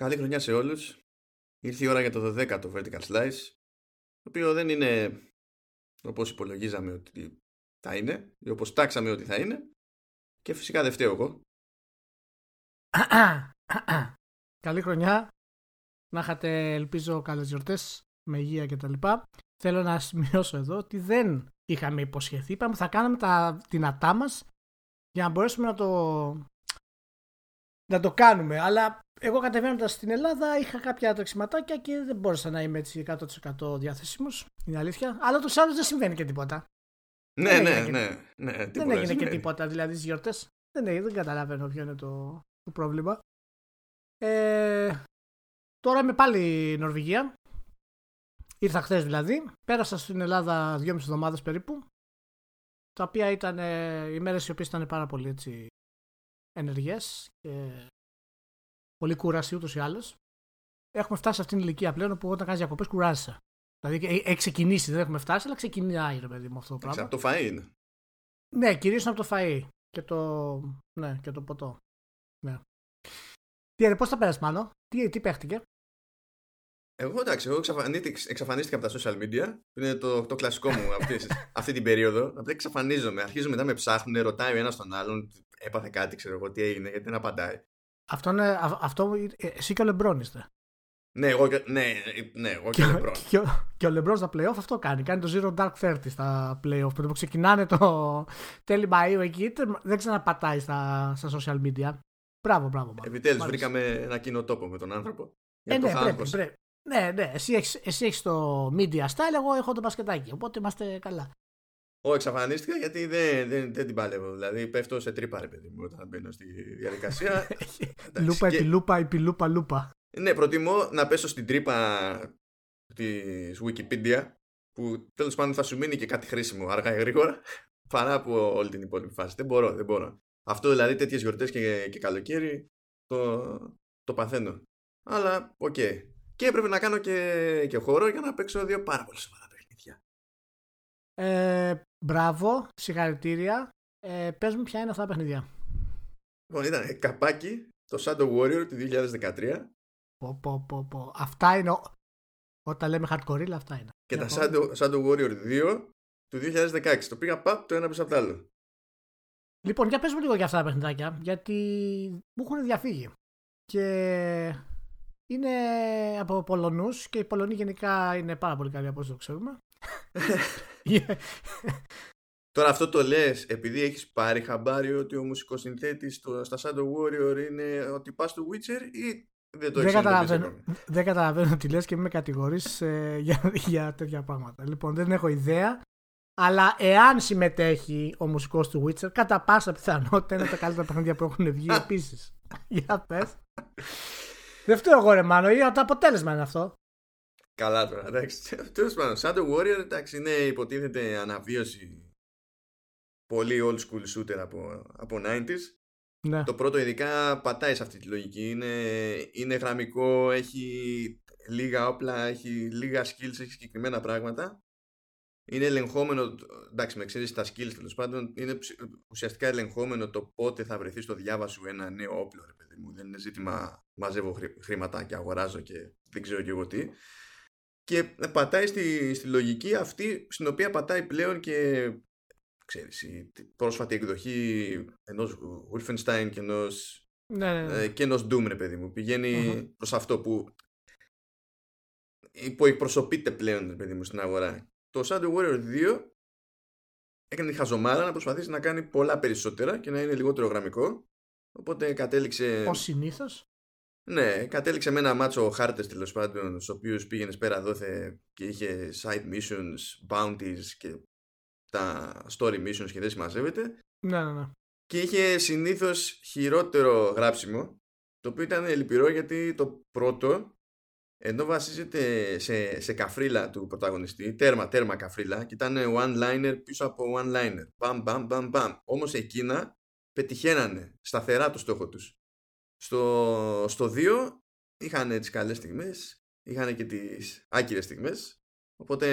Καλή χρονιά σε όλους. Ήρθε η ώρα για το 12ο Vertical Slice, το οποίο δεν είναι όπως υπολογίζαμε ότι θα είναι, ή όπως τάξαμε ότι θα είναι, και φυσικά δεν φταίω εγώ. Καλή χρονιά. Να είχατε, ελπίζω, καλές γιορτές, με υγεία κτλ. Θέλω να σημειώσω εδώ ότι δεν είχαμε υποσχεθεί. Είπαμε θα κάνουμε τα δυνατά μας για να μπορέσουμε να το να το κάνουμε. Αλλά εγώ κατεβαίνοντας στην Ελλάδα είχα κάποια τρεξιματάκια και δεν μπόρεσα να είμαι έτσι 100% διαθέσιμος. Είναι αλήθεια. Αλλά τους άλλους δεν συμβαίνει και τίποτα. Ναι, δεν ναι, ναι, ναι, Δεν έγινε και τίποτα δηλαδή στις γιορτές. Δεν, δεν καταλαβαίνω ποιο είναι το, το πρόβλημα. Ε, τώρα είμαι πάλι Νορβηγία. Ήρθα χθες δηλαδή. Πέρασα στην Ελλάδα δυόμιση εβδομάδες περίπου. Τα οποία ήταν ε, οι μέρες οι οποίες ήταν πάρα πολύ έτσι ενεργές και πολύ κούραση ούτως ή άλλως. Έχουμε φτάσει σε αυτήν την ηλικία πλέον που όταν κάνεις διακοπές κουράζεσαι. Δηλαδή έχει ξεκινήσει, δεν έχουμε φτάσει, αλλά ξεκινάει ρε παιδί με αυτό το πράγμα. Από το φαΐ είναι. Ναι, κυρίως από το φαΐ και το, ναι, και το ποτό. Ναι. Τι, πώς θα πέρασε πάνω, τι, τι παίχτηκε; Εγώ εντάξει, εγώ εξαφανίστηκα από τα social media. Είναι το, το κλασικό μου αυτή, αυτή την περίοδο. Απλά εξαφανίζομαι. Αρχίζω μετά με ψάχνουν, ρωτάει ο ένας τον άλλον έπαθε κάτι, ξέρω εγώ τι έγινε, γιατί δεν απαντάει. Αυτό, είναι, αυτό ε, εσύ και ο Λεμπρόν είστε. Ναι, εγώ, ναι, ναι, εγώ και, ο Λεμπρόν. Και, και ο Λεμπρόν στα playoff αυτό κάνει. Κάνει το Zero Dark 30 στα playoff. Που ξεκινάνε το τέλη Μαΐου εκεί, δεν ξαναπατάει στα, στα social media. Μπράβο, μπράβο. Επιτέλους βρήκαμε ένα κοινό τόπο με τον άνθρωπο. Ε, ναι, πρέπει, πρέπει. Ναι, ναι, εσύ έχεις, εσύ έχεις το media style, εγώ έχω το μπασκετάκι, οπότε είμαστε καλά. Ω, εξαφανίστηκα γιατί δεν, δεν, δεν την παλεύω. Δηλαδή πέφτω σε τρύπα, ρε παιδί μου, όταν μπαίνω στη διαδικασία. λούπα, επί λούπα, επί λούπα, λούπα. Ναι, προτιμώ να πέσω στην τρύπα της Wikipedia που τέλος πάντων θα σου μείνει και κάτι χρήσιμο αργά ή γρήγορα παρά από όλη την υπόλοιπη φάση. Δεν μπορώ, δεν μπορώ. Αυτό δηλαδή τέτοιες γιορτές και, και καλοκαίρι το, το παθαίνω. Αλλά ok. Okay. Και έπρεπε να κάνω και, και χώρο για να παίξω δύο πάρα πολύ σοβαρά ε, μπράβο, συγχαρητήρια. Ε, πες μου ποια είναι αυτά τα παιχνίδια. Λοιπόν, ήταν καπάκι το Shadow Warrior του 2013. Πω, πω, πω, πω. Αυτά είναι. Όταν λέμε hardcore, αυτά είναι. Και τα Shadow, Shadow Warrior 2 του 2016. Το πήγα παπ το ένα πίσω από το άλλο. Λοιπόν, για πες μου λίγο για αυτά τα παιχνιδάκια, γιατί μου έχουν διαφύγει. Και είναι από Πολωνούς και οι Πολωνοί γενικά είναι πάρα πολύ καλοί από όσο το ξέρουμε. Τώρα αυτό το λες επειδή έχεις πάρει χαμπάρι ότι ο μουσικοσυνθέτης στα Shadow Warrior είναι ότι πας στο Witcher ή δεν το δεν καταλαβαίνω, δεν καταλαβαίνω τι λες και με κατηγορείς ε, για, για τέτοια πράγματα. Λοιπόν, δεν έχω ιδέα. Αλλά εάν συμμετέχει ο μουσικός του Witcher, κατά πάσα πιθανότητα είναι τα καλύτερα παιχνίδια που έχουν βγει επίσης. Για πες. δεν φταίω εγώ ρε μάνο, ή το αποτέλεσμα είναι αυτό. Καλά τώρα, εντάξει. Τέλος πάντων, Shadow Warrior εντάξει, είναι υποτίθεται αναβίωση πολύ old school shooter από, από 90s. Ναι. Το πρώτο ειδικά πατάει σε αυτή τη λογική. Είναι, είναι γραμμικό, έχει λίγα όπλα, έχει λίγα skills, έχει συγκεκριμένα πράγματα. Είναι ελεγχόμενο, εντάξει με ξέρεις τα skills τέλος πάντων, είναι ουσιαστικά ελεγχόμενο το πότε θα βρεθεί στο διάβα σου ένα νέο όπλο ρε παιδί μου. Δεν είναι ζήτημα μαζεύω χρήματα και αγοράζω και δεν ξέρω και εγώ τι και πατάει στη, στη λογική αυτή στην οποία πατάει πλέον και ξέρεις, η πρόσφατη εκδοχή ενός Wolfenstein και ενός, ναι, ναι, ναι. Ε, και ενός Doom ρε παιδί μου πηγαίνει mm-hmm. προς αυτό που υποεκπροσωπείται πλέον ρε παιδί μου στην αγορά το Shadow Warrior 2 έκανε τη χαζομάρα να προσπαθήσει να κάνει πολλά περισσότερα και να είναι λιγότερο γραμμικό οπότε κατέληξε ως συνήθως ναι, κατέληξε με ένα μάτσο χάρτε τέλος πάντων, στους οποίους πήγαινες πέρα δόθε και είχε side missions, bounties και τα story missions και δεν συμμαζεύεται. Ναι, ναι, ναι. Και είχε συνήθως χειρότερο γράψιμο, το οποίο ήταν λυπηρό γιατί το πρώτο, ενώ βασίζεται σε, σε καφρίλα του πρωταγωνιστή, τέρμα, τέρμα καφρίλα, και ήταν one-liner πίσω από one-liner. Μπαμ, μπαμ, μπαμ, μπαμ. Όμως εκείνα πετυχαίνανε σταθερά το στόχο τους. Στο, στο 2 είχαν τις καλές στιγμές, είχαν και τις άκυρες στιγμές, οπότε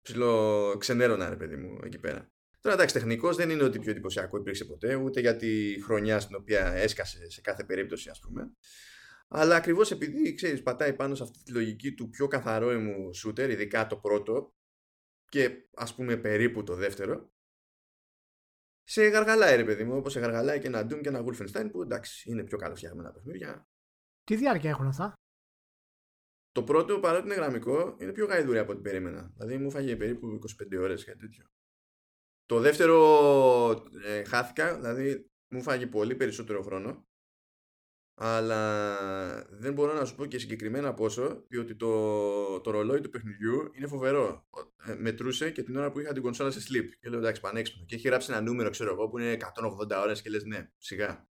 ψηλό ξενέρωνα ρε παιδί μου εκεί πέρα. Τώρα εντάξει, τεχνικός δεν είναι ότι πιο εντυπωσιακό υπήρξε ποτέ, ούτε για τη χρονιά στην οποία έσκασε σε κάθε περίπτωση, ας πούμε. Αλλά ακριβώς επειδή ξέρεις, πατάει πάνω σε αυτή τη λογική του πιο καθαρό μου shooter, ειδικά το πρώτο, και ας πούμε περίπου το δεύτερο, σε γαργαλάει ρε παιδί μου, όπως σε γαργαλάει και ένα Doom και ένα Wolfenstein που εντάξει είναι πιο καλοφτιαγμένα παιχνίδια. Τι διάρκεια έχουν αυτά; Το πρώτο παρότι είναι γραμμικό είναι πιο γαϊδούρια από ό,τι περίμενα. Δηλαδή μου φάγε περίπου 25 ώρες κάτι τέτοιο. Το δεύτερο ε, χάθηκα, δηλαδή μου φάγε πολύ περισσότερο χρόνο αλλά δεν μπορώ να σου πω και συγκεκριμένα πόσο, διότι το, το ρολόι του παιχνιδιού είναι φοβερό. Ε, μετρούσε και την ώρα που είχα την κονσόλα σε sleep. Και λέω εντάξει, πανέξυπνο. Και έχει γράψει ένα νούμερο, ξέρω εγώ, που είναι 180 ώρες και λες ναι, σιγά.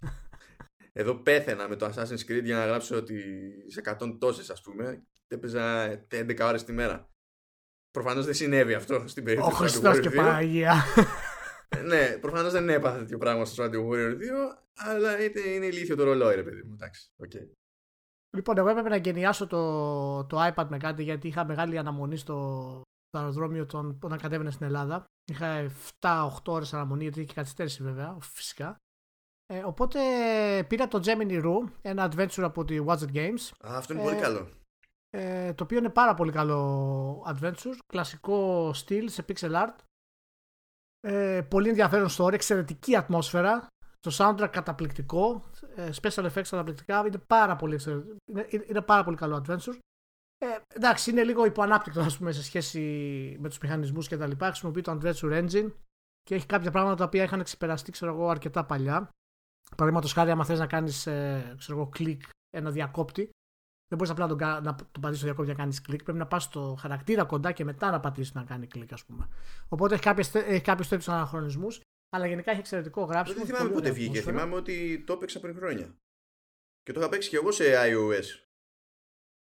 Εδώ πέθαινα με το Assassin's Creed για να γράψω ότι σε 100 τόσες, ας πούμε, και έπαιζα 11 ώρες τη μέρα. Προφανώς δεν συνέβη αυτό στην περίπτωση του Χριστός και Παναγία. ναι, προφανώς δεν έπαθα τέτοιο πράγμα στο Radio Warrior 2, αλλά είναι, είναι ηλίθιο το ρολόι, ρε παιδί μου. Εντάξει, okay. Λοιπόν, εγώ έπρεπε να γενιάσω το, το iPad με κάτι γιατί είχα μεγάλη αναμονή στο, στο αεροδρόμιο τον, όταν κατέβαινε στην Ελλάδα. Είχα 7-8 ώρες αναμονή γιατί είχε καθυστέρηση βέβαια, φυσικά. Ε, οπότε πήρα το Gemini Roo, ένα adventure από τη Watch Games. Α, αυτό είναι ε, πολύ καλό. Ε, το οποίο είναι πάρα πολύ καλό adventure, κλασικό στυλ σε pixel art. Ε, πολύ ενδιαφέρον story, εξαιρετική ατμόσφαιρα. Το soundtrack καταπληκτικό, ε, special effects καταπληκτικά, είναι πάρα πολύ, είναι, είναι πάρα πολύ καλό adventure. Ε, εντάξει, είναι λίγο υποανάπτυκτο ας πούμε, σε σχέση με τους μηχανισμούς και τα λοιπά. Χρησιμοποιεί το Adventure Engine και έχει κάποια πράγματα τα οποία είχαν ξεπεραστεί ξέρω εγώ, αρκετά παλιά. Παραδείγματος χάρη, άμα θες να κάνεις ε, κλικ ένα διακόπτη, δεν μπορείς απλά να τον, να τον πατήσεις το διακόπτη να κάνεις κλικ. Πρέπει να πας στο χαρακτήρα κοντά και μετά να πατήσεις να κάνει κλικ, ας πούμε. Οπότε έχει κάποιους τέτοιους αναχρονισμού, αλλά γενικά έχει εξαιρετικό γράψιμο. Δεν θυμάμαι πότε βγήκε. Θυμάμαι ότι το έπαιξα πριν χρόνια. Και το είχα παίξει και εγώ σε iOS.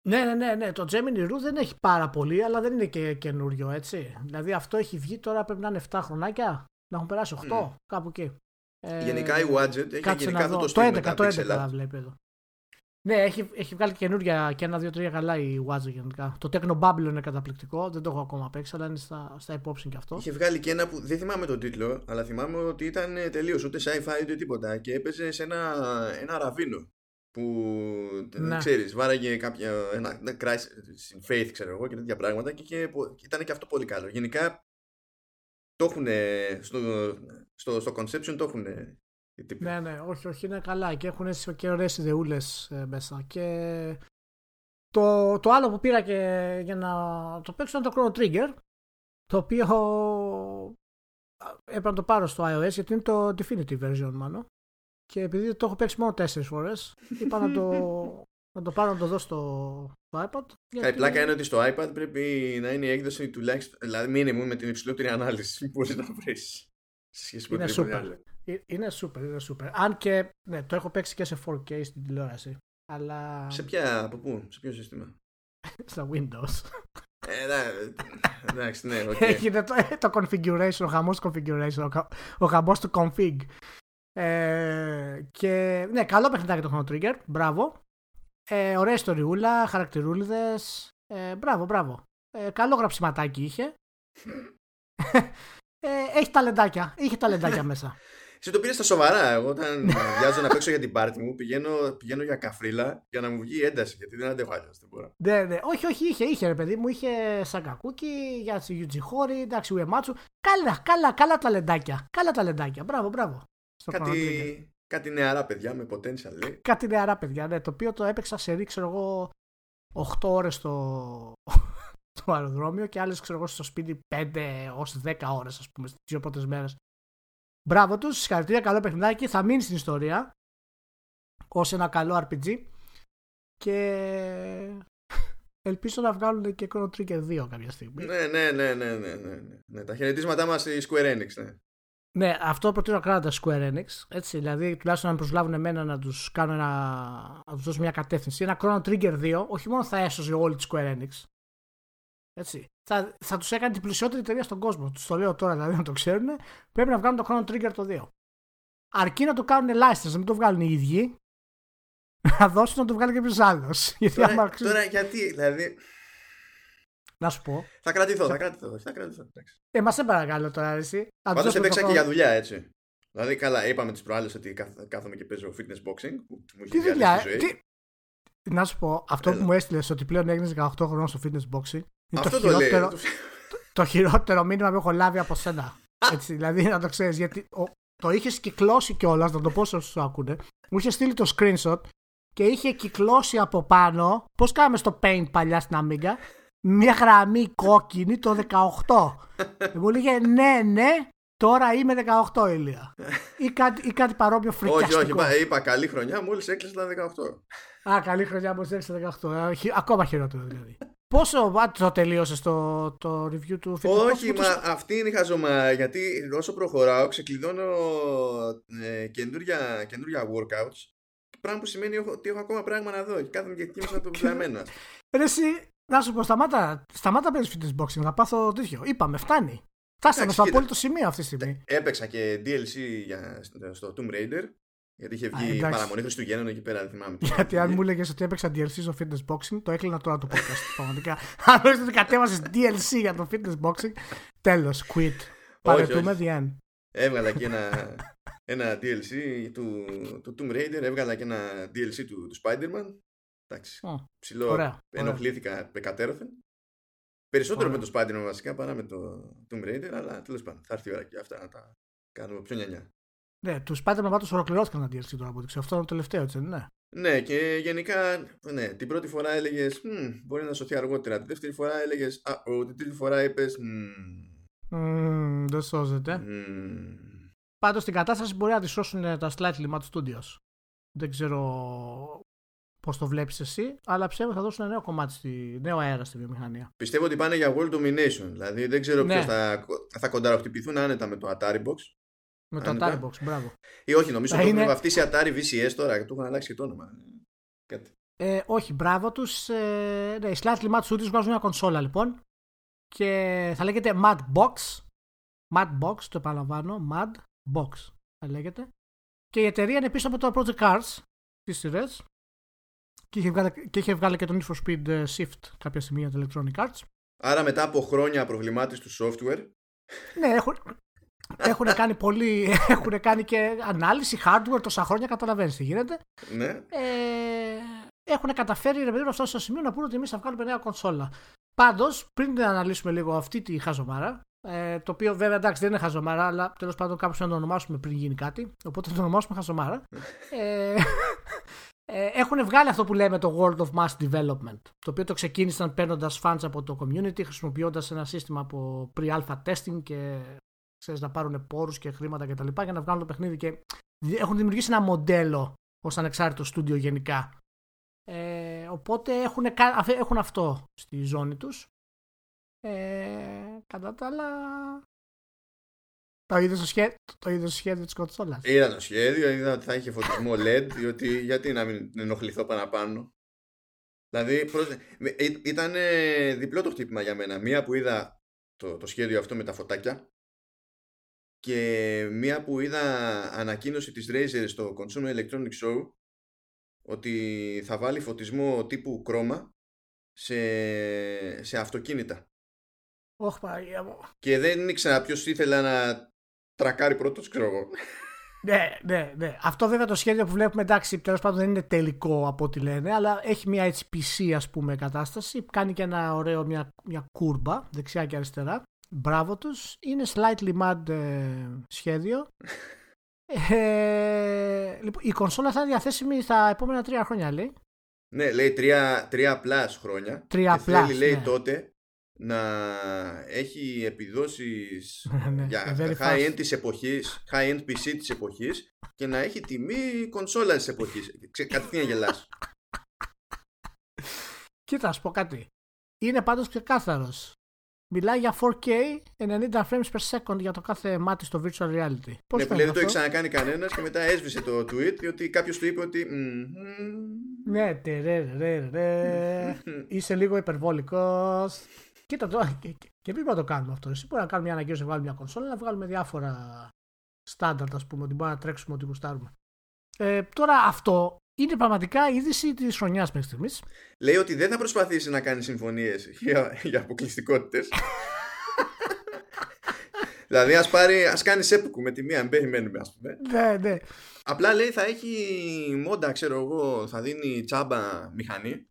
Ναι, ναι, ναι, ναι. Το Gemini Roo δεν έχει πάρα πολύ, αλλά δεν είναι και καινούριο, έτσι. Δηλαδή αυτό έχει βγει τώρα πρέπει να είναι 7 χρονάκια. Να έχουν περάσει 8, mm. κάπου εκεί. Γενικά η Widget έχει γενικά αυτό το Το 11, το 11 βλέπει εδώ. Ναι, έχει, έχει βγάλει καινούργια και ένα, δύο, τρία καλά η Watch γενικά. Το Techno Babylon είναι καταπληκτικό, δεν το έχω ακόμα παίξει, αλλά είναι στα, στα υπόψη και αυτό. Είχε βγάλει και ένα που δεν θυμάμαι τον τίτλο, αλλά θυμάμαι ότι ήταν τελείως ούτε sci-fi ούτε τίποτα και έπαιζε σε ένα, ένα ραβίνο που ναι. ξέρεις, βάραγε κάποια, ένα, ένα crisis in faith ξέρω εγώ και τέτοια πράγματα και είχε, ήταν και αυτό πολύ καλό. Γενικά το έχουν στο, στο, στο conception το έχουν ναι, ναι, όχι, όχι, είναι καλά και έχουν και ωραίες ιδεούλες ε, μέσα. Και το, το άλλο που πήρα και για να το παίξω ήταν το Chrono Trigger, το οποίο έπρεπε να το πάρω στο iOS γιατί είναι το definitive version μάλλον. Και επειδή το έχω παίξει μόνο τέσσερις φορές, είπα να το, να το πάρω να το δω στο, στο iPad. Γιατί... Η πλάκα είναι ότι στο iPad πρέπει να είναι η έκδοση τουλάχιστον, δηλαδή minimum με την υψηλότερη ανάλυση που μπορείς να βρεις. Σε σχέση με είναι super. Ε, είναι super, είναι super. Αν και ναι, το έχω παίξει και σε 4K στην τηλεόραση. Αλλά... Σε ποια, από πού, σε ποιο σύστημα; Στα Windows. Ε, εντάξει, ναι, okay. Έγινε το, το configuration, ο χαμός configuration, ο, ο χαμός του config. Ε, και ναι, καλό παιχνιδάκι το Chrono Trigger, μπράβο. Ε, ωραία ιστοριούλα, χαρακτηρούλιδες, ε, μπράβο, μπράβο. Ε, καλό γραψιματάκι είχε. Ε, έχει ταλεντάκια, είχε ταλεντάκια μέσα. Σε το πήρε στα σοβαρά. Εγώ όταν βιάζω να παίξω για την πάρτι μου, πηγαίνω, πηγαίνω για καφρίλα για να μου βγει ένταση. Γιατί δεν αντέχω αλλιώς. Ναι, ναι. Όχι, όχι, είχε, είχε ρε παιδί μου. Είχε Σαγκακούκι, για Ιουτζι Χόρι, εντάξει, Ουεμάτσου. Καλά, καλά, καλά ταλεντάκια. Καλά ταλεντάκια. Μπράβο, μπράβο. κάτι, κάτι νεαρά παιδιά με potential, λέει. Κάτι νεαρά παιδιά, ναι. Το οποίο το έπαιξα σε ρίξω εγώ 8 ώρες στο, στο αεροδρόμιο και άλλες ξέρω εγώ στο σπίτι 5 έως 10 ώρες, ας πούμε, στις δύο πρώτες μέρες. Μπράβο τους, συγχαρητήρια, καλό παιχνιδάκι. Θα μείνει στην ιστορία ως ένα καλό RPG. Και ελπίζω να βγάλουν και Chrono Trigger 2 κάποια στιγμή. Ναι, ναι, ναι, ναι, ναι, ναι, ναι. Τα χαιρετίσματά μας στη Square Enix, ναι. Ναι, αυτό προτείνω να τα Square Enix. Έτσι, δηλαδή, τουλάχιστον να προσλάβουν εμένα να τους κάνω ένα. να τους δώσω μια κατεύθυνση. Ένα Chrono Trigger 2, όχι μόνο θα έσωζε όλη τη Square Enix, έτσι. Θα, θα τους έκανε την πλουσιότερη εταιρεία στον κόσμο. Τους το λέω τώρα δηλαδή να το ξέρουν. Πρέπει να βγάλουν το Chrono Trigger το 2. Αρκεί να το κάνουν license, να μην το βγάλουν οι ίδιοι. Να δώσουν να το βγάλει κάποιος άλλος. Τώρα, τώρα γιατί, δηλαδή; Να σου πω. Θα κρατηθώ, θα κρατηθώ. Θα κρατηθώ. Ε, μα σε παρακαλώ τώρα, εσύ. Πάντως έπαιξα και για δουλειά, έτσι. Δηλαδή, καλά, είπαμε τις προάλλες ότι κάθομαι και παίζω fitness boxing. Που μου τι δουλειά, τι... Να σου πω, αυτό Έλα. που μου έστειλες ότι πλέον έγινες 18 χρόνια στο fitness boxing είναι αυτό το, χειρότερο, το, το χειρότερο μήνυμα που έχω λάβει από σένα. Έτσι, δηλαδή, να το ξέρεις, γιατί ο, το είχες κυκλώσει κιόλας, να το πω όσο σου ακούνε. Μου είχες στείλει το screenshot και είχε κυκλώσει από πάνω. Πώς κάναμε στο Paint παλιά στην Amiga, μια γραμμή κόκκινη το 18. και μου λέγε ναι, ναι, τώρα είμαι 18 ηλία. ή, κάτι, ή κάτι παρόμοιο φρικιαστικό. Όχι, όχι, είπα, είπα καλή χρονιά, μόλι έκλεισε τα 18. Α, καλή χρονιά, μόλι έκλεισε τα 18. Ακόμα χειρότερο δηλαδή. Πόσο το τελείωσε το, το review του φίλου Όχι, μα αυτή είναι η χαζομά. Γιατί όσο προχωράω, ξεκλειδώνω ε, καινούρια, καινούρια workouts. Πράγμα που σημαίνει ότι έχω ακόμα πράγμα να δω. Και κάθομαι και εκτίμησα το ψαμένο. Ρε, εσύ, να σου πω, σταμάτα, σταμάτα παίζεις fitness boxing, θα πάθω τέτοιο. Είπαμε, φτάνει. Φτάσαμε στο απόλυτο σημείο αυτή τη στιγμή. Έπαιξα και DLC για, στο Tomb Raider. Γιατί είχε βγει Α, παραμονή Χριστουγέννων εκεί πέρα, δεν θυμάμαι. Γιατί αν μου έλεγε ότι έπαιξα DLC στο fitness boxing, το έκλεινα τώρα το podcast. Πραγματικά. Αν έλεγε ότι κατέβασες DLC για το fitness boxing, τέλος, quit. Παρετούμε, the Έβγαλα και ένα, ένα DLC του, του Tomb Raider, έβγαλα και ένα DLC του, του Spider-Man. Εντάξει. Oh, ψηλό, ωραία, ενοχλήθηκα εκατέρωθεν. Περισσότερο ωραία. με το Spider-Man βασικά παρά με το Tomb Raider, αλλά τέλος πάντων θα έρθει η ώρα και αυτά να τα κάνουμε πιο νιανιά. Ναι, του Spider-Man πάντως ολοκληρώθηκαν τα DLC τώρα από ό,τι Αυτό είναι το τελευταίο, έτσι ναι. Ναι, και γενικά ναι, την πρώτη φορά έλεγες Μπορεί να σωθεί αργότερα. Την δεύτερη φορά έλεγες Α, την τρίτη φορά είπες mm, Δεν σώζεται. Mm. Πάντως την κατάσταση μπορεί να τη σώσουν τα Slightly Mad Studios. Δεν ξέρω πώς το βλέπεις εσύ, αλλά πιστεύω θα δώσουν ένα νέο κομμάτι, στη, νέο αέρα στη βιομηχανία. Πιστεύω ότι πάνε για world domination. Δηλαδή δεν ξέρω ναι. ποιος θα, θα κονταροχτυπηθούν άνετα με το Atari Box. Με το Atari Box, μπράβο. Ή όχι, νομίζω ότι είναι... έχουν βαφτίσει Atari VCS τώρα και του έχουν αλλάξει και το όνομα. Κάτι. Ε, όχι, μπράβο τους. Ε, ναι, οι Slightly Mad Studios βγάζουν μια κονσόλα λοιπόν. Και θα λέγεται Mad Box. Mad Box, το επαναλαμβάνω. Mad Box θα λέγεται. Και η εταιρεία είναι πίσω από το Project Cars τις σειρές. Και είχε, βγάλει, και είχε βγάλει και τον Need for Speed ε, Shift κάποια στιγμή για το Electronic Arts. Άρα μετά από χρόνια προβλημάτιση του software. ναι, έχουν, έχουν κάνει πολύ. Έχουν κάνει και ανάλυση hardware τόσα χρόνια, καταλαβαίνεις τι γίνεται. Ναι. Ε, έχουν καταφέρει ρε παιδί αυτό στο σημείο να πούνε ότι εμείς θα βγάλουμε νέα κονσόλα. Πάντως, πριν να αναλύσουμε λίγο αυτή τη χαζομάρα, ε, το οποίο βέβαια εντάξει δεν είναι χαζομάρα, αλλά τέλος πάντων κάπω να το ονομάσουμε πριν γίνει κάτι. Οπότε θα το ονομάσουμε χαζομάρα. ε, ε, έχουν βγάλει αυτό που λέμε το World of Mass Development. Το οποίο το ξεκίνησαν παίρνοντας fans από το community, χρησιμοποιώντας ένα σύστημα από pre-alpha testing και ξέρεις, να πάρουν πόρους και χρήματα κτλ. για να βγάλουν το παιχνίδι και έχουν δημιουργήσει ένα μοντέλο ως ανεξάρτητο στούντιο γενικά. Ε, οπότε έχουν, έχουν αυτό στη ζώνη τους. Ε, κατά τα άλλα το είδες στο σχέδιο, το σχέδιο της κονσόλας; Είδα το σχέδιο, είδα ότι θα είχε φωτισμό LED, διότι γιατί να μην ενοχληθώ παραπάνω. Δηλαδή, ήταν διπλό το χτύπημα για μένα. Μία που είδα το, το σχέδιο αυτό με τα φωτάκια και μία που είδα ανακοίνωση της Razer στο Consumer Electronics Show ότι θα βάλει φωτισμό τύπου κρόμα σε, σε αυτοκίνητα. Όχι, μου. Και δεν ήξερα ποιος ήθελε να τρακάρει πρώτος, ξέρω εγώ. Ναι, ναι, ναι. Αυτό βέβαια το σχέδιο που βλέπουμε εντάξει, τέλος πάντων δεν είναι τελικό από ό,τι λένε, αλλά έχει μια έτσι PC ας πούμε κατάσταση. Κάνει και ένα ωραίο, μια, μια κούρμπα δεξιά και αριστερά. Μπράβο τους. Είναι slightly mad ε, σχέδιο. Ε, λοιπόν, η κονσόλα θα είναι διαθέσιμη στα επόμενα τρία χρόνια, λέει. Ναι, λέει τρία, τρία πλάς χρόνια. Τρία και θέλει, λέει, ναι. τότε να έχει επιδόσεις ναι, για high-end της εποχής, high-end PC της εποχής και να έχει τιμή κονσόλα της εποχής. Κατευθείαν γελάς. Κοίτα, να σου πω κάτι. Είναι πάντως ξεκάθαρος. Μιλάει για 4K 90 frames per second για το κάθε μάτι στο virtual reality. Πώς ναι, που δεν το έχει ξανακάνει κανένας και μετά έσβησε το tweet διότι κάποιος του είπε ότι. Ναι, τε, ρε, ρε, Είσαι λίγο υπερβολικός. Κοίτα τώρα, και, και, και να το κάνουμε αυτό. Εσύ μπορείς να κάνουμε μια αναγκαίωση να βγάλουμε μια κονσόλα, να βγάλουμε διάφορα στάνταρτ, ας πούμε, ότι μπορούμε να τρέξουμε ό,τι γουστάρουμε. Ε, τώρα αυτό είναι πραγματικά η είδηση της χρονιάς μέχρι στιγμής. Λέει ότι δεν θα προσπαθήσει να κάνει συμφωνίες για, για αποκλειστικότητες. δηλαδή ας, πάρει, ας κάνει έπουκου με τη μία, μην περιμένουμε ας πούμε. Ναι, ναι. Απλά λέει θα έχει μόντα, ξέρω εγώ, θα δίνει τσάμπα μηχανή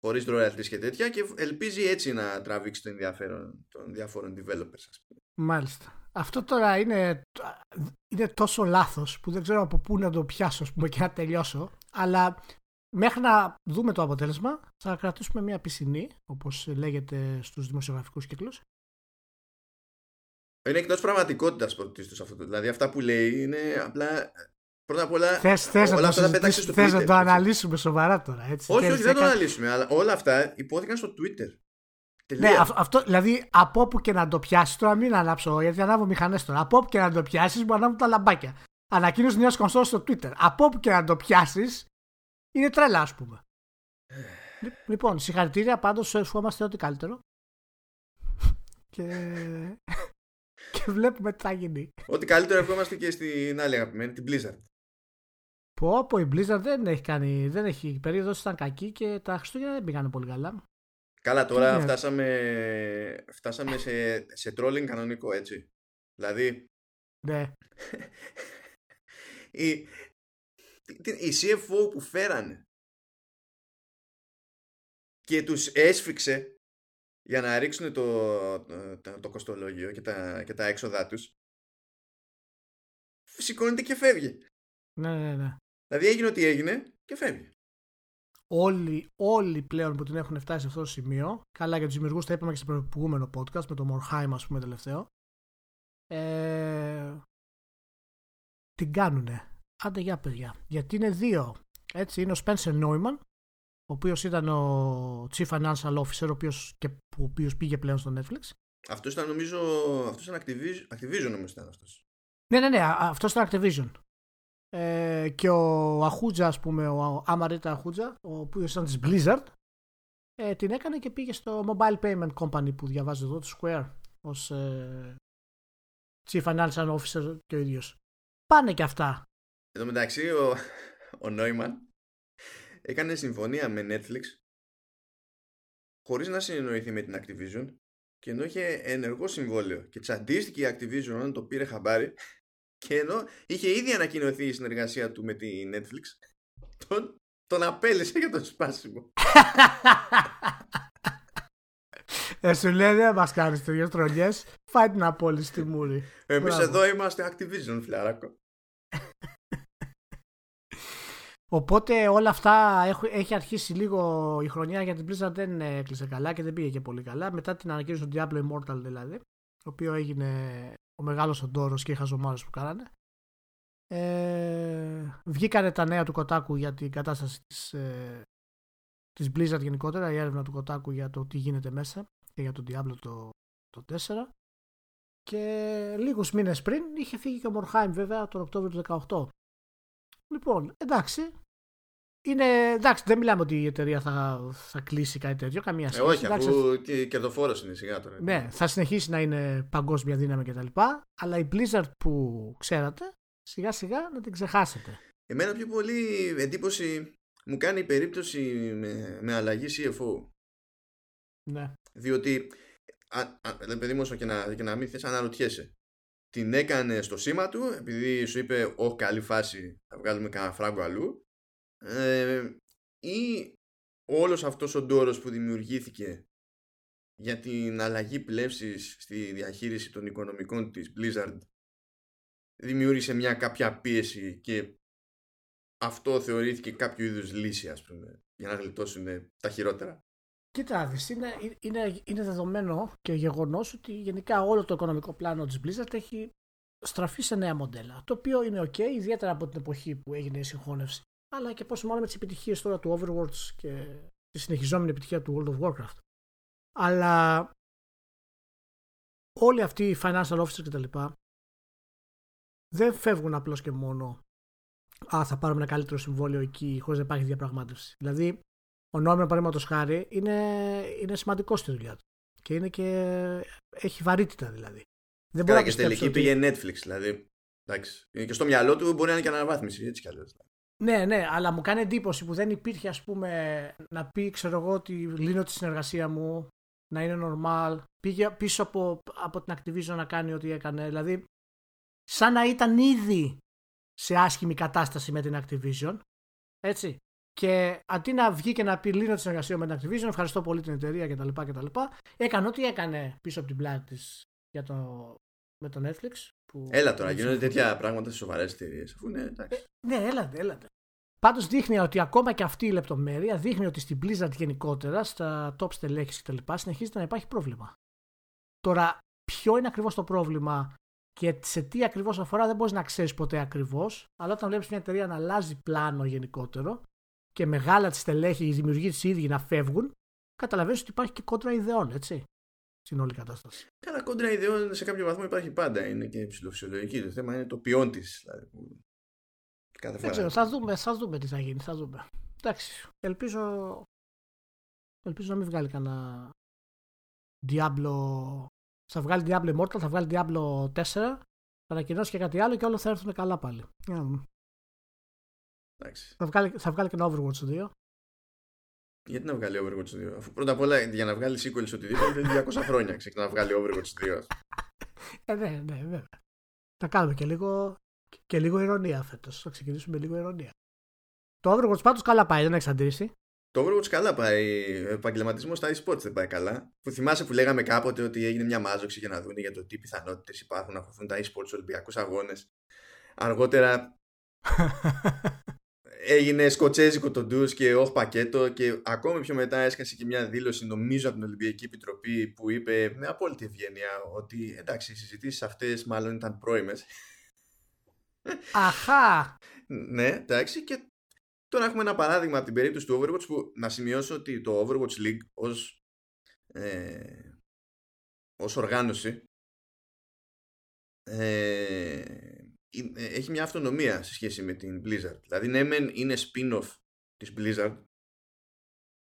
χωρίς royalties και τέτοια και ελπίζει έτσι να τραβήξει το ενδιαφέρον των διάφορων developers ας πούμε. Μάλιστα. Αυτό τώρα είναι, είναι τόσο λάθος που δεν ξέρω από πού να το πιάσω πούμε, και να τελειώσω αλλά μέχρι να δούμε το αποτέλεσμα θα κρατήσουμε μια πισινή όπως λέγεται στους δημοσιογραφικούς κύκλους είναι εκτός πραγματικότητας πρωτίστως αυτό. Δηλαδή αυτά που λέει είναι απλά. Πρώτα απ' όλα. Θες όλα αυτά τα στο Twitter. να το αναλύσουμε σοβαρά τώρα. Έτσι. Όχι, όχι, δεν το αναλύσουμε. Αλλά όλα αυτά υπόθηκαν στο Twitter. Ναι, αυτό, δηλαδή από όπου και να το πιάσεις τώρα, μην ανάψω, γιατί ανάβω μηχανές τώρα. Από όπου και να το πιάσεις, μπορεί να ανάβουν τα λαμπάκια. Ανακοίνωση νέα κονσόλας στο Twitter. Από όπου και να το πιάσεις, είναι τρέλα, ας πούμε. λοιπόν, συγχαρητήρια πάντως, σου ευχόμαστε ό,τι καλύτερο. Και και βλέπουμε τι θα γίνει. Ό,τι καλύτερο ευχόμαστε και στην άλλη αγαπημένη, την Blizzard. Πω, πω, η Blizzard δεν έχει κάνει, δεν έχει, η περίοδος ήταν κακή και τα Χριστούγεννα δεν πήγανε πολύ καλά. Καλά, τώρα φτάσαμε, φτάσαμε σε, σε trolling κανονικό, έτσι. Δηλαδή... Ναι. η, η CFO που φέρανε και τους έσφιξε για να ρίξουν το, το, το κοστολόγιο και τα, και τα έξοδά τους σηκώνεται και φεύγει. Ναι, ναι, ναι. Δηλαδή έγινε ό,τι έγινε και φεύγει. Όλοι, όλοι πλέον που την έχουν φτάσει σε αυτό το σημείο, καλά για τους δημιουργούς, τα είπαμε και στο προηγούμενο podcast με το Morheim, ας πούμε, τελευταίο. Ε, την κάνουνε. Άντε για παιδιά. Γιατί είναι δύο. Έτσι, είναι ο Spencer Neumann, ο οποίος ήταν ο Chief Financial Officer, ο οποίος, και, ο οποίος πήγε πλέον στο Netflix. Αυτός ήταν νομίζω, αυτός ήταν Activision, Activision νομίζω ήταν αυτός. Ναι, ναι, ναι, αυτός ήταν Activision. Ε, και ο Αχούτζα, ας πούμε, ο Αμαρίτα Αχούτζα, ο οποίος ήταν της Blizzard, ε, την έκανε και πήγε στο Mobile Payment Company που διαβάζω εδώ, το Square, ως ε, Chief Financial Officer και ο ίδιος. Πάνε και αυτά. Εν τω μεταξύ, ο, ο Νόημαν έκανε συμφωνία με Netflix χωρίς να συνεννοηθεί με την Activision και ενώ είχε ενεργό συμβόλαιο και τσαντίστηκε η Activision όταν το πήρε χαμπάρι και ενώ είχε ήδη ανακοινωθεί η συνεργασία του με τη Netflix τον, τον απέλησε για το σπάσιμο. Ε, σου λέει δεν μας κάνεις τέτοιες τρολιές. Φάει την απόλυση στη μούρη. Εμείς εδώ είμαστε Activision, φιλαράκο. Οπότε όλα αυτά έχει αρχίσει λίγο η χρονιά για την Blizzard δεν έκλεισε καλά και δεν πήγε και πολύ καλά. Μετά την ανακοίνωση του Diablo Immortal δηλαδή, το οποίο έγινε ο μεγάλος οντόρο και οι χαζομάρες που κάνανε. Ε, βγήκανε τα νέα του Kotaku για την κατάσταση της, ε, της Blizzard γενικότερα, η έρευνα του Kotaku για το τι γίνεται μέσα και για τον Diablo το, το 4. Και λίγους μήνες πριν είχε φύγει και ο Morheim βέβαια τον Οκτώβριο του 2018. Λοιπόν, εντάξει. Είναι, εντάξει, δεν μιλάμε ότι η εταιρεία θα, θα κλείσει κάτι τέτοιο, καμία ε, σχέση. Ε, όχι, εντάξει, αφού και κερδοφόρος είναι σιγά τώρα. Ναι, θα συνεχίσει να είναι παγκόσμια δύναμη κτλ. Αλλά η Blizzard που ξέρατε, σιγά σιγά να την ξεχάσετε. Εμένα πιο πολύ εντύπωση μου κάνει η περίπτωση με, με αλλαγή CFO. Ναι. Διότι, α, α, παιδί μου, και να, και να μην θες, αναρωτιέσαι την έκανε στο σήμα του επειδή σου είπε όχι καλή φάση θα βγάλουμε κανένα φράγκο αλλού ε, ή όλος αυτός ο ντόρος που δημιουργήθηκε για την αλλαγή πλεύσης στη διαχείριση των οικονομικών της Blizzard δημιούργησε μια κάποια πίεση και αυτό θεωρήθηκε κάποιο είδους λύση ας πούμε για να γλιτώσουν τα χειρότερα. Κοίτα, είναι, είναι, είναι δεδομένο και γεγονός ότι γενικά όλο το οικονομικό πλάνο της Blizzard έχει στραφεί σε νέα μοντέλα. Το οποίο είναι OK, ιδιαίτερα από την εποχή που έγινε η συγχώνευση. Αλλά και πόσο μάλλον με τις επιτυχίες τώρα του Overwatch και τη συνεχιζόμενη επιτυχία του World of Warcraft. Αλλά όλοι αυτοί οι financial officers κτλ. δεν φεύγουν απλώς και μόνο. Α, θα πάρουμε ένα καλύτερο συμβόλαιο εκεί χωρίς να υπάρχει διαπραγμάτευση. Δηλαδή, ο Νόμερ, παραδείγματος χάρη, είναι, είναι σημαντικό στη δουλειά του. Και είναι και. έχει βαρύτητα δηλαδή. Δεν μπορεί και τελική ότι... πήγε Netflix δηλαδή. Εντάξει. Και στο μυαλό του μπορεί να είναι και αναβάθμιση, έτσι κι αλλιώς. Ναι, ναι, αλλά μου κάνει εντύπωση που δεν υπήρχε, ας πούμε, να πει, ξέρω εγώ, ότι λύνω τη συνεργασία μου να είναι normal. Πήγε πίσω από, από την Activision να κάνει ό,τι έκανε. Δηλαδή, σαν να ήταν ήδη σε άσχημη κατάσταση με την Activision. Έτσι. Και αντί να βγει και να πει λύνω τη συνεργασία με την Activision, ευχαριστώ πολύ την εταιρεία κτλ. κτλ έκανε ό,τι έκανε πίσω από την πλάτη της για το, με το Netflix. Που έλα τώρα, γίνονται τέτοια πράγματα σε σοβαρές εταιρείες. Ε, ναι, έλατε, έλατε. Πάντως δείχνει ότι ακόμα και αυτή η λεπτομέρεια δείχνει ότι στην Blizzard γενικότερα, στα top στελέχης κτλ. συνεχίζεται να υπάρχει πρόβλημα. Τώρα, ποιο είναι ακριβώς το πρόβλημα και σε τι ακριβώς αφορά δεν μπορείς να ξέρεις ποτέ ακριβώς, αλλά όταν βλέπεις μια εταιρεία να αλλάζει πλάνο γενικότερο και μεγάλα τη στελέχη, οι δημιουργοί της ίδιοι να φεύγουν, καταλαβαίνεις ότι υπάρχει και κόντρα ιδεών, έτσι. Στην όλη κατάσταση. Κάνα κόντρα ιδεών σε κάποιο βαθμό υπάρχει πάντα. Είναι και ψηλοφυσιολογική. Το θέμα είναι το ποιόν της. Δηλαδή, κάθε Δεν ξέρω, θα δούμε, θα δούμε τι θα γίνει. Θα δούμε. Εντάξει, ελπίζω, ελπίζω να μην βγάλει κανένα Diablo. Θα βγάλει Diablo Immortal, θα βγάλει Diablo 4, θα ανακοινώσει και κάτι άλλο και όλα θα έρθουν καλά πάλι. Θα βγάλει, θα βγάλει και ένα Overwatch 2. Γιατί να βγάλει Overwatch 2, αφού πρώτα απ' όλα για να βγάλει sequel σε οτιδήποτε είναι 200 χρόνια ξεκινά να βγάλει Overwatch 2. ε, ναι, ναι, βέβαια. Θα κάνουμε και λίγο, και λίγο ηρωνία φέτος. Θα ξεκινήσουμε με λίγο ηρωνία. Το Overwatch πάντως καλά πάει, δεν έχει αντίρρηση. Το Overwatch καλά πάει. Ο επαγγελματισμός στα e-sports δεν πάει καλά. Που θυμάσαι που λέγαμε κάποτε ότι έγινε μια μάζοξη για να δουν για το τι πιθανότητες υπάρχουν να χωθούν τα e-sports Ολυμπιακούς αγώνες. Αργότερα έγινε σκοτσέζικο το ντους και όχι πακέτο και ακόμη πιο μετά έσκασε και μια δήλωση νομίζω από την Ολυμπιακή Επιτροπή που είπε με απόλυτη ευγένεια ότι εντάξει οι συζητήσεις αυτές μάλλον ήταν πρώιμες. Αχά! ναι, εντάξει και τώρα έχουμε ένα παράδειγμα από την περίπτωση του Overwatch που να σημειώσω ότι το Overwatch League ως, ε, ως οργάνωση ε, ε, έχει μια αυτονομία σε σχέση με την Blizzard. Δηλαδή, ναι, μεν είναι spin-off της Blizzard.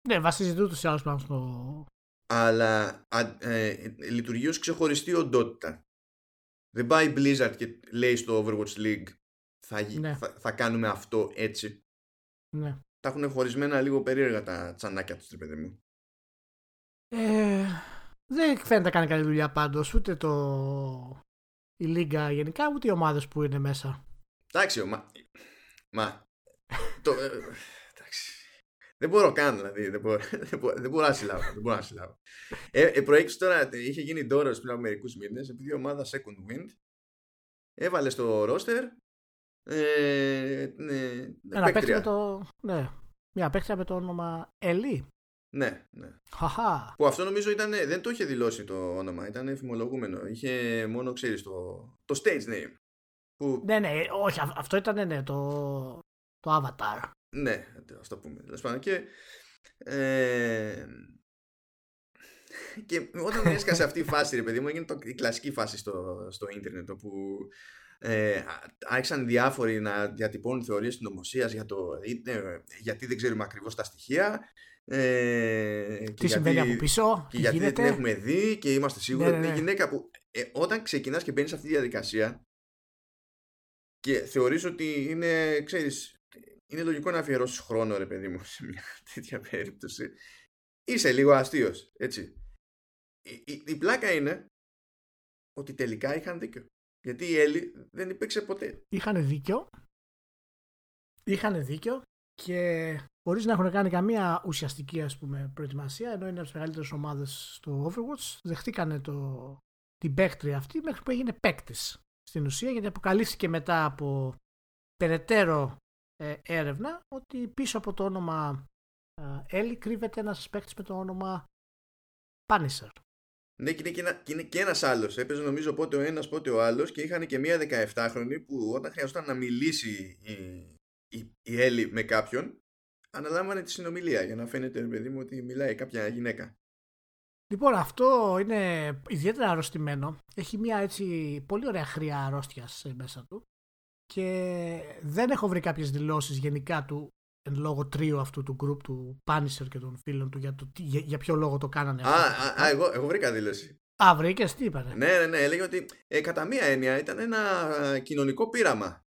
Ναι, βασίζεται ούτως ή άλλως πάνω στο... Αλλά ε, λειτουργεί ως ξεχωριστή οντότητα. Δεν πάει η Blizzard και λέει στο Overwatch League θα, ναι. θα, θα, κάνουμε αυτό έτσι. Ναι. Τα έχουν χωρισμένα λίγο περίεργα τα τσανάκια τους, παιδί μου. Ε, δεν φαίνεται να κάνει καλή δουλειά πάντως ούτε το η Λίγκα γενικά, ούτε οι ομάδες που είναι μέσα. Εντάξει, μα. μα το, ε, εντάξει. Δεν μπορώ καν, δηλαδή. Δεν μπορώ, δεν μπορώ, δεν μπορώ να συλλάβω. Δεν μπορώ να συλλάβω. Ε, ε, προέκυψε τώρα, είχε γίνει τώρα πριν από μερικούς μήνες, επειδή η ομάδα Second Wind έβαλε στο roster. Ε, ναι, Ένα παίχτη με το. Ναι. Μια παίχτρια με το όνομα Ελί. Ναι, ναι. Χαχά. Που αυτό νομίζω ήταν, δεν το είχε δηλώσει το όνομα, ήταν εφημολογούμενο. Είχε μόνο, ξέρεις, το, το stage name. Που... Ναι, ναι, όχι, αυτό ήταν ναι, το, το avatar. Ναι, αυτό πούμε. Τέλος Και, ε, και όταν έσκασε αυτή η φάση, ρε παιδί μου, έγινε το, η κλασική φάση στο, στο ίντερνετ, όπου ε, άρχισαν διάφοροι να διατυπώνουν θεωρίες συνωμοσία για το ε, γιατί δεν ξέρουμε ακριβώς τα στοιχεία ε, Τι συμβαίνει από πίσω, και γιατί δεν την έχουμε δει και είμαστε σίγουροι ναι, ότι είναι ναι, ναι. γυναίκα που ε, όταν ξεκινάς και μπαίνεις σε αυτή τη διαδικασία και θεωρείς ότι είναι, ξέρεις, είναι λογικό να αφιερώσεις χρόνο ρε παιδί μου σε μια τέτοια περίπτωση είσαι λίγο αστείος, έτσι. Η, η, η πλάκα είναι ότι τελικά είχαν δίκιο. Γιατί η Έλλη δεν υπήρξε ποτέ. Είχαν δίκιο. Είχαν δίκιο και χωρίς να έχουν κάνει καμία ουσιαστική ας πούμε, προετοιμασία, ενώ είναι από τις μεγαλύτερες ομάδες στο Overwatch, δεχτήκανε το, την παίκτρια αυτή μέχρι που έγινε παίκτης στην ουσία, γιατί αποκαλύφθηκε μετά από περαιτέρω ε, έρευνα ότι πίσω από το όνομα Έλλη κρύβεται ένας παίκτης με το όνομα Punisher. Ναι, και είναι και, ένα, και, είναι και ένας άλλος. Έπαιζε νομίζω πότε ο ένας πότε ο άλλος και είχαν και μία 17χρονη που όταν χρειαζόταν να μιλήσει η, η, η Έλλη με κάποιον αναλάμβανε τη συνομιλία για να φαίνεται, παιδί μου, ότι μιλάει κάποια γυναίκα. Λοιπόν, αυτό είναι ιδιαίτερα αρρωστημένο. Έχει μια έτσι πολύ ωραία χρειά αρρώστιας μέσα του. Και δεν έχω βρει κάποιες δηλώσεις γενικά του εν λόγω τρίου αυτού του group του Punisher και των φίλων του για, το, για, για ποιο λόγο το κάνανε αυτό. Α, α, εγώ, εγώ βρήκα δήλωση. Α, βρήκες, τι είπατε. Ναι, ναι, ναι. Έλεγε ότι ε, κατά μία έννοια ήταν ένα κοινωνικό πείραμα.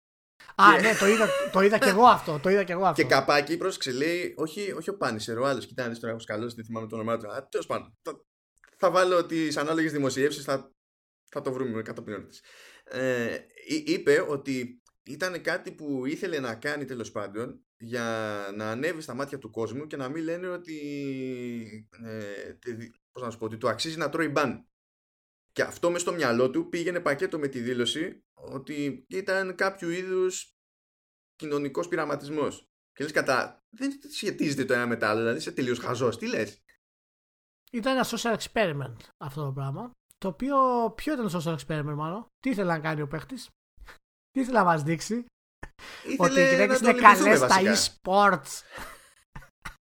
Α, ναι, το είδα, το είδα και εγώ αυτό. Το είδα και εγώ αυτό. Και καπάκι, πρόσεξε, λέει, όχι, όχι ο Πάνισερ, ο άλλο. Κοιτάξτε τώρα, έχω σκαλώσει, δεν θυμάμαι το όνομά του. Τέλος πάντων. θα βάλω τι ανάλογες δημοσιεύσεις, θα, θα το βρούμε κατά ποιότητα. Ε, είπε ότι ήταν κάτι που ήθελε να κάνει τέλος πάντων για να ανέβει στα μάτια του κόσμου και να μην λένε ότι, ε, πώς να σου πω, ότι του αξίζει να τρώει μπαν. Και αυτό μες στο μυαλό του πήγαινε πακέτο με τη δήλωση ότι ήταν κάποιο είδους κοινωνικός πειραματισμός. Και λες κατά. Δεν σχετίζεται το ένα με το άλλο, δηλαδή είσαι τελείως χαζός. Τι λες; Ήταν ένα social experiment αυτό το πράγμα. Το οποίο. Ποιο ήταν το social experiment, μάλλον; Τι ήθελε να κάνει ο παίχτης; Τι ήθελε να μας δείξει; Ήθελε ότι οι γυναίκε είναι καλές στα e-sports.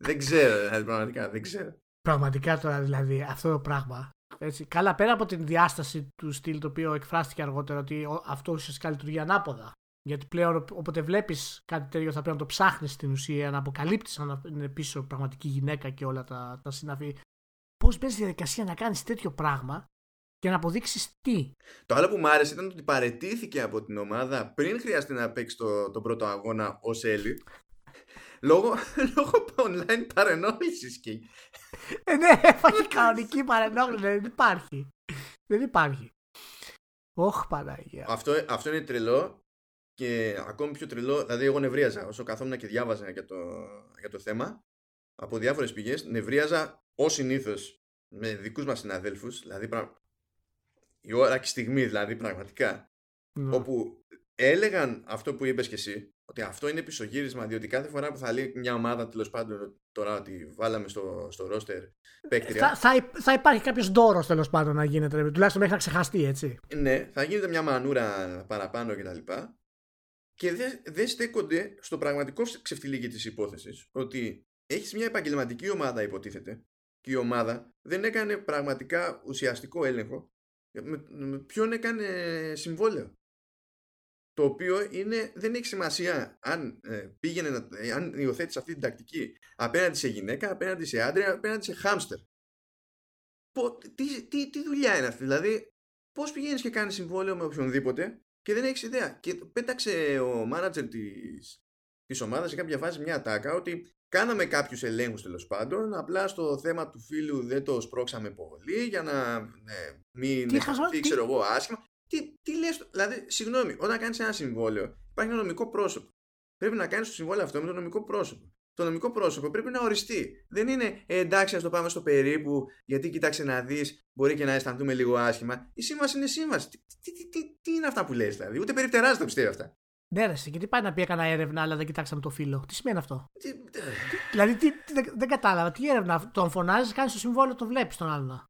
δεν ξέρω, δηλαδή, πραγματικά δεν ξέρω. Πραγματικά τώρα δηλαδή αυτό το πράγμα. Έτσι, καλά, πέρα από την διάσταση του στυλ το οποίο εκφράστηκε αργότερα ότι αυτό ουσιαστικά λειτουργεί ανάποδα. Γιατί πλέον όποτε βλέπεις κάτι τέτοιο θα πρέπει να το ψάχνεις στην ουσία, να αποκαλύπτεις αν είναι πίσω πραγματική γυναίκα και όλα τα, τα συναφή. Πώς μπαίνεις στη διαδικασία να κάνεις τέτοιο πράγμα και να αποδείξεις τι; Το άλλο που μου άρεσε ήταν ότι παρετήθηκε από την ομάδα πριν χρειαστεί να παίξει το, τον πρώτο αγώνα ως Έλλη. Λόγω, λόγω online παρενόχλησης και. ε, ναι, έφαγε κανονική παρενόχληση. Δεν υπάρχει. Δεν υπάρχει. Όχι Παναγία. Αυτό, αυτό είναι τρελό και ακόμη πιο τρελό, δηλαδή εγώ νευρίαζα όσο καθόμουν και διάβαζα για το, για το θέμα από διάφορες πηγές, νευρίαζα ως συνήθως με δικούς μας συναδέλφους, δηλαδή η ώρα και στιγμή δηλαδή πραγματικά, ναι. όπου έλεγαν αυτό που είπες και εσύ, ότι αυτό είναι πισωγύρισμα, διότι κάθε φορά που θα λέει μια ομάδα τέλος πάντων τώρα ότι βάλαμε στο, στο ρόστερ παίκτρια. Θα, θα, θα υπάρχει κάποιος ντόρο τέλος πάντων να γίνεται, τουλάχιστον μέχρι να ξεχαστεί έτσι. Ναι, θα γίνεται μια μανούρα παραπάνω κτλ και δεν δε στέκονται στο πραγματικό ξεφτιλίκι της υπόθεσης ότι έχεις μια επαγγελματική ομάδα υποτίθεται και η ομάδα δεν έκανε πραγματικά ουσιαστικό έλεγχο με, ποιον έκανε συμβόλαιο το οποίο είναι, δεν έχει σημασία αν ε, πήγαινε ε, αν υιοθέτησε αυτή την τακτική απέναντι σε γυναίκα, απέναντι σε άντρα, απέναντι σε χάμστερ. τι, τι, τι δουλειά είναι αυτή, δηλαδή πώς πηγαίνεις και κάνεις συμβόλαιο με οποιονδήποτε και δεν έχεις ιδέα. Και πέταξε ο μάνατζερ της της ομάδας σε κάποια φάση μια ατάκα ότι κάναμε κάποιους ελέγχους τέλος πάντων. Απλά στο θέμα του φίλου δεν το σπρώξαμε πολύ για να ναι, μην τι ξέρω εγώ, άσχημα. Τι, τι λες, δηλαδή, συγγνώμη, όταν κάνεις ένα συμβόλαιο, υπάρχει ένα νομικό πρόσωπο. Πρέπει να κάνεις το συμβόλαιο αυτό με το νομικό πρόσωπο. Το νομικό πρόσωπο πρέπει να οριστεί. Δεν είναι ε, εντάξει, ας το πάμε στο περίπου, γιατί κοίταξε να δεις, μπορεί και να αισθανθούμε λίγο άσχημα. Η σύμβαση είναι σύμβαση. Τι, τι, τι, τι είναι αυτά που λες, δηλαδή; Ούτε περιπτεράζει τα πιστεύει αυτά. Ναι, ρε, και τι πάει να πει έκανα έρευνα, αλλά δεν κοιτάξαμε το φίλο. Τι σημαίνει αυτό; Τι, δηλαδή, τι, δεν, δεν κατάλαβα. Τι έρευνα, τον φωνάζεις, κάνεις το συμβόλαιο, το βλέπεις τον άλλον.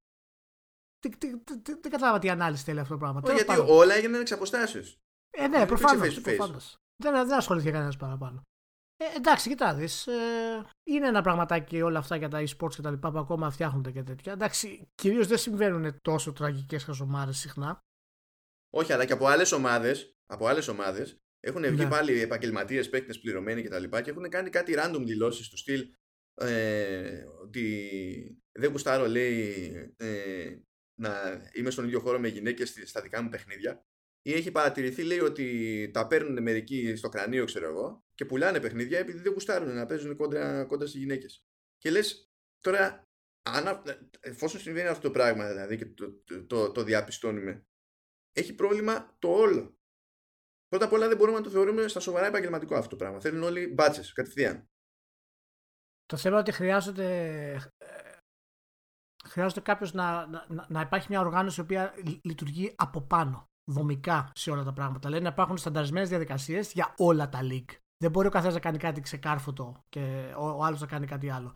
Δεν κατάλαβα τι ανάλυση θέλει αυτό το πράγμα. Όχι, γιατί όλα έγιναν εξ αποστάσεως. Ε, ναι, προφανώς. Δεν, δεν ασχολήθηκε κανένας παραπάνω. Ε, εντάξει, κοιτά, ε, είναι ένα πραγματάκι όλα αυτά για τα e-sports και τα λοιπά που ακόμα φτιάχνονται και τέτοια. Εντάξει, κυρίως δεν συμβαίνουν τόσο τραγικές χαζομάρε συχνά. Όχι, αλλά και από άλλες ομάδες από άλλες ομάδες έχουν βγει ναι. πάλι επαγγελματίες, παίκτες πληρωμένοι κτλ. Και, και έχουν κάνει κάτι random δηλώσεις του στυλ ε, ότι δεν γουστάρω, λέει, ε, να είμαι στον ίδιο χώρο με γυναίκες στα δικά μου παιχνίδια. Ή έχει παρατηρηθεί, λέει, ότι τα παίρνουν μερικοί στο κρανίο, ξέρω εγώ, και πουλάνε παιχνίδια επειδή δεν γουστάρουν να παίζουν κόντρα, κόντρα στις γυναίκες. Και λες, τώρα, αν, εφόσον συμβαίνει αυτό το πράγμα, δηλαδή, και το, το, το, το διαπιστώνουμε, έχει πρόβλημα το όλο. Πρώτα απ' όλα δεν μπορούμε να το θεωρούμε στα σοβαρά επαγγελματικό αυτό το πράγμα. Θέλουν όλοι μπάτσες κατευθείαν. Το θέμα ότι χρειάζεται, χρειάζεται κάποιος να, να, να, υπάρχει μια οργάνωση η οποία λειτουργεί από πάνω, δομικά σε όλα τα πράγματα. Λένε να υπάρχουν στανταρισμένες διαδικασίες για όλα τα league. Δεν μπορεί ο καθένας να κάνει κάτι ξεκάρφωτο και ο, ο άλλος να κάνει κάτι άλλο.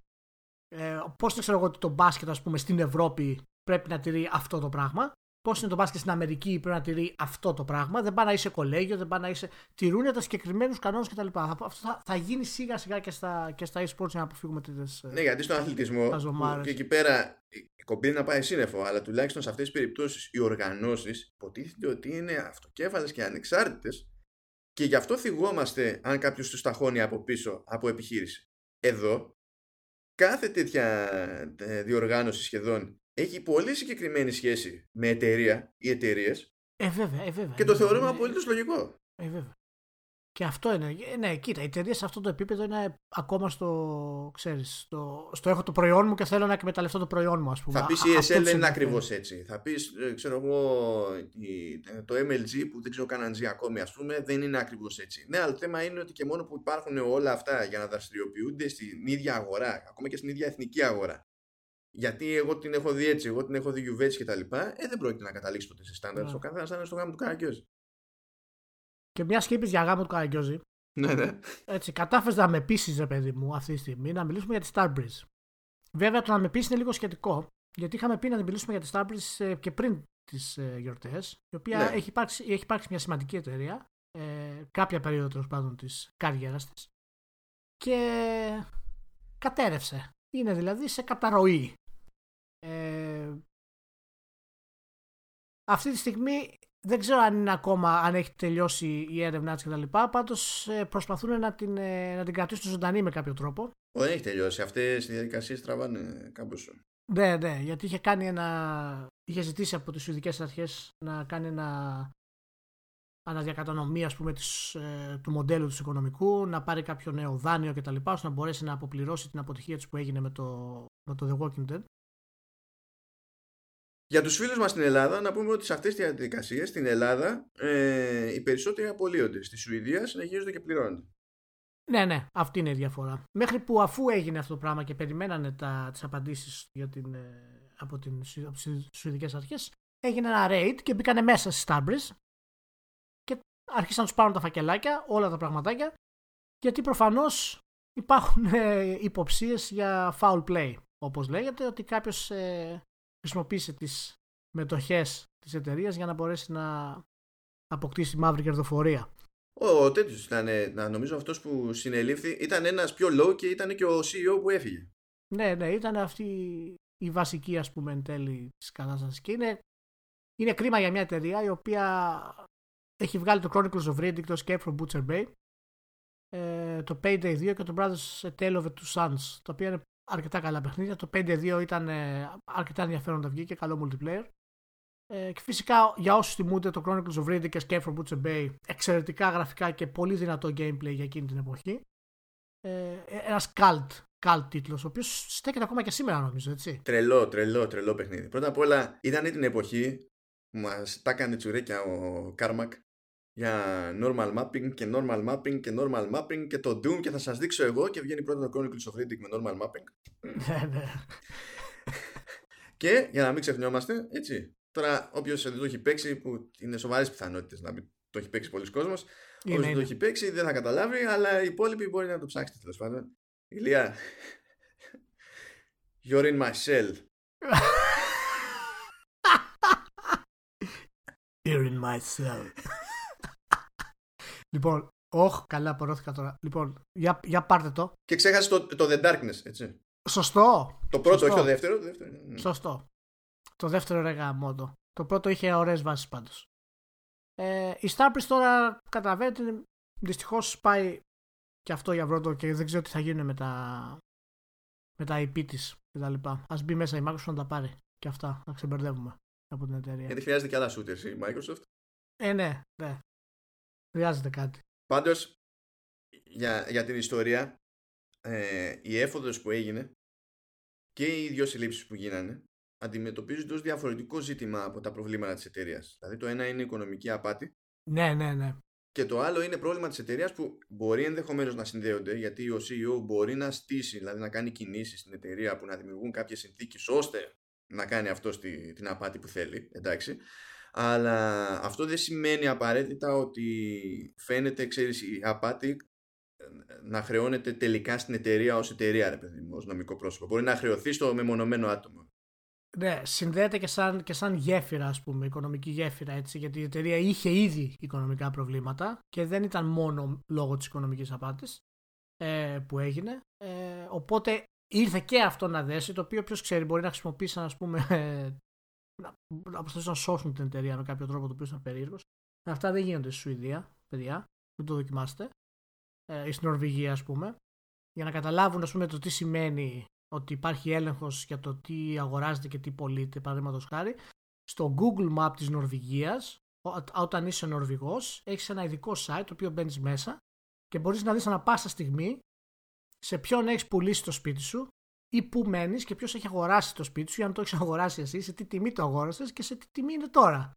Ε, Πώς το ξέρω εγώ ότι το μπάσκετ, ας πούμε, στην Ευρώπη πρέπει να τηρεί αυτό το πράγμα; Πώς είναι το μπάσκετ στην Αμερική, πρέπει να τηρεί αυτό το πράγμα. Δεν πάει να είσαι κολέγιο, δεν πάει να είσαι. Τηρούν τα συγκεκριμένους κανόνες κτλ. Αυτό θα, θα γίνει σιγά σιγά και στα, και στα e-sports για να αποφύγουμε τέτοιες. Ναι, γιατί στον αθλητισμό. Και εκεί πέρα η κομπή να πάει σύννεφο, αλλά τουλάχιστον σε αυτές τις περιπτώσεις οι οργανώσεις υποτίθεται ότι είναι αυτοκέφαλες και ανεξάρτητες και γι' αυτό θυγόμαστε αν κάποιος τους ταχώνει από πίσω από επιχείρηση. Εδώ κάθε τέτοια ε, διοργάνωση σχεδόν έχει πολύ συγκεκριμένη σχέση με εταιρεία ή εταιρείες. Ε, βέβαια, ε, βέβαια. Και το θεωρούμε απολύτως λογικό. Ε, βέβαια. Και αυτό είναι. Ναι, κοίτα, οι εταιρείες σε αυτό το επίπεδο είναι ακόμα στο. Ξέρεις, στο, στο έχω το προϊόν μου και θέλω να εκμεταλλευτώ το προϊόν μου, ας πούμε. Θα πεις η ESL δεν είναι ακριβώς έτσι. Θα πεις, ε, ξέρω εγώ, το MLG που δεν ξέρω καν ζει ακόμη, ας πούμε, δεν είναι ακριβώς έτσι. Ναι, αλλά το θέμα είναι ότι και μόνο που υπάρχουν όλα αυτά για να δραστηριοποιούνται στην ίδια αγορά, ακόμα και στην ίδια εθνική αγορά. Γιατί εγώ την έχω δει έτσι, εγώ την έχω δει γιουβέτσι και τα λοιπά, ε, δεν πρόκειται να καταλήξει ποτέ σε στάνταρ. Ναι. Ο καθένα θα είναι στο γάμο του Καραγκιόζη. Και μια σκήπη για γάμο του Καραγκιόζη. Ναι, ναι. Έτσι, κατάφερες να με πείσεις, ρε παιδί μου, αυτή τη στιγμή να μιλήσουμε για τη Starbreeze. Βέβαια, το να με πείσεις είναι λίγο σχετικό, γιατί είχαμε πει να μιλήσουμε για τη Starbreeze ε, και πριν τις ε, γιορτές, η οποία ναι. έχει, υπάρξει, έχει υπάρξει μια σημαντική εταιρεία, ε, κάποια περίοδο τέλος πάντων της καριέρας της, και κατέρευσε. Είναι δηλαδή σε καταρροή. Ε, αυτή τη στιγμή δεν ξέρω αν είναι ακόμα, αν έχει τελειώσει η έρευνά της κτλ. Πάντως ε, προσπαθούν να την, ε, να την κρατήσουν ζωντανή με κάποιο τρόπο. Δεν έχει τελειώσει. Αυτές οι διαδικασίες τραβάνε κάπως. Ναι, ναι, γιατί είχε κάνει ένα. είχε ζητήσει από τις Σουηδικές Αρχές να κάνει ένα αναδιακατανομή ας πούμε, της, ε, του μοντέλου του οικονομικού, να πάρει κάποιο νέο δάνειο κτλ. ώστε να μπορέσει να αποπληρώσει την αποτυχία της που έγινε με το, με το The Walking Dead. Για τους φίλους μας στην Ελλάδα να πούμε ότι σε αυτές τις διαδικασίες στην Ελλάδα ε, οι περισσότεροι απολύονται. Στη Σουηδία συνεχίζονται και πληρώνονται. Ναι, ναι, αυτή είναι η διαφορά. Μέχρι που αφού έγινε αυτό το πράγμα και περιμένανε τα, τις απαντήσεις για την, ε, από, την, από τις Σουηδικές Αρχές, έγινε ένα raid και μπήκανε μέσα στη Starbreeze και άρχισαν να τους πάρουν τα φακελάκια, όλα τα πραγματάκια, γιατί προφανώς υπάρχουν ε, υποψίες για foul play, όπως λέγεται, ότι κάποιος ε, χρησιμοποίησε τις μετοχές της εταιρείας για να μπορέσει να αποκτήσει μαύρη κερδοφορία. Ο τέτοιος ήταν, να νομίζω αυτός που συνελήφθη, ήταν ένας πιο low και ήταν και ο CEO που έφυγε. Ναι, ναι, ήταν αυτή η βασική ας πούμε εν τέλει της κατάστασης και είναι, είναι κρίμα για μια εταιρεία η οποία έχει βγάλει το Chronicles of Riddick, το Escape from Butcher Bay, ε, το Payday 2 και το Brothers A Tale of the Two Sons, τα οποία είναι αρκετά καλά παιχνίδια. Το 5-2 ήταν ε, αρκετά ενδιαφέροντα βγήκε, καλό multiplayer. Ε, και φυσικά για όσους θυμούνται το Chronicles of Riddick και Escape from Butcher Bay, εξαιρετικά γραφικά και πολύ δυνατό gameplay για εκείνη την εποχή. Ε, Ένας cult, cult τίτλος, ο οποίος στέκεται ακόμα και σήμερα νομίζω, έτσι. Τρελό, τρελό, τρελό παιχνίδι. Πρώτα απ' όλα ήταν την εποχή που μας τα έκανε τσουρέκια ο Κάρμακ για normal mapping και normal mapping και normal mapping και το Doom και θα σας δείξω εγώ και βγαίνει πρώτα το Chronicles of Riddick με normal mapping. Ναι, ναι. και για να μην ξεχνιόμαστε, έτσι, τώρα όποιος δεν το έχει παίξει που είναι σοβαρές πιθανότητες να μην το έχει παίξει πολλοί κόσμος, Όποιο δεν το έχει παίξει δεν θα καταλάβει, αλλά οι υπόλοιποι μπορεί να το ψάξετε τέλος πάντων. Ηλία, you're in my cell. You're in my cell. Λοιπόν, όχ, καλά απορρώθηκα τώρα. Λοιπόν, για, για πάρτε το. Και ξέχασε το, το The Darkness, έτσι. Σωστό. Το πρώτο, Σωστό. όχι το δεύτερο. Το δεύτερο. Ναι. Σωστό. Το δεύτερο ρεγά μόντο. Το πρώτο είχε ωραίες βάσεις πάντως. Ε, η Starbreeze τώρα καταλαβαίνετε δυστυχώς πάει και αυτό για βρόντο και δεν ξέρω τι θα γίνει με τα, με τα IP της κτλ. Α μπει μέσα η Microsoft να τα πάρει και αυτά, να ξεμπερδεύουμε από την εταιρεία. Γιατί χρειάζεται και άλλα shooters η Microsoft. Ε, ναι, ναι. Χρειάζεται κάτι. Πάντως, για, για την ιστορία, ε, η έφοδος που έγινε και οι δύο συλλήψεις που γίνανε αντιμετωπίζονται ως διαφορετικό ζήτημα από τα προβλήματα της εταιρείας. Δηλαδή το ένα είναι οικονομική απάτη Ναι, ναι, ναι. και το άλλο είναι πρόβλημα της εταιρείας που μπορεί ενδεχομένως να συνδέονται γιατί ο CEO μπορεί να στήσει, δηλαδή να κάνει κινήσεις στην εταιρεία που να δημιουργούν κάποιες συνθήκες ώστε να κάνει αυτό στη, την απάτη που θέλει, εντάξει αλλά αυτό δεν σημαίνει απαραίτητα ότι φαίνεται, ξέρεις, η απάτη ε, να χρεώνεται τελικά στην εταιρεία ως εταιρεία, ρε παιδί μου, ως νομικό πρόσωπο. Μπορεί να χρεωθεί στο μεμονωμένο άτομο. Ναι, συνδέεται και σαν, και σαν γέφυρα, ας πούμε, οικονομική γέφυρα, έτσι, γιατί η εταιρεία είχε ήδη οικονομικά προβλήματα και δεν ήταν μόνο λόγω της οικονομικής απάτης ε, που έγινε. Ε, οπότε ήρθε και αυτό να δέσει, το οποίο ποιος ξέρει μπορεί να χρησιμοποιήσει, ας πούμε, να, να προσπαθήσουν να σώσουν την εταιρεία με κάποιο τρόπο το οποίο ήταν περίεργος. Αυτά δεν γίνονται στη Σουηδία, παιδιά. Μην το δοκιμάσετε. Ε, ή στην Νορβηγία, ας πούμε. Για να καταλάβουν, ας πούμε, το τι σημαίνει ότι υπάρχει έλεγχος για το τι αγοράζεται και τι πωλείται, παραδείγματος χάρη. Στο Google Map της Νορβηγίας, όταν είσαι Νορβηγός, έχεις ένα ειδικό site το οποίο μπαίνεις μέσα και μπορείς να δεις ανα πάσα στιγμή σε ποιον έχεις πουλήσει το σπίτι σου ή πού μένεις και ποιος έχει αγοράσει το σπίτι σου, ή αν το έχεις αγοράσει εσύ, σε τι τιμή το αγόρασες και σε τι τιμή είναι τώρα.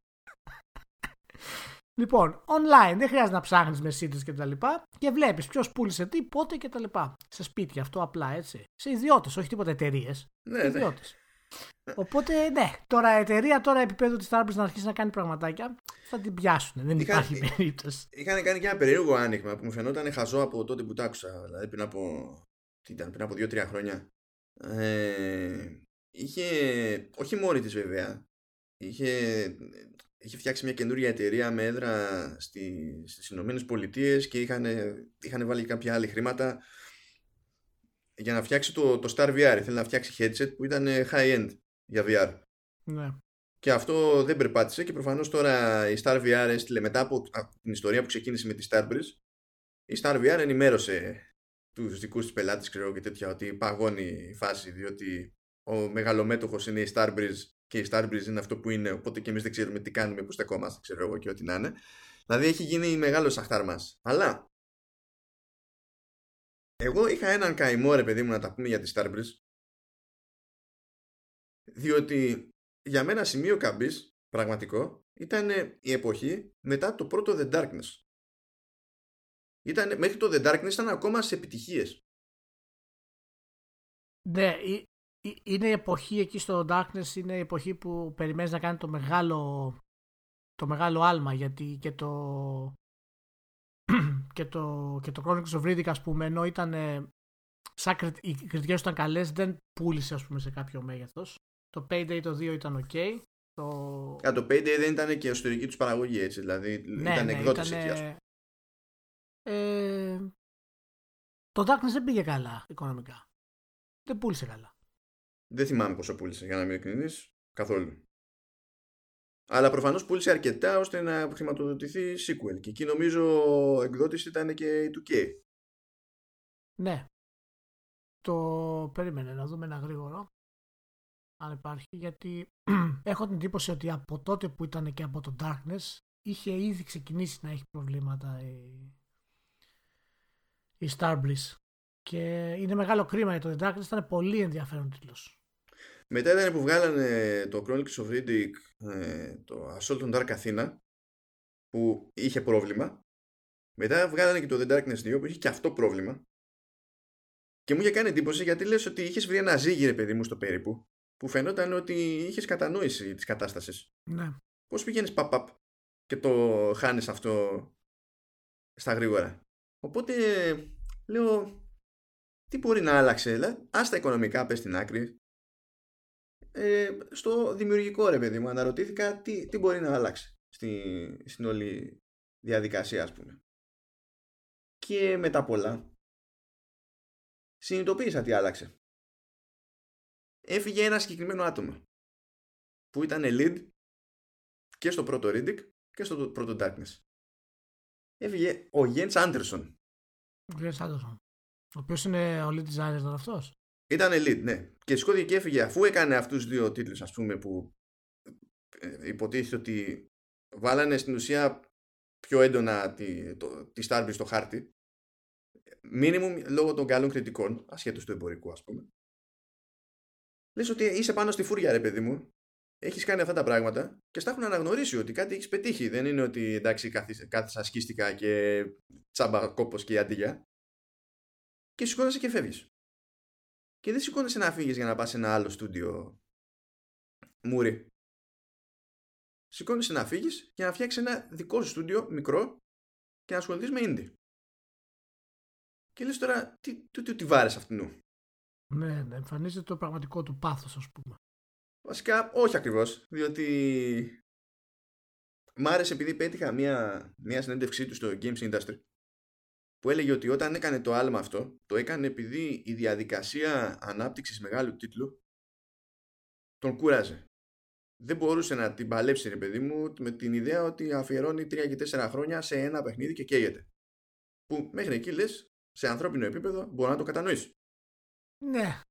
λοιπόν, online δεν χρειάζεται να ψάχνεις με σύντρες και τα λοιπά και βλέπεις ποιος πούλησε τι, πότε και τα λοιπά. Σε σπίτια, αυτό απλά έτσι. Σε ιδιώτες, όχι τίποτα εταιρείες. Ναι, ναι. ιδιώτες. Οπότε ναι, τώρα η εταιρεία, τώρα επίπεδο της Starbucks να αρχίσει να κάνει πραγματάκια, θα την πιάσουν. Δεν είχαν, υπάρχει περίπτωση. Είχαν κάνει και ένα περίεργο άνοιγμα που μου φαινόταν χαζό από τότε που το άκουσα. Δηλαδή πριν από, τι ήταν, πριν από 2-3 χρόνια. Ε, είχε, όχι μόνη της βέβαια, είχε, είχε φτιάξει μια καινούρια εταιρεία με έδρα στη, στις Ηνωμένες Πολιτείες και είχαν, είχαν βάλει κάποια άλλη χρήματα για να φτιάξει το, το Star VR. Θέλει να φτιάξει headset που ήταν high-end για VR. Ναι. Και αυτό δεν περπάτησε και προφανώς τώρα η Star VR έστειλε μετά από την ιστορία που ξεκίνησε με τη Starbreeze η Star VR ενημέρωσε τους δικούς τη πελάτες, ξέρω και τέτοια, ότι παγώνει η φάση, διότι ο μεγαλομέτωχος είναι η Starbreeze και η Starbreeze είναι αυτό που είναι, οπότε και εμείς δεν ξέρουμε τι κάνουμε, που στεκόμαστε, ξέρω εγώ και ό,τι να είναι. Δηλαδή έχει γίνει μεγάλος αχτάρ μας. Αλλά εγώ είχα έναν καημό, ρε παιδί μου, να τα πούμε για τη Starbreeze, διότι για μένα σημείο καμπής, πραγματικό, ήταν η εποχή μετά το πρώτο The Darkness. Ήταν, μέχρι το The Darkness ήταν ακόμα σε επιτυχίες. Ναι, είναι η εποχή εκεί στο Darkness, είναι η εποχή που περιμένεις να κάνει το μεγάλο, το μεγάλο άλμα, γιατί και το και το, και το Chronicles of Riddick, ας πούμε, ενώ ήταν σαν οι κριτικές ήταν καλές, δεν πούλησε, ας πούμε, σε κάποιο μέγεθος. Το Payday το 2 ήταν ok. Το... Α, το Payday δεν ήταν και εσωτερική τους παραγωγή, έτσι, δηλαδή ναι, ήταν ναι, εκδότης εκεί, ας πούμε. Ε, το Darkness δεν πήγε καλά οικονομικά. Δεν πούλησε καλά. Δεν θυμάμαι πόσο πούλησε, για να μην ειλικρινής. Καθόλου. Αλλά προφανώς πούλησε αρκετά ώστε να χρηματοδοτηθεί sequel. Και εκεί νομίζω εκδότης ήταν και η 2K. Ναι. Το περίμενε να δούμε ένα γρήγορο. Αν υπάρχει. Γιατί έχω την εντύπωση ότι από τότε που ήταν και από το Darkness είχε ήδη ξεκινήσει να έχει προβλήματα η, η Starbreeze. Και είναι μεγάλο κρίμα για το The Darkness, ήταν πολύ ενδιαφέρον τίτλος. Μετά ήταν που βγάλανε το Chronicles of Riddick, ε, το Assault on Dark Athena, που είχε πρόβλημα. Μετά βγάλανε και το The Darkness 2 που είχε και αυτό πρόβλημα. Και μου είχε κάνει εντύπωση γιατί λες ότι είχες βρει ένα ζύγι παιδί μου στο περίπου που φαινόταν ότι είχες κατανόηση της κατάστασης. Ναι. Πώς πηγαίνεις παπ και το χάνεις αυτό στα γρήγορα. Οπότε λέω τι μπορεί να άλλαξε, δηλαδή, ας τα οικονομικά πες στην άκρη. Ε, στο δημιουργικό ρε παιδί μου αναρωτήθηκα τι, τι μπορεί να αλλάξει στη, στην όλη διαδικασία ας πούμε. Και μετά πολλά συνειδητοποίησα τι άλλαξε. Έφυγε ένα συγκεκριμένο άτομο που ήταν lead και στο πρώτο Riddick και στο πρώτο Darkness. Έφυγε ο Jens Anderson ο Chris Anderson. Ο οποίος είναι ο lead designer τώρα αυτός. Ήταν lead, ναι. Και σηκώθηκε και έφυγε αφού έκανε αυτούς του δύο τίτλους, ας πούμε, που ε, υποτίθεται ότι βάλανε στην ουσία πιο έντονα τη, το, τη Starbreeze στο χάρτη. Μίνιμουμ λόγω των καλών κριτικών, ασχέτως του εμπορικού, ας πούμε. Λες ότι είσαι πάνω στη φούρια, ρε παιδί μου. Έχεις κάνει αυτά τα πράγματα και στα έχουν αναγνωρίσει ότι κάτι έχεις πετύχει. Δεν είναι ότι εντάξει, κάθισα ασκήστηκα και τσάμπα κόπος και αντίγια. Και σηκώνεσαι και φεύγεις. Και δεν σηκώνεσαι να φύγεις για να πας σε ένα άλλο στούντιο μούρι. Σηκώνεσαι να φύγεις για να φτιάξεις ένα δικό σου στούντιο μικρό και να ασχοληθείς με indie. Και λες τώρα, τι, τι, τι, τι βάρες αυτού. Ναι, ναι, εμφανίζεται το πραγματικό του πάθος, ας πούμε. Βασικά, όχι ακριβώς, διότι μ' άρεσε επειδή πέτυχα μια, μια συνέντευξή του στο Games Industry που έλεγε ότι όταν έκανε το άλμα αυτό, το έκανε επειδή η διαδικασία ανάπτυξης μεγάλου τίτλου τον κούραζε. Δεν μπορούσε να την παλέψει, ρε παιδί μου, με την ιδέα ότι αφιερώνει 3 και 4 χρόνια σε ένα παιχνίδι και καίγεται. Που μέχρι εκεί λες, σε ανθρώπινο επίπεδο, μπορεί να το κατανοήσει. Ναι.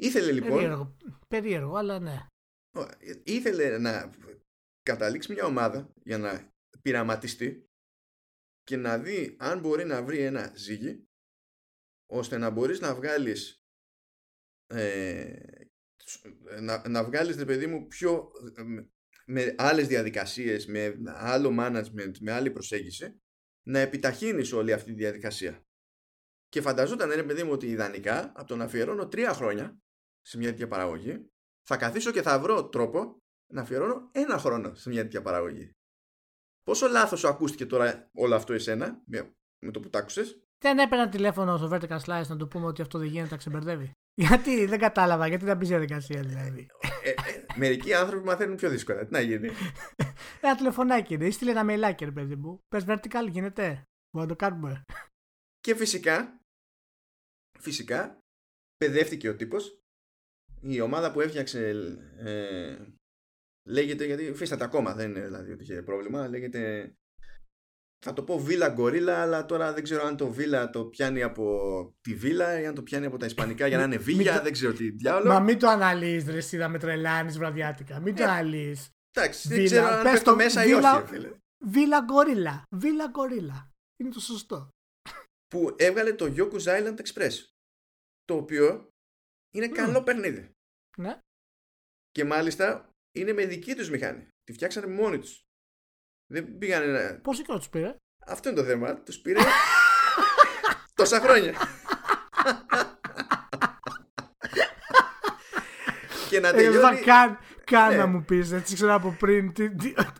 Ήθελε λοιπόν. Περίεργο, περίεργο αλλά ναι. Ήθελε να καταλήξει μια ομάδα για να πειραματιστεί και να δει αν μπορεί να βρει ένα ζύγι ώστε να μπορείς να βγάλεις ε, να, να βγάλεις ρε παιδί μου πιο με άλλες διαδικασίες με άλλο management, με άλλη προσέγγιση να επιταχύνεις όλη αυτή τη διαδικασία και φανταζόταν ρε παιδί μου ότι ιδανικά από το να αφιερώνω τρία χρόνια σε μια τέτοια παραγωγή θα καθίσω και θα βρω τρόπο να αφιερώνω ένα χρόνο σε μια τέτοια παραγωγή Πόσο λάθος σου ακούστηκε τώρα όλο αυτό εσένα, με το που τ' άκουσες; Δεν έπαιρνα τηλέφωνο στο Vertical Slice να του πούμε ότι αυτό δεν γίνεται, να ξεμπερδεύει. Γιατί; Δεν κατάλαβα, γιατί δεν μπει διαδικασία δηλαδή. Ε, ε, ε, μερικοί άνθρωποι μαθαίνουν πιο δύσκολα. Τι να γίνει; ένα τηλεφωνάκι είναι, ή στείλε ένα mailάκι, ρε παιδί μου. Πες vertical γίνεται; Μπορεί να το κάνουμε. Και φυσικά, φυσικά, παιδεύτηκε ο τύπος. Η ομάδα που έφτιαξε ε, Λέγεται, γιατί υφίσταται ακόμα, δεν είναι δηλαδή ότι είχε πρόβλημα, λέγεται θα το πω βίλα γκορίλα, αλλά τώρα δεν ξέρω αν το βίλα το πιάνει από τη βίλα ή αν το πιάνει από τα ισπανικά για να είναι βίλια, δεν ξέρω τι διάολο. Μα μην το αναλύεις ρε εσύ με τρελάνεις βραδιάτικα, μην το ε, αναλύεις. Εντάξει, δεν ξέρω αν πες το μέσα ή όχι φίλε. Βίλα γκορίλα, βίλα γκορίλα, είναι το σωστό. Που έβγαλε το Yoku's Island Express, το οποίο είναι καλό παιχνίδι. Ναι. Και μάλιστα είναι με δική τους μηχανή. Τη φτιάξανε μόνοι τους. Δεν πήγανε να. Πόσο καιρό τους πήρε; Αυτό είναι το θέμα. Τους πήρε. τόσα χρόνια. και να τελειώνει... καν, καν ναι. να μου πεις, έτσι ξέρω από πριν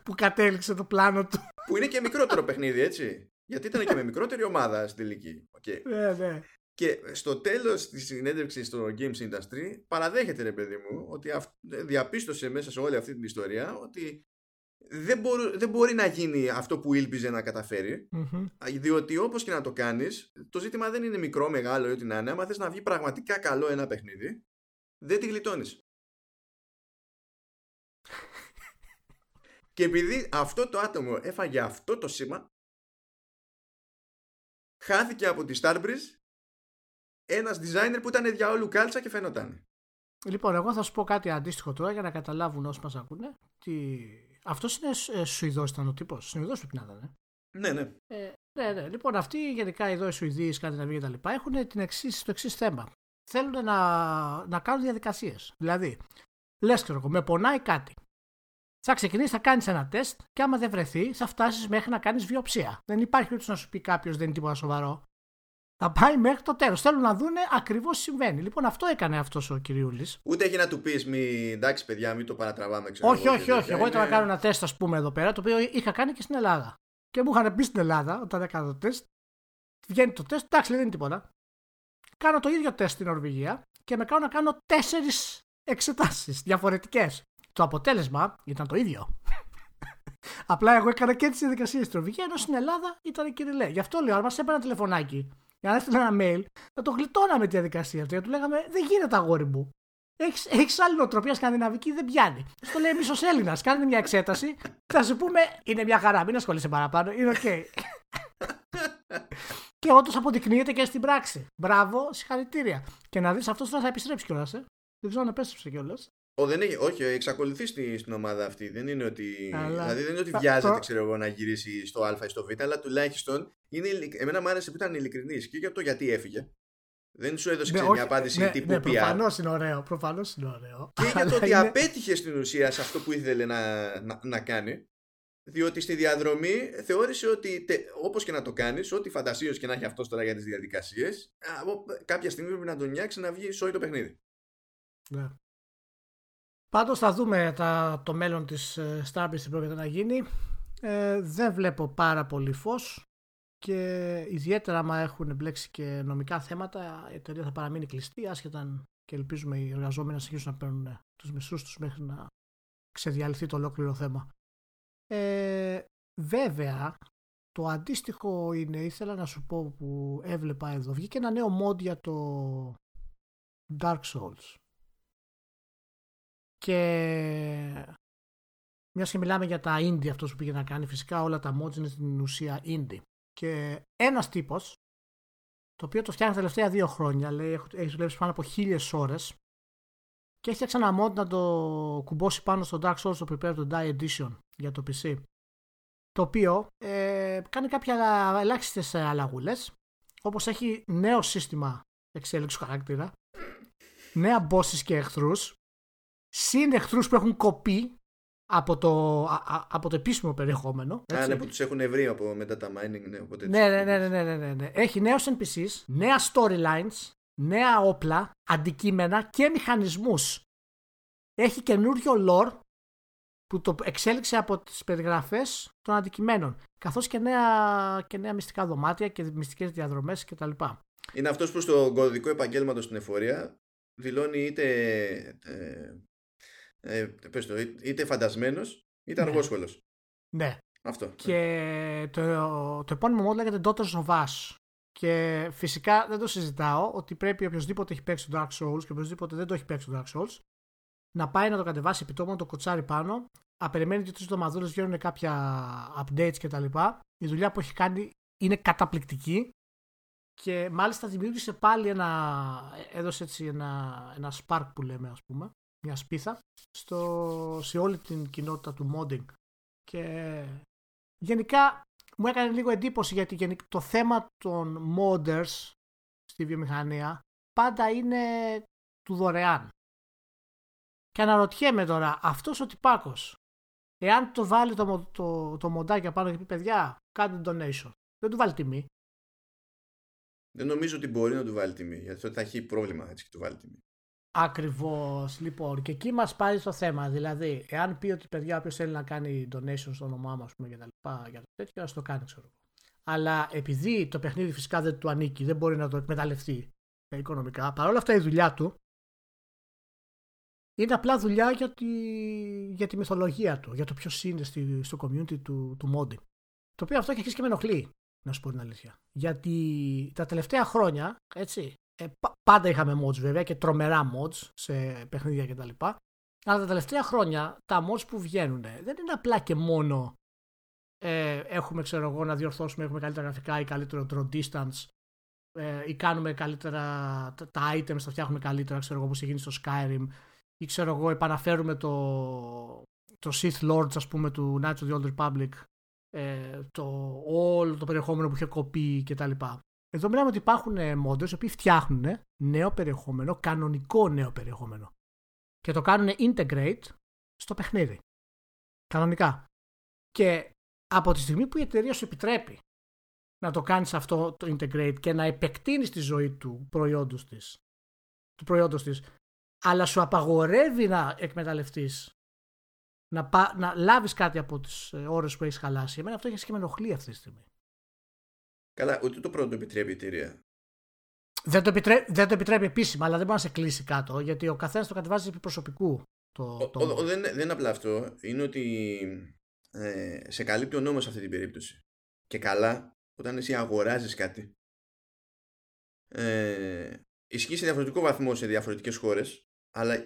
που κατέληξε το πλάνο του. Που είναι και μικρότερο παιχνίδι, έτσι. Γιατί ήταν και με μικρότερη ομάδα στην τελική. Okay. Ναι, ναι. Και στο τέλος της συνέντευξης στο Games Industry παραδέχεται ρε παιδί μου ότι διαπίστωσε μέσα σε όλη αυτή την ιστορία ότι δεν, δεν μπορεί να γίνει αυτό που ήλπιζε να καταφέρει. Διότι όπως και να το κάνεις το ζήτημα δεν είναι μικρό, μεγάλο ή ό,τι να είναι. Άμα θες να βγει πραγματικά καλό ένα παιχνίδι δεν τη γλιτώνεις. Και επειδή αυτό το άτομο έφαγε αυτό το σήμα χάθηκε από τη Starbreeze ένας designer που ήταν διαόλου κάλτσα και φαινόταν. Λοιπόν, εγώ θα σου πω κάτι αντίστοιχο τώρα για να καταλάβουν όσοι μας ακούνε. Τι... Αυτός είναι ε, Σουηδός, ήταν ο τύπος. Σουηδός πρέπει να ήταν. Ναι, ναι. Ε, ναι, ναι. Λοιπόν, αυτοί γενικά εδώ οι Σουηδοί, οι Σκανδιναβοί κτλ. έχουν την εξής, το εξής θέμα. Θέλουν να, να κάνουν διαδικασίες. Δηλαδή, λες και εγώ, με πονάει κάτι. Θα ξεκινήσεις, θα κάνεις ένα τεστ και άμα δεν βρεθεί, θα φτάσεις μέχρι να κάνεις βιοψία. Δεν υπάρχει ούτε να σου πει κάποιος δεν είναι τίποτα σοβαρό. Θα πάει μέχρι το τέλος. Θέλουν να δούνε ακριβώς τι συμβαίνει. Λοιπόν, αυτό έκανε αυτός ο κυριούλης. Ούτε έχει να του πεις, μη, εντάξει, παιδιά, μην το παρατραβάμε. Ξέρω όχι, όχι, όχι. Εγώ ήθελα να κάνω ένα τεστ, ας πούμε, εδώ πέρα, το οποίο είχα κάνει και στην Ελλάδα. Και μου είχαν πει στην Ελλάδα, όταν έκανα το τεστ, βγαίνει το τεστ, εντάξει, δεν είναι τίποτα. Κάνω το ίδιο τεστ στην Νορβηγία και με κάνω να κάνω τέσσερις εξετάσεις διαφορετικές. Το αποτέλεσμα ήταν το ίδιο. Απλά εγώ έκανα και τις διαδικασίες στην Νορβηγία, ενώ στην Ελλάδα ήταν κυριλέ. Γι' αυτό λέω, αν μας έπαιρνα τηλεφωνάκι για να έστειλε ένα mail, θα το γλιτώναμε τη διαδικασία αυτή. του λέγαμε Δεν γίνεται αγόρι μου. Έχεις έχεις άλλη νοοτροπία σκανδιναβική, δεν πιάνει. Στο λέει μισό Έλληνας. Κάνει μια εξέταση. Θα σου πούμε Είναι μια χαρά, μην ασχολείσαι παραπάνω. Είναι ok. Okay. και όντως αποδεικνύεται και στην πράξη. Μπράβο, συγχαρητήρια. Και να δεις αυτός θα επιστρέψει κιόλας. Ε. Δεν ξέρω αν επέστρεψε κιόλας. Ο, δεν έχει, όχι, εξακολουθεί στην ομάδα αυτή. Δεν είναι ότι, αλλά... δηλαδή δεν είναι ότι βιάζεται ξέρω εγώ, να γυρίσει στο Α ή στο Β, αλλά τουλάχιστον είναι, εμένα μου άρεσε που ήταν ειλικρινής και για το γιατί έφυγε. Δεν σου έδωσε ναι, μια απάντηση ναι, τύπου ναι, Προφανώς είναι ωραίο. Προφανώς είναι ωραίο. Και για το ότι είναι... απέτυχε στην ουσία σε αυτό που ήθελε να, να, να κάνει. Διότι στη διαδρομή θεώρησε ότι όπως και να το κάνεις, ό,τι φαντασίως και να έχει αυτός τώρα για τις διαδικασίες, κάποια στιγμή πρέπει να τον νιάξεις να βγει σόι το παιχνίδι. Ναι. Πάντως θα δούμε τα, το μέλλον της ε, Starbase τι πρόκειται να γίνει. Ε, δεν βλέπω πάρα πολύ φως και ιδιαίτερα άμα έχουν μπλέξει και νομικά θέματα η εταιρεία θα παραμείνει κλειστή άσχετα και ελπίζουμε οι εργαζόμενοι να συνεχίσουν να παίρνουν τους μισθούς τους μέχρι να ξεδιαλυθεί το ολόκληρο θέμα. Ε, βέβαια το αντίστοιχο είναι, ήθελα να σου πω που έβλεπα εδώ, βγήκε ένα νέο mod για το Dark Souls και μιας και μιλάμε για τα indie αυτός που πήγε να κάνει, φυσικά όλα τα mods είναι στην ουσία indie. Και ένας τύπος, το οποίο το φτιάχνει τα τελευταία δύο χρόνια, λέει, έχει δουλέψει πάνω από χίλιες ώρες και έχει ένα mod να το κουμπώσει πάνω στο Dark Souls το Prepare to Die Edition για το PC. το οποίο ε, κάνει κάποια ελάχιστες αλλαγούλες όπως έχει νέο σύστημα εξέλιξη χαρακτήρα νέα bosses και εχθρούς συν εχθρούς που έχουν κοπεί από το, από το επίσημο περιεχόμενο. Έτσι. Α, ναι, που τους έχουν βρει από μετά τα mining. Ναι, οπότε ναι, ναι, ναι, ναι, ναι, ναι, ναι. Έχει νέους NPCs, νέα storylines, νέα όπλα, αντικείμενα και μηχανισμούς. Έχει καινούριο lore που το εξέλιξε από τις περιγραφές των αντικειμένων. Καθώς και νέα, και νέα μυστικά δωμάτια και μυστικές διαδρομές κτλ. Είναι αυτός που στο κωδικό επαγγέλματος στην εφορία δηλώνει είτε ε, ε, πες το, είτε φαντασμένος είτε ναι. αργόσχολος. Ναι. Αυτό. Και το, το επόμενο μόδι λέγεται Daughters of Us. Και φυσικά δεν το συζητάω ότι πρέπει οποιοδήποτε έχει παίξει το Dark Souls και οποιοδήποτε δεν το έχει παίξει το Dark Souls να πάει να το κατεβάσει επιτόπου, να το κοτσάρει πάνω. Απεριμένει και τρεις εβδομαδούλε βγαίνουν κάποια updates κτλ. Η δουλειά που έχει κάνει είναι καταπληκτική και μάλιστα δημιούργησε πάλι ένα. έδωσε έτσι ένα, ένα spark που λέμε, ας πούμε, μιας σπίθα στο, σε όλη την κοινότητα του modding. Και γενικά μου έκανε λίγο εντύπωση γιατί το θέμα των modders στη βιομηχανία πάντα είναι του δωρεάν. Και αναρωτιέμαι τώρα, αυτός ο τυπάκος, εάν το βάλει το, το, το μοντάκι απάνω και πει παιδιά, κάντε donation, δεν του βάλει τιμή; Δεν νομίζω ότι μπορεί να του βάλει τιμή, γιατί θα έχει πρόβλημα έτσι και του βάλει τιμή. Ακριβώς. Λοιπόν, και εκεί μας πάει στο θέμα. Δηλαδή, εάν πει ότι παιδιά, όποιος θέλει να κάνει donation στο όνομά μας και τα λοιπά, για το τέτοιο, ας το κάνει, ξέρω Αλλά επειδή το παιχνίδι φυσικά δεν του ανήκει, δεν μπορεί να το εκμεταλλευτεί οικονομικά, παρόλα αυτά η δουλειά του είναι απλά δουλειά για τη, για τη μυθολογία του, για το ποιος είναι στη, στο community του, του modding. Το οποίο αυτό έχει αρχίσει και με ενοχλεί, να σου πω την αλήθεια. Γιατί τα τελευταία χρόνια, έτσι, ε, πάντα είχαμε mods βέβαια και τρομερά mods σε παιχνίδια κτλ. Αλλά τα τελευταία χρόνια τα mods που βγαίνουν δεν είναι απλά και μόνο ε, έχουμε ξέρω εγώ να διορθώσουμε, έχουμε καλύτερα γραφικά ή καλύτερο draw distance ε, ή κάνουμε καλύτερα τα, τα items, τα φτιάχνουμε καλύτερα ξέρω εγώ όπως έχει γίνει στο Skyrim ή ξέρω εγώ επαναφέρουμε το, το Sith Lords ας πούμε του Knights of the Old Republic ε, το όλο το περιεχόμενο που είχε κοπεί κτλ. Εδώ μιλάμε ότι υπάρχουν modders οι οποίοι φτιάχνουν νέο περιεχόμενο, κανονικό νέο περιεχόμενο και το κάνουν integrate στο παιχνίδι. Κανονικά. Και από τη στιγμή που η εταιρεία σου επιτρέπει να το κάνεις αυτό το integrate και να επεκτείνεις τη ζωή του προϊόντος της, του προϊόντος της αλλά σου απαγορεύει να εκμεταλλευτείς να, πα, να λάβεις κάτι από τις ε, ώρες που έχεις χαλάσει. Εμένα αυτό έχει και με ενοχλεί αυτή τη στιγμή. Καλά, ούτε το πρώτο επιτρέπει η εταιρεία. Δεν το, επιτρέπει, δεν το επιτρέπει επίσημα, αλλά δεν μπορεί να σε κλείσει κάτω, γιατί ο καθένας το κατεβάζει επί προσωπικού. Το, το... Ο, ο, δεν, δεν είναι απλά αυτό. Είναι ότι ε, σε καλύπτει ο νόμος σε αυτή την περίπτωση. Και καλά, όταν εσύ αγοράζεις κάτι, ε, ισχύει σε διαφορετικό βαθμό σε διαφορετικές χώρες, αλλά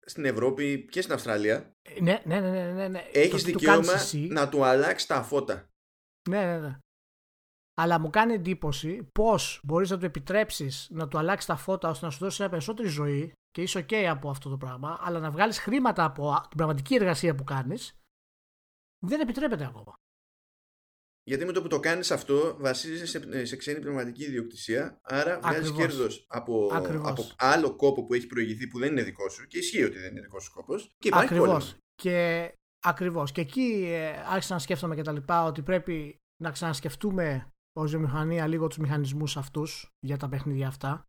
στην Ευρώπη και στην Αυστραλία ναι, ναι, ναι, ναι, ναι. ναι. έχεις δικαίωμα να του αλλάξεις τα φώτα. Ναι, ναι, ναι. Αλλά μου κάνει εντύπωση πώς μπορείς να του επιτρέψεις να του αλλάξεις τα φώτα ώστε να σου δώσει μια περισσότερη ζωή και είσαι OK από αυτό το πράγμα, αλλά να βγάλεις χρήματα από την πραγματική εργασία που κάνεις δεν επιτρέπεται ακόμα. Γιατί με το που το κάνεις αυτό βασίζεσαι σε, σε ξένη πνευματική ιδιοκτησία, άρα βγάζεις κέρδος από, από άλλο κόπο που έχει προηγηθεί που δεν είναι δικό σου και ισχύει ότι δεν είναι δικό σου κόπος. Και Ακριβώς. Και, ακριβώς. και εκεί ε, άρχισα να σκέφτομαι και τα λοιπά ότι πρέπει να ξανασκεφτούμε ω βιομηχανία λίγο τους μηχανισμούς αυτούς για τα παιχνίδια αυτά.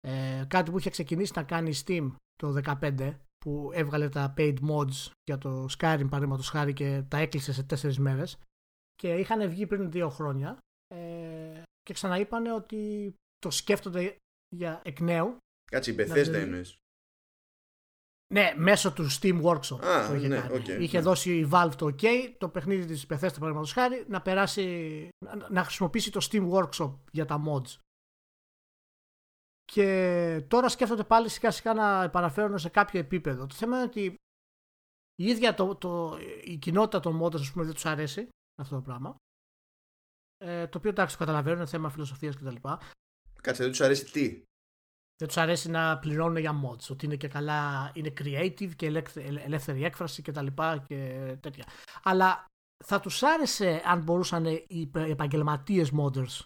Ε, κάτι που είχε ξεκινήσει να κάνει Steam το 2015 που έβγαλε τα paid mods για το Skyrim παραδείγματος χάρη και τα έκλεισε σε τέσσερις μέρες. Και είχαν βγει πριν δύο χρόνια ε, και ξαναείπανε ότι το σκέφτονται για εκ νέου. Κάτσε, η Bethesda εννοείς. Ναι, μέσω του Steam Workshop. Α, το είχε, ναι, okay, είχε ναι. δώσει η Valve το OK, το παιχνίδι της Bethesda παραδείγματος χάρη, να περάσει, να χρησιμοποιήσει το Steam Workshop για τα mods. Και τώρα σκέφτονται πάλι σιγά σιγά να επαναφέρουν σε κάποιο επίπεδο. Το θέμα είναι ότι η ίδια το, το, η κοινότητα των modders ας πούμε δεν τους αρέσει αυτό το πράγμα. Ε, το οποίο εντάξει το καταλαβαίνουν, είναι θέμα φιλοσοφίας κτλ. Κάτσε, δεν τους αρέσει τι; Δεν τους αρέσει να πληρώνουν για mods. Ότι είναι και καλά, είναι creative και ελεύθερη έκφραση και τα λοιπά και τέτοια. Αλλά θα τους άρεσε αν μπορούσαν οι επαγγελματίες modders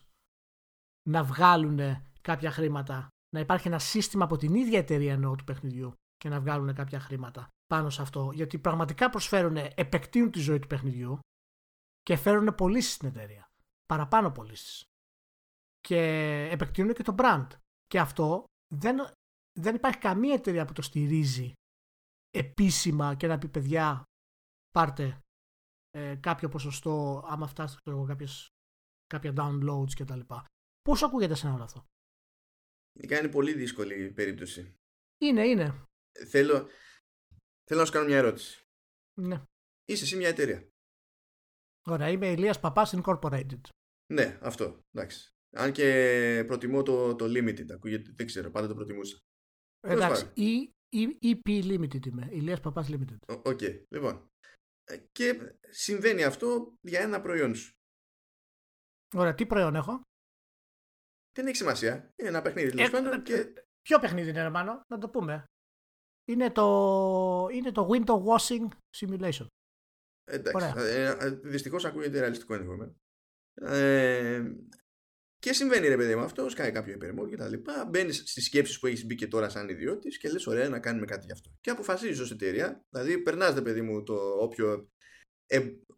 να βγάλουν κάποια χρήματα. Να υπάρχει ένα σύστημα από την ίδια εταιρεία εννοώ του παιχνιδιού και να βγάλουν κάποια χρήματα πάνω σε αυτό. Γιατί πραγματικά προσφέρουν, επεκτείνουν τη ζωή του παιχνιδιού και φέρουν πωλήσεις στην εταιρεία. Παραπάνω πωλήσεις. Και επεκτείνουν και το brand. Και αυτό δεν, δεν υπάρχει καμία εταιρεία που το στηρίζει επίσημα και να πει παιδιά πάρτε ε, κάποιο ποσοστό άμα φτάσετε εγώ, κάποιες, κάποια downloads κτλ. Πώς ακούγεται σε όλο αυτό. Είναι πολύ δύσκολη περίπτωση. Είναι, είναι. Θέλω, θέλω να σου κάνω μια ερώτηση. Ναι. Είσαι εσύ μια εταιρεία. Ωραία, είμαι Ηλίας Παπάς Incorporated. Ναι, αυτό, εντάξει. Αν και προτιμώ το, το limited, ακούγεται, δεν ξέρω, πάντα το προτιμούσα. Εντάξει, ή, ή, EP limited είμαι, Ηλίας Παπάς limited. Ok, okay, λοιπόν. Ε, και συμβαίνει αυτό για ένα προϊόν σου. Ωραία, τι προϊόν έχω; Δεν έχει σημασία. Είναι ένα παιχνίδι τέλος ε, πάντων. Ε, και... Ποιο παιχνίδι είναι, Ρωμάνο, να το πούμε. Είναι το, είναι το window washing simulation. Εντάξει. Ε, Δυστυχώς ακούγεται ρεαλιστικό ενδεχομένω. Ε, και συμβαίνει ρε παιδί μου αυτό, σκάει κάποιο υπερμό και τα λοιπά. Μπαίνεις στις σκέψεις που έχεις μπει και τώρα σαν ιδιώτης και λες: Ωραία, να κάνουμε κάτι γι' αυτό. Και αποφασίζεις ως εταιρεία, δηλαδή περνάς, ρε παιδί μου, το όποιο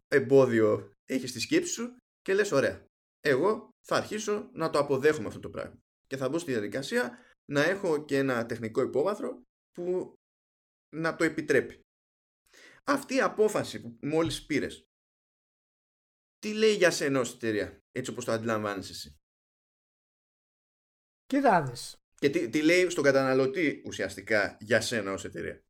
εμπόδιο έχεις στη σκέψη σου και λες: Ωραία, εγώ θα αρχίσω να το αποδέχομαι αυτό το πράγμα. Και θα μπω στη διαδικασία να έχω και ένα τεχνικό υπόβαθρο που να το επιτρέπει. Αυτή η απόφαση που μόλις πήρες, τι λέει για σένα ως εταιρεία, έτσι όπως το αντιλαμβάνεις εσύ; Κοίτα Και τι, τι λέει στον καταναλωτή ουσιαστικά για σένα ως εταιρεία;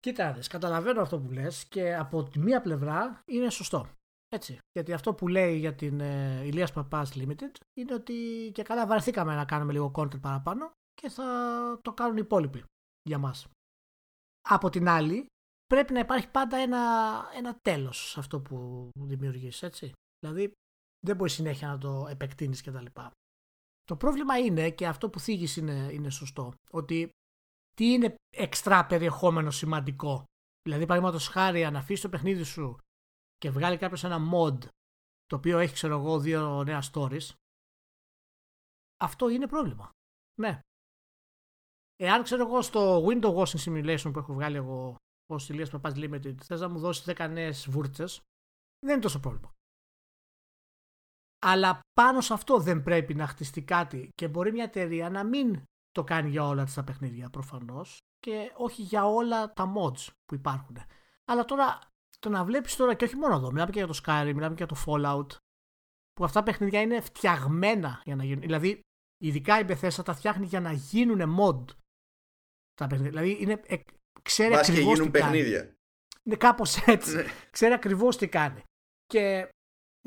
Κοίτα καταλαβαίνω αυτό που λες και από τη μία πλευρά είναι σωστό. Έτσι. Γιατί αυτό που λέει για την ε, Ηλίας Παπάς Limited είναι ότι και καλά βαρεθήκαμε να κάνουμε λίγο content παραπάνω και θα το κάνουν οι υπόλοιποι για μας. Από την άλλη, πρέπει να υπάρχει πάντα ένα, ένα τέλος σε αυτό που δημιουργείς, έτσι. Δηλαδή, δεν μπορείς συνέχεια να το επεκτείνεις κτλ. Το πρόβλημα είναι, και αυτό που θίγεις είναι, είναι σωστό, ότι τι είναι εξτρά περιεχόμενο σημαντικό. Δηλαδή, παραδείγματος χάρη, αν αφήσεις το παιχνίδι σου και βγάλει κάποιος ένα mod το οποίο έχει, ξέρω εγώ, δύο νέα stories, αυτό είναι πρόβλημα. Ναι. Εάν ξέρω εγώ στο window washing simulation που έχω βγάλει εγώ ως Ηλίας Παπάς Limited, θες να μου δώσεις 10 νέες βούρτσες, δεν είναι τόσο πρόβλημα. Αλλά πάνω σε αυτό δεν πρέπει να χτιστεί κάτι και μπορεί μια εταιρεία να μην το κάνει για όλα τα παιχνίδια προφανώς και όχι για όλα τα mods που υπάρχουν. Αλλά τώρα το να βλέπεις τώρα και όχι μόνο εδώ, μιλάμε και για το Skyrim, μιλάμε και για το Fallout, που αυτά τα παιχνίδια είναι φτιαγμένα για να γίνουν. Δηλαδή, ειδικά η Bethesda τα φτιάχνει για να γίνουν mod. Τα παιχνίδια. Δηλαδή, είναι, ε, ξέρει ακριβώς. γίνουν παιχνίδια. Είναι κάπως έτσι. Ναι. ξέρει ακριβώς τι κάνει. Και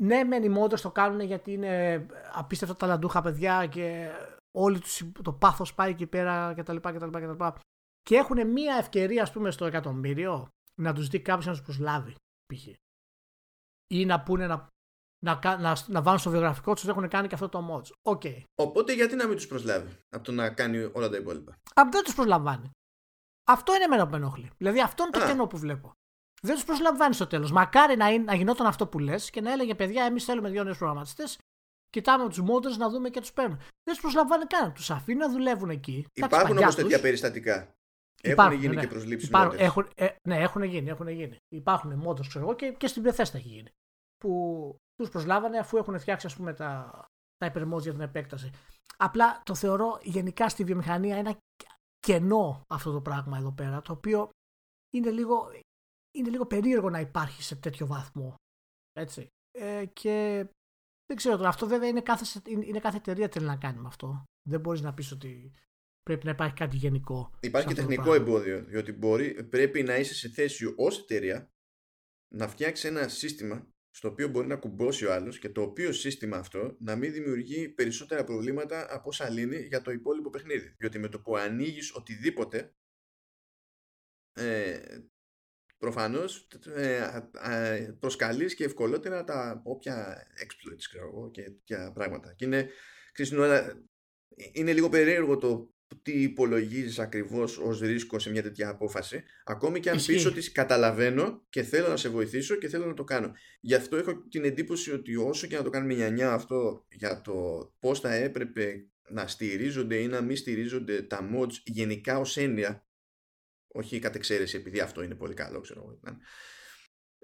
ναι, μεν οι modders το κάνουν γιατί είναι απίστευτα ταλαντούχα παιδιά και όλοι τους, το πάθος πάει εκεί πέρα κτλ. κτλ, κτλ. Και έχουν μία ευκαιρία, ας πούμε, στο εκατομμύριο να τους δει κάποιος να τους προσλάβει, π.χ. Ή να πούνε να, να, να, να βάλουν στο βιογραφικό τους ότι έχουν κάνει και αυτό το mods. Okay. Οπότε γιατί να μην τους προσλάβει από το να κάνει όλα τα υπόλοιπα; Από δεν τους προσλαμβάνει. Αυτό είναι εμένα που με ενοχλεί. Δηλαδή αυτό είναι το κενό που βλέπω. Δεν τους προσλαμβάνεις στο τέλος. Μακάρι να, είναι, να γινόταν αυτό που λες και να έλεγε παιδιά, εμείς θέλουμε δύο νέους προγραμματιστές. Κοιτάμε τους modders να δούμε και τους παίρνουν. Δεν τους προσλαμβάνει καν. Τους αφήνει να δουλεύουν εκεί. Υπάρχουν όμως τέτοια περιστατικά. Υπάρχουν, έχουν γίνει ναι. και προσλήψεις Υπάρχουν, έχουν, ε, Ναι, έχουν γίνει, έχουν γίνει. Υπάρχουν μόντες, ξέρω εγώ, και, και στην Bethesda έχει γίνει. Που τους προσλάβανε αφού έχουν φτιάξει ας πούμε, τα, τα για την επέκταση. Απλά το θεωρώ γενικά στη βιομηχανία ένα κενό αυτό το πράγμα εδώ πέρα, το οποίο είναι λίγο, είναι λίγο περίεργο να υπάρχει σε τέτοιο βαθμό. Έτσι. Ε, και δεν ξέρω τώρα, αυτό βέβαια είναι κάθε, είναι κάθε εταιρεία θέλει να κάνει με αυτό. Δεν μπορείς να πεις ότι πρέπει να υπάρχει κάτι γενικό. Υπάρχει και τεχνικό εμπόδιο, διότι μπορεί, πρέπει να είσαι σε θέση ως εταιρεία να φτιάξει ένα σύστημα στο οποίο μπορεί να κουμπώσει ο άλλος και το οποίο σύστημα αυτό να μην δημιουργεί περισσότερα προβλήματα από όσα λύνει για το υπόλοιπο παιχνίδι. Διότι με το που ανοίγεις οτιδήποτε ε, προφανώς ε, ε, προσκαλείς και ευκολότερα τα όποια exploits ξέρω και, και πράγματα. Και είναι, ξέρεις, είναι λίγο περίεργο το τι υπολογίζεις ακριβώς ως ρίσκο σε μια τέτοια απόφαση. Ακόμη και αν πεις ότι καταλαβαίνω και θέλω να σε βοηθήσω και θέλω να το κάνω. Γι' αυτό έχω την εντύπωση ότι όσο και να το κάνουμε νιανιά αυτό για το πώς θα έπρεπε να στηρίζονται ή να μην στηρίζονται τα mods γενικά ως έννοια όχι κατ' εξαίρεση επειδή αυτό είναι πολύ καλό ξέρω εγώ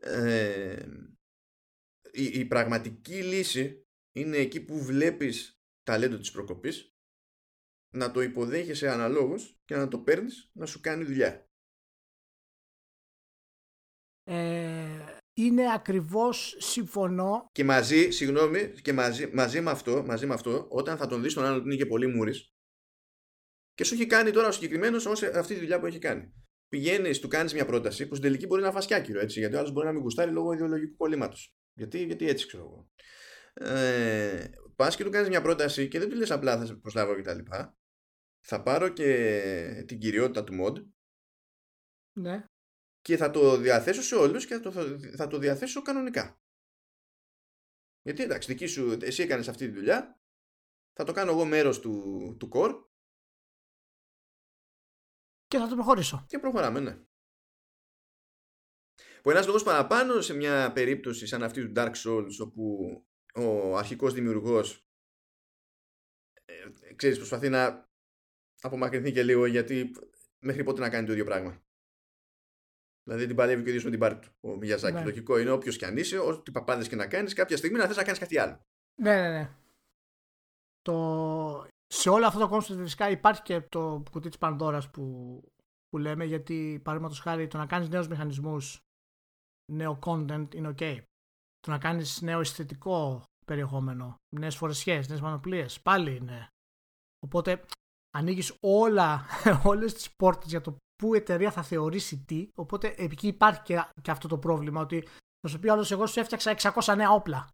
ε, η, η πραγματική λύση είναι εκεί που βλέπεις ταλέντο της προκοπής να το υποδέχεσαι αναλόγως και να το παίρνεις να σου κάνει δουλειά. Ε, είναι ακριβώς συμφωνώ. Και μαζί, συγγνώμη, και μαζί, μαζί, με αυτό, μαζί με αυτό, όταν θα τον δεις τον άλλον ότι είναι και πολύ μούρης και σου έχει κάνει τώρα ο συγκεκριμένος αυτή τη δουλειά που έχει κάνει. Πηγαίνεις, του κάνεις μια πρόταση που στην τελική μπορεί να φάσει άκυρο έτσι, γιατί ο άλλος μπορεί να μην γουστάρει λόγω ιδεολογικού κολλήματος. Γιατί, γιατί έτσι ξέρω εγώ. Ε, Πας και του κάνεις μια πρόταση και δεν του λες απλά θα σε προσλάβω κτλ. Θα πάρω και την κυριότητα του mod. Ναι. Και θα το διαθέσω σε όλους και θα το, θα το διαθέσω κανονικά. Γιατί εντάξει, δική σου, εσύ έκανες αυτή τη δουλειά, θα το κάνω εγώ μέρος του, του core. Και θα το προχωρήσω. Και προχωράμε, ναι. Που ένας λόγος παραπάνω σε μια περίπτωση σαν αυτή του Dark Souls, όπου ο αρχικός δημιουργός ε, ξέρεις, προσπαθεί να απομακρυνθεί και λίγο γιατί μέχρι πότε να κάνει το ίδιο πράγμα. Δηλαδή την παλεύει και ο ίδιος με την πάρτη του. Ο Μιαζάκη. Ναι. Λογικό είναι όποιος και αν είσαι, ό,τι παπάδες και να κάνεις, κάποια στιγμή να θες να κάνεις κάτι άλλο. Ναι, ναι, ναι. Το... Σε όλο αυτό το concept φυσικά υπάρχει και το κουτί της Πανδώρας που, που λέμε, γιατί παραδείγματος χάρη το να κάνεις νέους μηχανισμούς, νέο content είναι OK. Το να κάνεις νέο αισθητικό περιεχόμενο, νέες φορεσιές, νέες πανοπλίες, πάλι είναι. Οπότε ανοίγεις όλα, όλες τις πόρτες για το που η εταιρεία θα θεωρήσει τι, οπότε εκεί υπάρχει και, και αυτό το πρόβλημα ότι θα σου πει άλλος εγώ σου έφτιαξα 600 νέα όπλα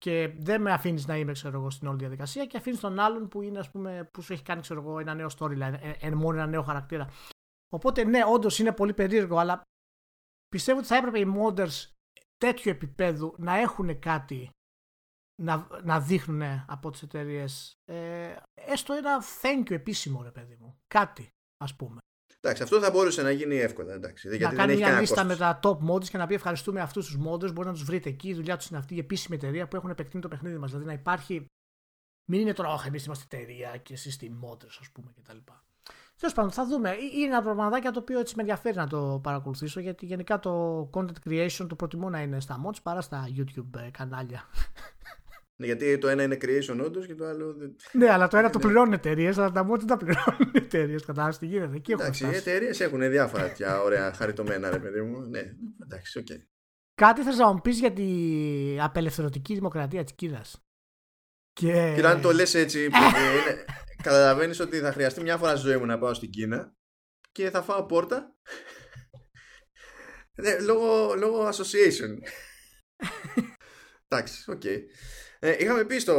και δεν με αφήνεις να είμαι ξέρω εγώ, στην όλη διαδικασία και αφήνεις τον άλλον που, είναι, ας πούμε, που σου έχει κάνει ξέρω εγώ, ένα νέο storyline, ε, ε, μόνο ένα νέο χαρακτήρα. Οπότε ναι, όντως είναι πολύ περίεργο, αλλά πιστεύω ότι θα έπρεπε οι modders τέτοιου επίπεδου να έχουν κάτι να, να δείχνουν από τις εταιρείες. Ε, έστω ένα thank you επίσημο ρε παιδί μου. Κάτι ας πούμε. Εντάξει, αυτό θα μπορούσε να γίνει εύκολα. Εντάξει, να γιατί κάνει μια λίστα με τα top mods και να πει ευχαριστούμε αυτούς τους modders. Μπορεί να τους βρείτε εκεί. Η δουλειά τους είναι αυτή η επίσημη εταιρεία που έχουν επεκτείνει το παιχνίδι μας. Δηλαδή να υπάρχει. Μην είναι τώρα, Όχι, εμείς είμαστε εταιρεία και εσείς τι modders, ας πούμε κτλ. Τέλος πάντων, θα δούμε. Είναι ένα πραγματάκι το οποίο έτσι με ενδιαφέρει να το παρακολουθήσω γιατί γενικά το content creation το προτιμώ να είναι στα mods παρά στα YouTube ε, κανάλια. Ναι, γιατί το ένα είναι creation όντως και το άλλο. Δεν... Ναι, αλλά το ένα το πληρώνουν εταιρείες, αλλά τα μόντ δεν τα πληρώνουν εταιρείες. Κατάλαβε τι γίνεται. Εκεί εντάξει, οι εταιρείες έχουν διάφορα τέτοια ωραία χαριτωμένα, ρε παιδί μου. Ναι, εντάξει, OK. Okay. Κάτι θες να μου πεις για την απελευθερωτική δημοκρατία της Κίνας; Και... και αν το λες έτσι, ε, καταλαβαίνεις ότι θα χρειαστεί μια φορά στη ζωή μου να πάω στην Κίνα και θα φάω πόρτα. ναι, λόγω, λόγω association. Εντάξει, OK. Okay. Ε, είχαμε, πει στο,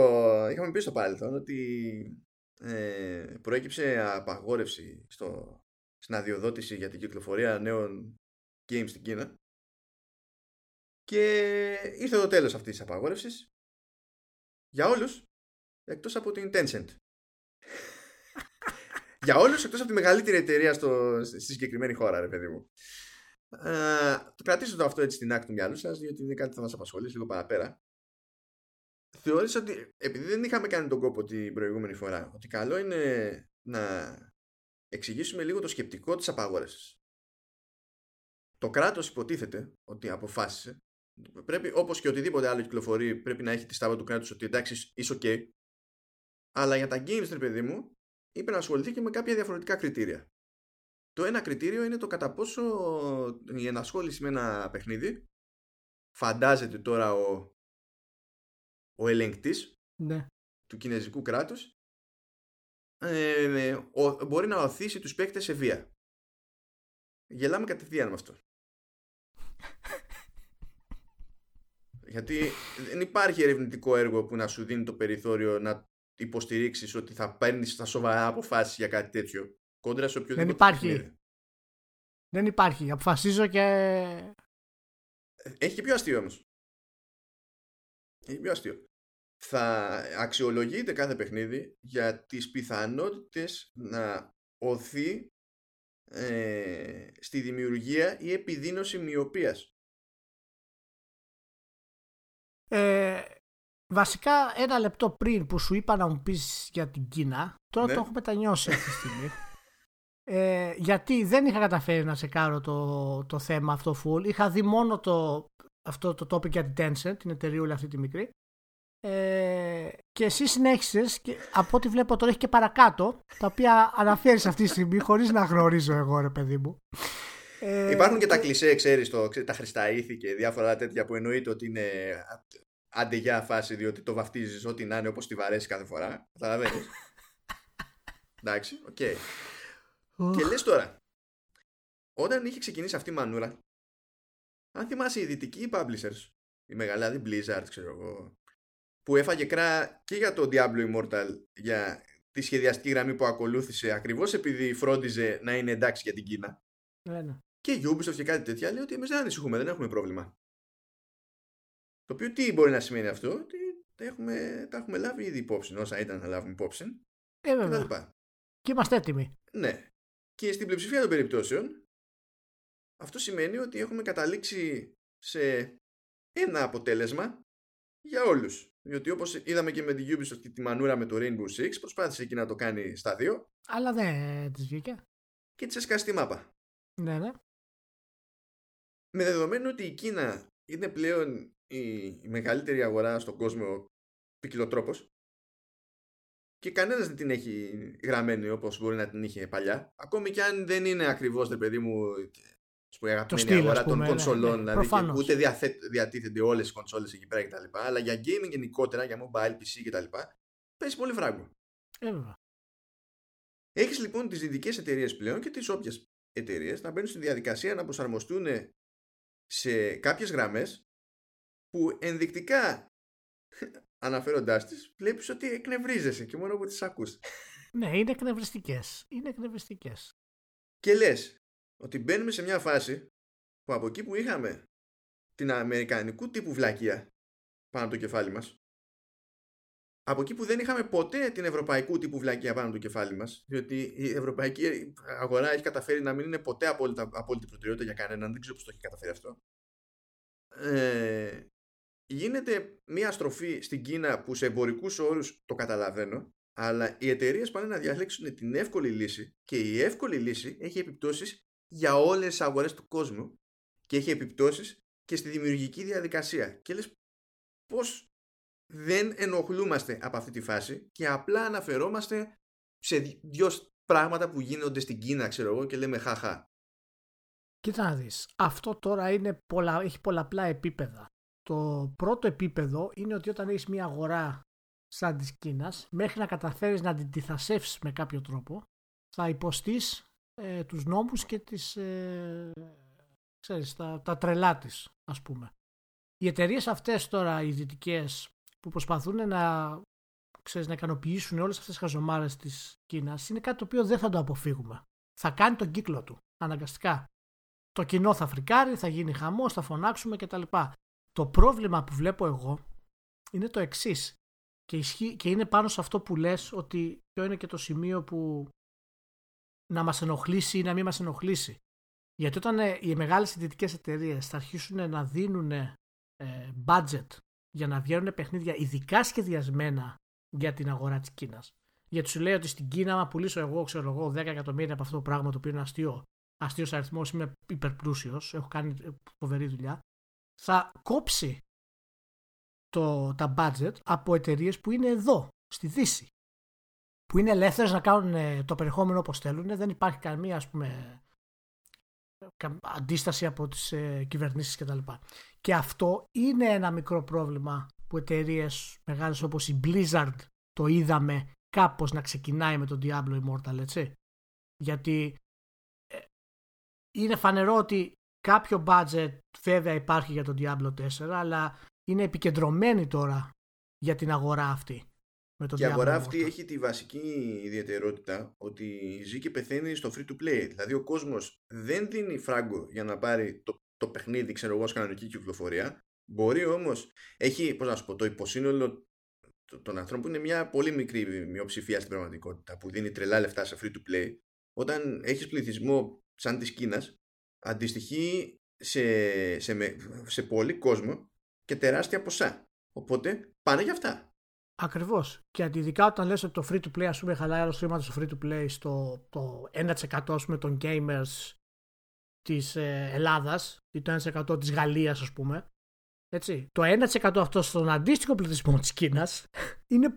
είχαμε πει στο παρελθόν ότι ε, προέκυψε απαγόρευση στο, στην αδειοδότηση για την κυκλοφορία νέων games στην Κίνα και ήρθε το τέλος αυτής της απαγόρευσης για όλους εκτός από την Tencent. για όλους εκτός από τη μεγαλύτερη εταιρεία στο, στη συγκεκριμένη χώρα, ρε παιδί μου. Ε, το κρατήστε το αυτό έτσι στην άκρη του μυαλού σας, διότι είναι κάτι που θα μας απασχολήσει λίγο παραπέρα θεώρησα ότι επειδή δεν είχαμε κάνει τον κόπο την προηγούμενη φορά ότι καλό είναι να εξηγήσουμε λίγο το σκεπτικό της απαγόρευσης. Το κράτος υποτίθεται ότι αποφάσισε πρέπει όπως και οτιδήποτε άλλο κυκλοφορεί πρέπει να έχει τη στάβα του κράτους ότι εντάξει είσαι ok αλλά για τα games ρε παιδί μου είπε να ασχοληθεί και με κάποια διαφορετικά κριτήρια. Το ένα κριτήριο είναι το κατά πόσο η ενασχόληση με ένα παιχνίδι φαντάζεται τώρα ο ο ελεγκτής ναι. του κινέζικου κράτους ε, ο, μπορεί να οθήσει τους παίκτες σε βία. Γελάμε κατευθείαν με αυτό. Γιατί δεν υπάρχει ερευνητικό έργο που να σου δίνει το περιθώριο να υποστηρίξεις ότι θα παίρνεις τα σοβαρά αποφάσεις για κάτι τέτοιο. Κόντρα σε οποιοδήποτε. Δεν υπάρχει. Δεν υπάρχει. Αποφασίζω και. Έχει και πιο αστείο όμως. Έχει πιο αστείο. Θα αξιολογείται κάθε παιχνίδι για τις πιθανότητες να οθεί ε, στη δημιουργία ή επιδείνωση μοιοπίας. Ε, βασικά ένα λεπτό πριν που σου είπα να μου πεις για την Κίνα, τώρα ναι. το έχω μετανιώσει αυτή τη στιγμή. Ε, γιατί δεν είχα καταφέρει να τσεκάρω το, το θέμα αυτό full. Είχα δει μόνο το, αυτό το topic για την Tencent, την εταιρεία αυτή τη μικρή. Ε, και εσύ συνέχισες και από ό,τι βλέπω τώρα έχει και παρακάτω τα οποία αναφέρεις αυτή τη στιγμή χωρίς να γνωρίζω εγώ, ρε παιδί μου. Ε, Υπάρχουν και τα κλισέ, ξέρεις, τα χρηστά ήθη και διάφορα τέτοια που εννοείται ότι είναι αντεγιά φάση διότι το βαφτίζεις ό,τι να είναι όπως τη βαρέσεις κάθε φορά. Καταλαβαίνεις. Εντάξει, OK. Okay. Και λες τώρα, όταν είχε ξεκινήσει αυτή η μανούρα, αν θυμάσαι οι δυτικοί publishers, οι μεγάλοι, δηλαδή Blizzard, ξέρω εγώ, που έφαγε κρά και για το Diablo Immortal για τη σχεδιαστική γραμμή που ακολούθησε ακριβώς επειδή φρόντιζε να είναι εντάξει για την Κίνα. Ναι, ναι. Και η Ubisoft και κάτι τέτοια λέει ότι εμείς δεν ανησυχούμε, δεν έχουμε πρόβλημα. Το οποίο τι μπορεί να σημαίνει αυτό, ότι τα έχουμε, τα έχουμε λάβει ήδη υπόψη, όσα ήταν να λάβουμε υπόψη. Ε, βέβαια. Και, και είμαστε έτοιμοι. Ναι. Και στην πλειοψηφία των περιπτώσεων, αυτό σημαίνει ότι έχουμε καταλήξει σε ένα αποτέλεσμα για όλους. Διότι όπως είδαμε και με την Ubisoft και τη μανούρα με το Rainbow Six, προσπάθησε εκεί να το κάνει στα δύο. Αλλά δεν της βγήκε. Και της έσκασε τη μάπα. Ναι, ναι. Με δεδομένο ότι η Κίνα είναι πλέον η, μεγαλύτερη αγορά στον κόσμο ποικιλοτρόπο και κανένας δεν την έχει γραμμένη όπως μπορεί να την είχε παλιά ακόμη και αν δεν είναι ακριβώς το παιδί μου πούμε, αγαπημένη αγορά των ναι, κονσολών. Ναι, δηλαδή, ούτε διατίθενται όλες οι κονσόλες εκεί πέρα κτλ. Αλλά για gaming γενικότερα, για mobile, PC κτλ. Παίζει πολύ φράγκο. Ε, Έχεις λοιπόν τις δυτικέ εταιρείες πλέον και τις όποιες εταιρείες να μπαίνουν στη διαδικασία να προσαρμοστούν σε κάποιες γραμμές που ενδεικτικά αναφέροντάς τις, βλέπεις ότι εκνευρίζεσαι και μόνο που τις ακούς. Ναι, είναι εκνευριστικές. Είναι εκνευριστικές. Και λες, ότι μπαίνουμε σε μια φάση που από εκεί που είχαμε την αμερικανικού τύπου βλακεία πάνω από το κεφάλι μας από εκεί που δεν είχαμε ποτέ την ευρωπαϊκού τύπου βλακεία πάνω από το κεφάλι μας διότι η ευρωπαϊκή αγορά έχει καταφέρει να μην είναι ποτέ απόλυτα, απόλυτη προτεραιότητα για κανέναν δεν ξέρω πώς το έχει καταφέρει αυτό. Ε, γίνεται μια στροφή στην Κίνα που σε εμπορικούς όρους το καταλαβαίνω αλλά οι εταιρείες πάνε να διαλέξουν την εύκολη λύση και η εύκολη λύση έχει επιπτώσεις για όλες τις αγορές του κόσμου και έχει επιπτώσεις και στη δημιουργική διαδικασία. Και λες πώς δεν ενοχλούμαστε από αυτή τη φάση και απλά αναφερόμαστε σε δυο πράγματα που γίνονται στην Κίνα, ξέρω εγώ, και λέμε χαχά. Κοίτα να δεις, αυτό τώρα είναι πολλα, έχει πολλαπλά επίπεδα. Το πρώτο επίπεδο είναι ότι όταν έχεις μια αγορά σαν της Κίνας, μέχρι να καταφέρεις να την τυθασεύσεις με κάποιο τρόπο, θα υποστείς ε, τους νόμους και τις, ε, ξέρεις, τα, τα τρελά της, ας πούμε. Οι εταιρείες αυτές τώρα, οι δυτικές που προσπαθούν να, ξέρεις, να ικανοποιήσουν όλες αυτές τις χαζομάρες της Κίνας, είναι κάτι το οποίο δεν θα το αποφύγουμε. Θα κάνει τον κύκλο του, αναγκαστικά. Το κοινό θα φρικάρει, θα γίνει χαμός, θα φωνάξουμε κτλ. Το πρόβλημα που βλέπω εγώ είναι το εξής. Και, και είναι πάνω σε αυτό που λες ότι ποιο είναι και το σημείο που να μας ενοχλήσει ή να μην μας ενοχλήσει. Γιατί όταν ε, οι μεγάλες ιδιωτικές εταιρείες θα αρχίσουν να δίνουν ε, budget για να βγαίνουν παιχνίδια ειδικά σχεδιασμένα για την αγορά της Κίνας. Γιατί σου λέει ότι στην Κίνα, άμα πουλήσω εγώ, ξέρω εγώ, 10 εκατομμύρια από αυτό το πράγμα το οποίο είναι αστείο, αστείος αριθμός, είμαι υπερπλούσιος, έχω κάνει ε, φοβερή δουλειά, θα κόψει το, τα budget από εταιρείες που είναι εδώ, στη Δύση που είναι ελεύθερες να κάνουν ε, το περιεχόμενο όπως θέλουν. Δεν υπάρχει καμία ας πούμε, αντίσταση από τις ε, κυβερνήσεις κτλ. Και, και αυτό είναι ένα μικρό πρόβλημα που εταιρείες μεγάλες όπως η Blizzard το είδαμε κάπως να ξεκινάει με τον Diablo Immortal, έτσι. Γιατί ε, είναι φανερό ότι κάποιο budget βέβαια υπάρχει για τον Diablo 4, αλλά είναι επικεντρωμένη τώρα για την αγορά αυτή και η αγορά αυτή έχει τη βασική ιδιαιτερότητα ότι ζει και πεθαίνει στο free to play. Δηλαδή ο κόσμος δεν δίνει φράγκο για να πάρει το, το παιχνίδι, ξέρω εγώ, ως κανονική κυκλοφορία. Μπορεί όμως, έχει, πώς να σου πω, το υποσύνολο των ανθρώπων είναι μια πολύ μικρή μειοψηφία στην πραγματικότητα που δίνει τρελά λεφτά σε free to play. Όταν έχεις πληθυσμό σαν της Κίνας, αντιστοιχεί σε, σε, σε πολύ κόσμο και τεράστια ποσά. Οπότε πάνε για αυτά. Ακριβώς. Και αντιδικά όταν λες ότι το free to play, ας πούμε, χαλάει άλλος χρήματα στο free to play στο το 1% ας πούμε, των gamers της ε, Ελλάδας ή το 1% της Γαλλίας, ας πούμε. Έτσι. Το 1% αυτό στον αντίστοιχο πληθυσμό της Κίνας είναι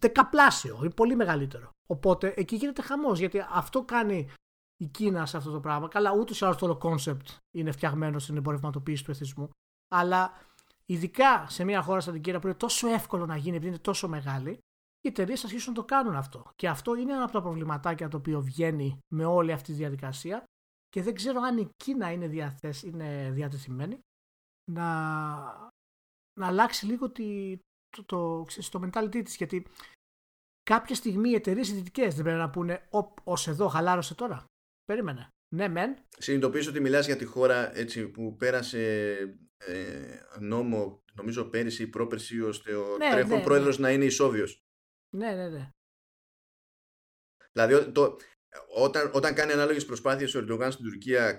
δεκαπλάσιο, είναι πολύ μεγαλύτερο. Οπότε εκεί γίνεται χαμός γιατί αυτό κάνει η Κίνα σε αυτό το πράγμα. Καλά, ούτως ή άλλως το όλο concept είναι φτιαγμένο στην εμπορευματοποίηση του εθισμού. Αλλά ειδικά σε μια χώρα σαν την Κίνα που είναι τόσο εύκολο να γίνει επειδή είναι τόσο μεγάλη, οι εταιρείες αρχίσουν να το κάνουν αυτό. Και αυτό είναι ένα από τα προβληματάκια το οποίο βγαίνει με όλη αυτή τη διαδικασία και δεν ξέρω αν η Κίνα είναι, διαθέσ, είναι διατεθειμένη να, να αλλάξει λίγο τη, το, το, το mentality της γιατί κάποια στιγμή οι εταιρείες δυτικέ δεν πρέπει να πούνε ως εδώ χαλάρωσε τώρα. Περίμενε. Ναι, μεν. Συνειδητοποιήσω ότι μιλάς για τη χώρα έτσι, που πέρασε ε, νόμο, νομίζω πέρυσι ή πρόπερσι, ώστε ο ναι, τρέχον ναι, πρόεδρος ναι. να είναι ισόβιος. Ναι, ναι, ναι. Δηλαδή, το, όταν, όταν κάνει ανάλογες προσπάθειες ο Ερντογάν στην Τουρκία,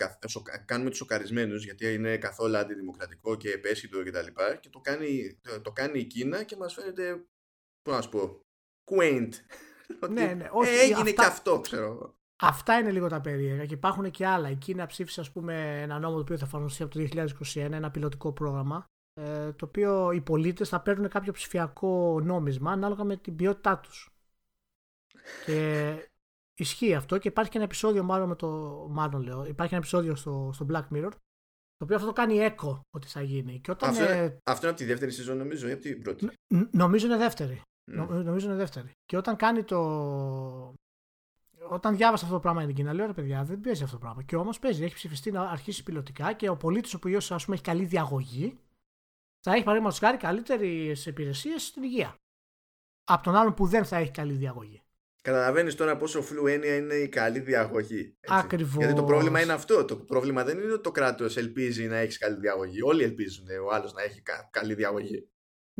κάνουμε τους σοκαρισμένους, γιατί είναι καθόλου αντιδημοκρατικό και επέσχυτο κτλ. Και, και, το, κάνει, το, το κάνει η Κίνα και μας φαίνεται, πώς να σου πω, quaint. Ναι, ναι, όχι, έγινε αυτά... και αυτό, ξέρω εγώ. Αυτά είναι λίγο τα περίεργα και υπάρχουν και άλλα. Η Κίνα ψήφισε, ας πούμε, ένα νόμο το οποίο θα εφαρμοστεί από το 2021, ένα πιλωτικό πρόγραμμα, ε, το οποίο οι πολίτες θα παίρνουν κάποιο ψηφιακό νόμισμα ανάλογα με την ποιότητά τους. Και ισχύει αυτό και υπάρχει και ένα επεισόδιο, μάλλον με το. Μάλλον λέω, υπάρχει ένα επεισόδιο στο, στο Black Mirror, το οποίο αυτό το κάνει έκο ότι θα γίνει. Και όταν, αυτό, είναι, αυτό είναι από τη δεύτερη σεζόν, νομίζω, ή από την πρώτη; νομίζω είναι δεύτερη. Νομίζω είναι δεύτερη. Και όταν κάνει το, όταν διάβασα αυτό το πράγμα την Κίνα, λέω ρε παιδιά, δεν παίζει αυτό το πράγμα. Και όμως παίζει, έχει ψηφιστεί να αρχίσει πιλωτικά και ο πολίτης ο οποίος έχει καλή διαγωγή θα έχει παραδείγματος χάρη καλύτερες υπηρεσίες στην υγεία. Από τον άλλον που δεν θα έχει καλή διαγωγή. Καταλαβαίνεις τώρα πόσο φλου έννοια είναι η καλή διαγωγή. Ακριβώς. Γιατί το πρόβλημα είναι αυτό. Το πρόβλημα δεν είναι ότι το κράτος ελπίζει να έχεις καλή διαγωγή. Όλοι ελπίζουν ο άλλος να έχει καλή διαγωγή.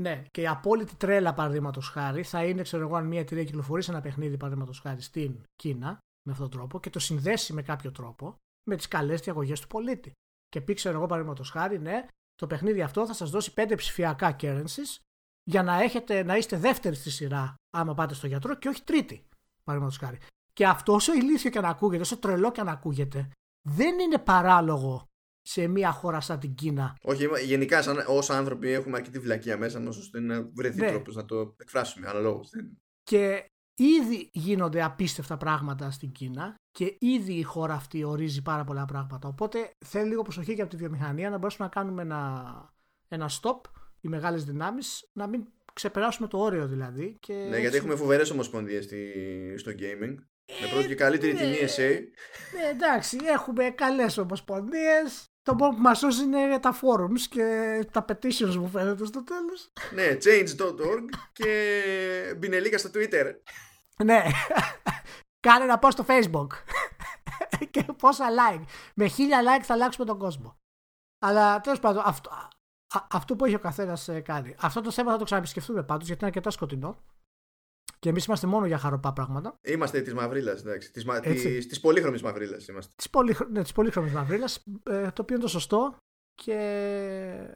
Ναι, και η απόλυτη τρέλα παραδείγματος χάρη θα είναι, ξέρω εγώ, αν μια εταιρεία κυκλοφορεί ένα παιχνίδι παραδείγματος χάρη στην Κίνα με αυτόν τον τρόπο και το συνδέσει με κάποιο τρόπο με τις καλές διαγωγές του πολίτη. Και πει, ξέρω εγώ, παραδείγματος χάρη, ναι, το παιχνίδι αυτό θα σας δώσει πέντε ψηφιακά currencies για να, έχετε, να είστε δεύτερη στη σειρά άμα πάτε στο γιατρό και όχι τρίτη. Παραδείγματος χάρη. Και αυτός όσο ηλίθιος και να ακούγεται, όσο τρελό και να ακούγεται, δεν είναι παράλογο σε μια χώρα σαν την Κίνα. Όχι, γενικά σαν, ως άνθρωποι έχουμε αρκετή βλακία μέσα μας ώστε να βρεθεί ναι. τρόπος να το εκφράσουμε αναλόγως. Και ήδη γίνονται απίστευτα πράγματα στην Κίνα και ήδη η χώρα αυτή ορίζει πάρα πολλά πράγματα. Οπότε θέλει λίγο προσοχή και από τη βιομηχανία να μπορέσουμε να κάνουμε ένα, ένα stop, οι μεγάλες δυνάμεις, να μην ξεπεράσουμε το όριο δηλαδή. Και... Ναι, γιατί έχουμε φοβερές ομοσπονδίες στο gaming. Με πρώτη και καλύτερη ναι, την ESA. Ναι, εντάξει, έχουμε καλές ομοσπονδίες. Το μόνο που μα σώζει είναι τα forums και τα petitions μου φαίνεται στο τέλος. ναι, change.org και μπινελίκα στο Twitter. ναι. Κάνε ένα post στο Facebook. και πόσα like. Με χίλια like θα αλλάξουμε τον κόσμο. Αλλά τέλος πάντων, αυτό, αυτό που έχει ο καθένας ε, κάνει. Αυτό το θέμα θα το ξαναεπισκεφτούμε πάντως γιατί είναι αρκετά σκοτεινό. Και εμείς είμαστε μόνο για χαροπά πράγματα. Είμαστε της μαυρίλας, εντάξει. Της μα... της, πολύχρωμης μαυρίλας είμαστε. Της πολύ... ναι, πολύχρωμης μαυρίλας, ε, το οποίο είναι το σωστό. Και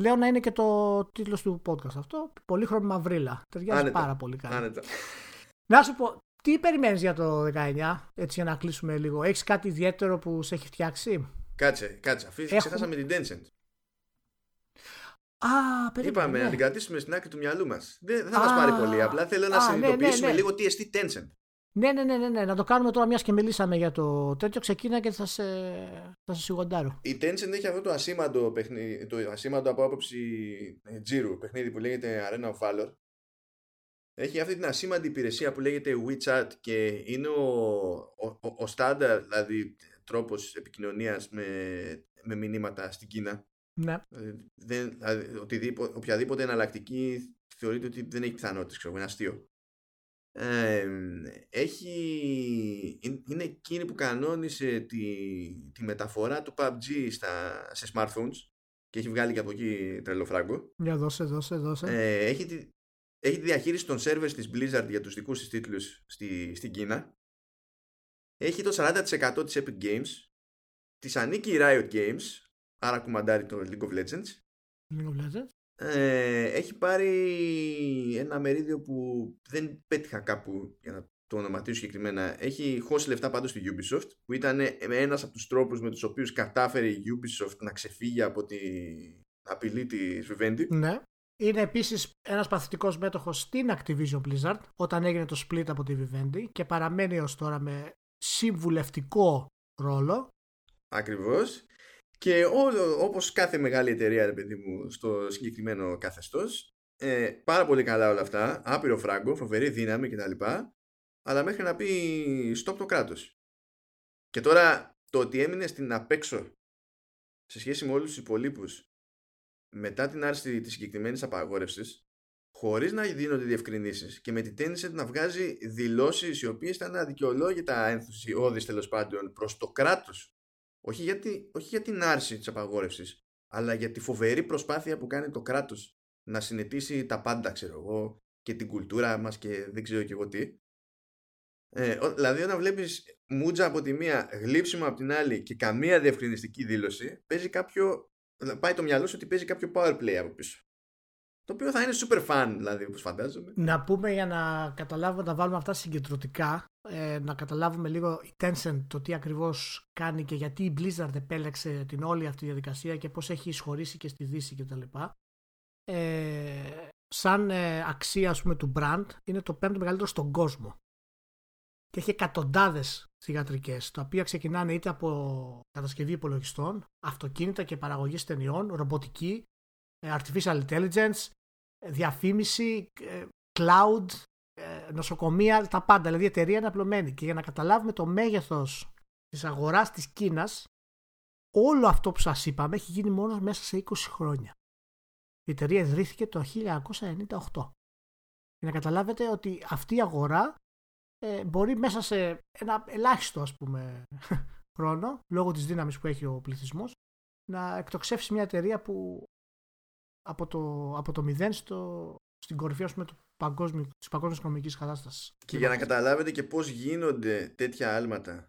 λέω να είναι και το τίτλος του podcast αυτό. Πολύχρωμη μαυρίλα. Ταιριάζει Άνετα. πάρα πολύ καλά. Άνετα. Να σου πω, τι περιμένεις για το 19, έτσι για να κλείσουμε λίγο. Έχεις κάτι ιδιαίτερο που σε έχει φτιάξει; Κάτσε, κάτσε. Αφού Έχουμε... ξεχάσαμε την Tencent. Α, περίπου, Είπαμε ναι. να την κρατήσουμε στην άκρη του μυαλού μας. Δεν θα μας πάρει πολύ. Απλά θέλω να συνειδητοποιήσουμε ναι, ναι, ναι. λίγο τι εστί Tencent. Ναι, ναι, ναι, ναι, ναι, να το κάνουμε τώρα μιας και μιλήσαμε για το τέτοιο. Ξεκίνα και θα σε, θα σε σιγοντάρω. Η Tencent έχει αυτό το ασήμαντο, παιχνίδι, το ασήμαντο από άποψη ε, τζίρου παιχνίδι που λέγεται Arena of Valor. Έχει αυτή την ασήμαντη υπηρεσία που λέγεται WeChat και είναι ο, ο, ο, ο στάνταρ, δηλαδή τρόπος επικοινωνίας με, με μηνύματα στην Κίνα. Ναι. Ε, δεν, δηλαδή, οτιδήποτε, οποιαδήποτε εναλλακτική θεωρείται ότι δεν έχει πιθανότητες, ξέρω, είναι αστείο. Ε, έχει, είναι εκείνη που κανόνισε τη, τη μεταφορά του PUBG στα, σε smartphones και έχει βγάλει και από εκεί τρελό φράγκο. Για δώσε, δώσε, δώσε. Ε, έχει τη, έχει τη διαχείριση των servers της Blizzard για τους δικούς της τίτλους στη, στην Κίνα. Έχει το 40% της Epic Games. Της ανήκει η Riot Games, άρα κουμαντάρει το League of Legends. League of Legends. Ε, έχει πάρει ένα μερίδιο που δεν πέτυχα κάπου για να το ονοματίσω συγκεκριμένα. Έχει χώσει λεφτά πάντως στη Ubisoft που ήταν ένας από τους τρόπους με τους οποίους κατάφερε η Ubisoft να ξεφύγει από την απειλή της Vivendi. Ναι. Είναι επίσης ένας παθητικός μέτοχος στην Activision Blizzard όταν έγινε το split από τη Vivendi και παραμένει ως τώρα με συμβουλευτικό ρόλο. Ακριβώς. Και όπως κάθε μεγάλη εταιρεία, ρε παιδί μου, στο συγκεκριμένο καθεστώς, ε, πάρα πολύ καλά όλα αυτά, άπειρο φράγκο, φοβερή δύναμη κτλ. Αλλά μέχρι να πει stop το κράτος. Και τώρα το ότι έμεινε στην απέξω σε σχέση με όλους τους υπολείπους μετά την άρση της συγκεκριμένης απαγόρευσης, χωρίς να δίνονται διευκρινήσεις και με την τέννηση να βγάζει δηλώσεις οι οποίες ήταν αδικαιολόγητα ενθουσιώδεις τέλος πάντων προς το κράτος. Όχι, γιατί, όχι για την άρση της απαγόρευσης, αλλά για τη φοβερή προσπάθεια που κάνει το κράτος να συνετίσει τα πάντα, ξέρω εγώ, και την κουλτούρα μας και δεν ξέρω και εγώ τι. Ε, δηλαδή, όταν βλέπεις μούτζα από τη μία, γλύψιμο από την άλλη και καμία διευκρινιστική δήλωση, παίζει κάποιο πάει το μυαλό σου ότι παίζει κάποιο power play από πίσω. Το οποίο θα είναι super fun, δηλαδή, όπως φαντάζομαι. Να πούμε για να καταλάβουμε, να βάλουμε αυτά συγκεντρωτικά, ε, να καταλάβουμε λίγο η Tencent το τι ακριβώς κάνει και γιατί η Blizzard επέλεξε την όλη αυτή διαδικασία και πώς έχει εισχωρήσει και στη Δύση κτλ. Ε, σαν ε, αξία ας πούμε, του brand είναι το πέμπτο μεγαλύτερο στον κόσμο και έχει εκατοντάδες θηγατρικές, τα οποία ξεκινάνε είτε από κατασκευή υπολογιστών, αυτοκίνητα και παραγωγής ταινιών, ρομποτική, ε, artificial intelligence, διαφήμιση, ε, cloud, ε, νοσοκομεία, τα πάντα. Δηλαδή η εταιρεία είναι απλωμένη. Και για να καταλάβουμε το μέγεθος της αγοράς της Κίνας, όλο αυτό που σας είπαμε έχει γίνει μόνος μέσα σε 20 χρόνια. Η εταιρεία ιδρύθηκε το 1998. Για να καταλάβετε ότι αυτή η αγορά ε, μπορεί μέσα σε ένα ελάχιστο ας πούμε χρόνο, λόγω της δύναμης που έχει ο πληθυσμός, να εκτοξεύσει μια εταιρεία που από το, από το μηδέν στο, στην κορυφή ας πούμε, του παγκόσμιου, της παγκόσμιας οικονομικής κατάστασης. Και για να καταλάβετε και πώς γίνονται τέτοια άλματα,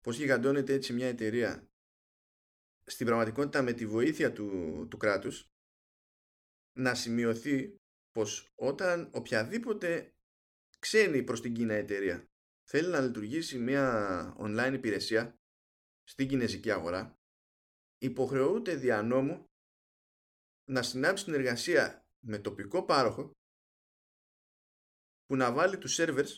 πώς γιγαντώνεται έτσι μια εταιρεία, στην πραγματικότητα με τη βοήθεια του, του κράτους, να σημειωθεί πως όταν οποιαδήποτε ξένη προς την Κίνα εταιρεία θέλει να λειτουργήσει μια online υπηρεσία στην κινέζικη αγορά υποχρεούται δια νόμου να συνάψει συνεργασία με τοπικό πάροχο που να βάλει τους servers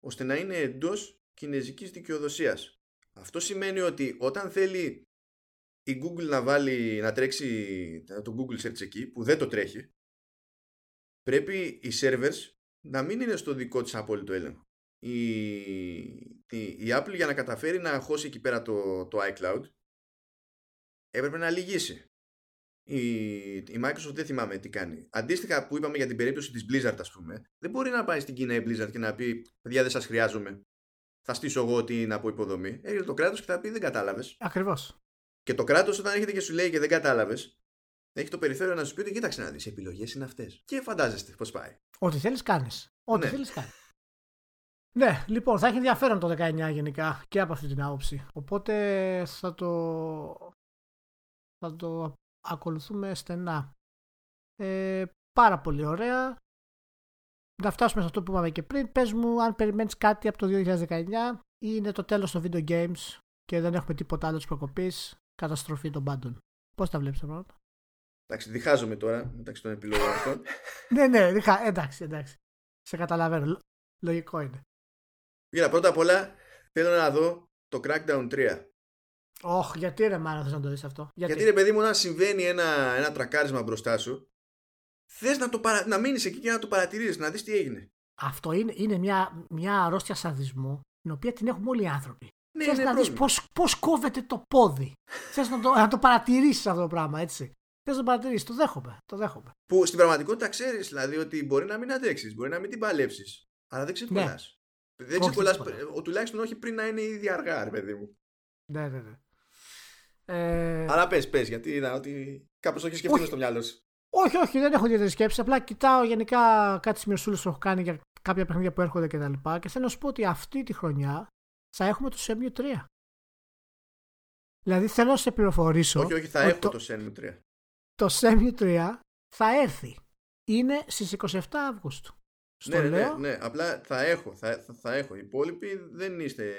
ώστε να είναι εντός κινέζικης δικαιοδοσίας. Αυτό σημαίνει ότι όταν θέλει η Google να βάλει να τρέξει το Google Search εκεί που δεν το τρέχει πρέπει οι servers να μην είναι στο δικό της απόλυτο έλεγχο. Η, η, Apple για να καταφέρει να χώσει εκεί πέρα το, το iCloud έπρεπε να λυγίσει. Η, η Microsoft δεν θυμάμαι τι κάνει. Αντίστοιχα που είπαμε για την περίπτωση της Blizzard ας πούμε, δεν μπορεί να πάει στην Κίνα η Blizzard και να πει παιδιά δεν σας χρειάζομαι. Θα στήσω εγώ ότι είναι από υποδομή. Έρχεται το κράτος και θα πει δεν κατάλαβες. Ακριβώς. Και το κράτος όταν έρχεται και σου λέει και δεν κατάλαβες έχει το περιθώριο να σου πει ότι κοίταξε να δεις. Οι επιλογές είναι αυτές. Και φαντάζεστε πώς πάει. Ό,τι θέλεις, κάνεις. Ό,τι ναι. θέλεις, κάνεις. Ναι, λοιπόν, θα έχει ενδιαφέρον το 19 γενικά και από αυτή την άποψη. Οπότε θα το, θα το ακολουθούμε στενά. Ε, πάρα πολύ ωραία. Να φτάσουμε σε αυτό που είπαμε και πριν. Πες μου αν περιμένεις κάτι από το 2019 ή είναι το τέλος των video games και δεν έχουμε τίποτα άλλο της προκοπής. Καταστροφή των πάντων. Πώς τα βλέπεις τα πράγματα. Εντάξει, διχάζομαι τώρα μεταξύ των επιλογών αυτών. ναι, ναι, διχα... εντάξει, εντάξει. Σε καταλαβαίνω. Λογικό είναι. Κοίτα, πρώτα απ' όλα θέλω να δω το Crackdown 3. Όχι, γιατί ρε μάνα θες να το δεις αυτό; Γιατί, γιατί ρε παιδί μου, όταν συμβαίνει ένα, ένα τρακάρισμα μπροστά σου, θες να, το παρα... να μείνεις εκεί και να το παρατηρήσεις, να δεις τι έγινε. Αυτό είναι, είναι μια, μια αρρώστια σαδισμού, την οποία την έχουμε όλοι οι άνθρωποι. Ναι, θες να δεις πώς, πώς κόβεται το πόδι. θες να το, να το παρατηρήσεις αυτό το πράγμα, έτσι. Θες να παρατηρήσεις, το δέχομαι. Το δέχομαι. Που στην πραγματικότητα ξέρεις δηλαδή ότι μπορεί να μην αντέξεις, μπορεί να μην την παλέψεις. Αλλά δεν ξεκολλάς. Ναι. Δεν ξεκολλάς, τουλάχιστον όχι πριν να είναι ήδη αργά, ρε παιδί μου. Ναι, ναι, ναι. Ε... Αλλά πες, πες, γιατί είδα ότι κάπως το έχεις σκεφτεί στο μυαλό σου. Όχι, όχι, δεν έχω ιδιαίτερη σκέψη. Απλά κοιτάω γενικά κάτι σημειωσούλε που έχω κάνει για κάποια παιχνίδια που έρχονται κτλ. Και, και θέλω να σου πω ότι αυτή τη χρονιά θα έχουμε το Shenmue 3. Δηλαδή θέλω να σε πληροφορήσω. Όχι, όχι, θα έχω το, το Shenmue 3. Το Shenmue 3 θα έρθει. Είναι στις 27 Αύγουστου. ναι, ναι, ναι, ναι, απλά θα έχω, θα, θα, θα έχω. Οι υπόλοιποι δεν είστε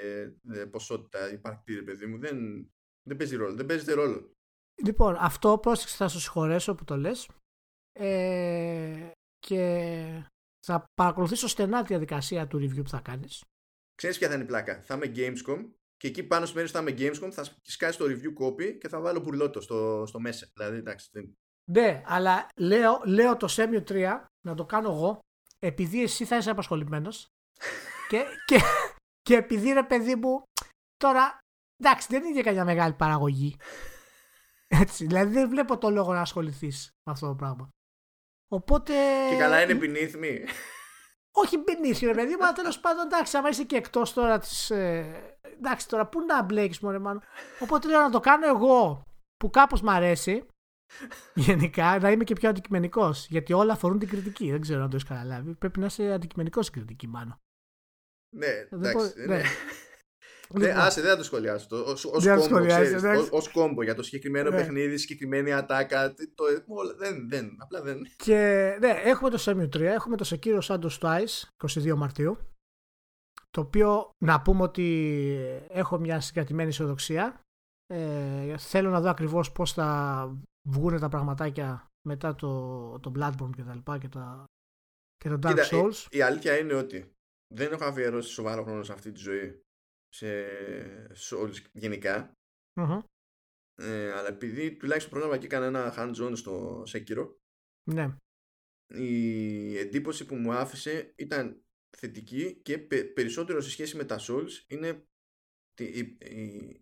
ε, ποσότητα υπαρκτήρια, παιδί μου. Δεν, δεν παίζει ρόλο. Δεν παίζετε ρόλο. Λοιπόν, αυτό πρόσεξε θα σου συγχωρέσω που το λες. Ε, και θα παρακολουθήσω στενά τη διαδικασία του review που θα κάνεις. Ξέρεις ποια θα είναι η πλάκα; Θα είμαι Gamescom και εκεί πάνω στο μέρος θα είμαι Gamescom θα σκάσει το review copy και θα βάλω πουρλότο στο, στο μέσα. Δηλαδή, εντάξει, Ναι, αλλά λέω, λέω το Semio 3 να το κάνω εγώ επειδή εσύ θα είσαι απασχολημένος. και, και, και επειδή ρε παιδί μου τώρα εντάξει δεν είναι για καμιά μεγάλη παραγωγή έτσι δηλαδή δεν βλέπω το λόγο να ασχοληθείς με αυτό το πράγμα οπότε και καλά είναι beneath me όχι beneath ρε παιδί μου αλλά τέλος πάντων εντάξει άμα είσαι και εκτός τώρα της. Ε, εντάξει τώρα πού να μπλέκεις μωρέ μάλλον οπότε λέω να το κάνω εγώ που κάπως μ' αρέσει Γενικά να είμαι και πιο αντικειμενικός. Γιατί όλα αφορούν την κριτική. Δεν ξέρω αν το έχεις καταλάβει. Πρέπει να είσαι αντικειμενικός στην κριτική, μάλλον. Ναι, εντάξει. Ναι. ναι. Ναι, λοιπόν. άσε, δεν θα το σχολιάσω. Το, ως, ως, κόμπο, ξέρεις, ως, ως κόμπο για το συγκεκριμένο ναι. παιχνίδι, συγκεκριμένη ατάκα. Το, δεν, δεν, απλά δεν. Και ναι, έχουμε το Semi 3, έχουμε το Sekiro Shadows Twice 22 Μαρτίου. Το οποίο να πούμε ότι έχω μια συγκρατημένη ισοδοξία. Ε, θέλω να δω ακριβώς πώς θα βγουν τα πραγματάκια μετά το, το Bloodborne και τα λοιπά και, τα, και το Dark Κοίτα, Souls. Η, η, αλήθεια είναι ότι δεν έχω αφιερώσει σοβαρό χρόνο σε αυτή τη ζωή σε Souls γενικά. Mm-hmm. Ε, αλλά επειδή τουλάχιστον πρόλαβα και έκανα ένα hands-on στο Sekiro ναι. η εντύπωση που μου άφησε ήταν θετική και περισσότερο σε σχέση με τα Souls είναι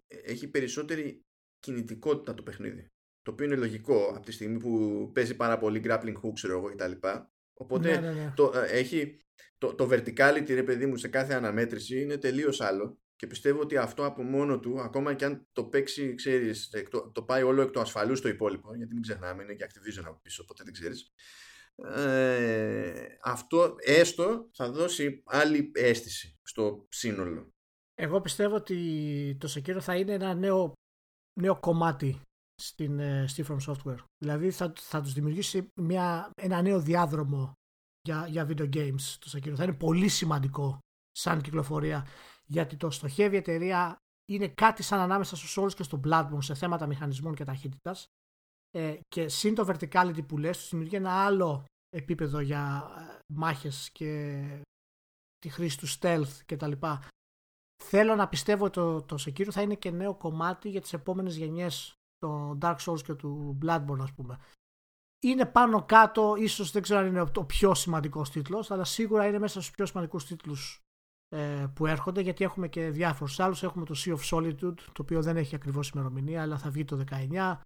έχει περισσότερη κινητικότητα το παιχνίδι. Το οποίο είναι λογικό από τη στιγμή που παίζει πάρα πολύ grappling hook, ξέρω εγώ κτλ. Οπότε ναι, ναι, ναι. Το, ε, έχει, το, το verticality, ρε παιδί μου, σε κάθε αναμέτρηση είναι τελείως άλλο. Και πιστεύω ότι αυτό από μόνο του, ακόμα και αν το παίξει, ξέρεις, το, το πάει όλο εκ του ασφαλού στο υπόλοιπο, γιατί μην ξεχνάμε, είναι και Activision από πίσω, οπότε δεν ξέρεις. Ε, αυτό έστω θα δώσει άλλη αίσθηση στο σύνολο. Εγώ πιστεύω ότι το Sekiro θα είναι ένα νέο, νέο κομμάτι στην, ε, στη From Software. Δηλαδή θα, θα τους δημιουργήσει μια, ένα νέο διάδρομο για, για video games το Sekiro. Θα είναι πολύ σημαντικό σαν κυκλοφορία γιατί το στοχεύει η εταιρεία είναι κάτι σαν ανάμεσα στους Souls και στο Bloodborne σε θέματα μηχανισμών και ταχύτητας ε, και συν το verticality που λες τους δημιουργεί ένα άλλο επίπεδο για ε, μάχες και τη χρήση του stealth και τα λοιπά. Θέλω να πιστεύω ότι το, το Sekiro θα είναι και νέο κομμάτι για τις επόμενες γενιές το Dark Souls και του Bloodborne ας πούμε. Είναι πάνω κάτω, ίσως δεν ξέρω αν είναι ο πιο σημαντικός τίτλος, αλλά σίγουρα είναι μέσα στους πιο σημαντικούς τίτλους ε, που έρχονται, γιατί έχουμε και διάφορους άλλους. Έχουμε το Sea of Solitude, το οποίο δεν έχει ακριβώς ημερομηνία, αλλά θα βγει το 19.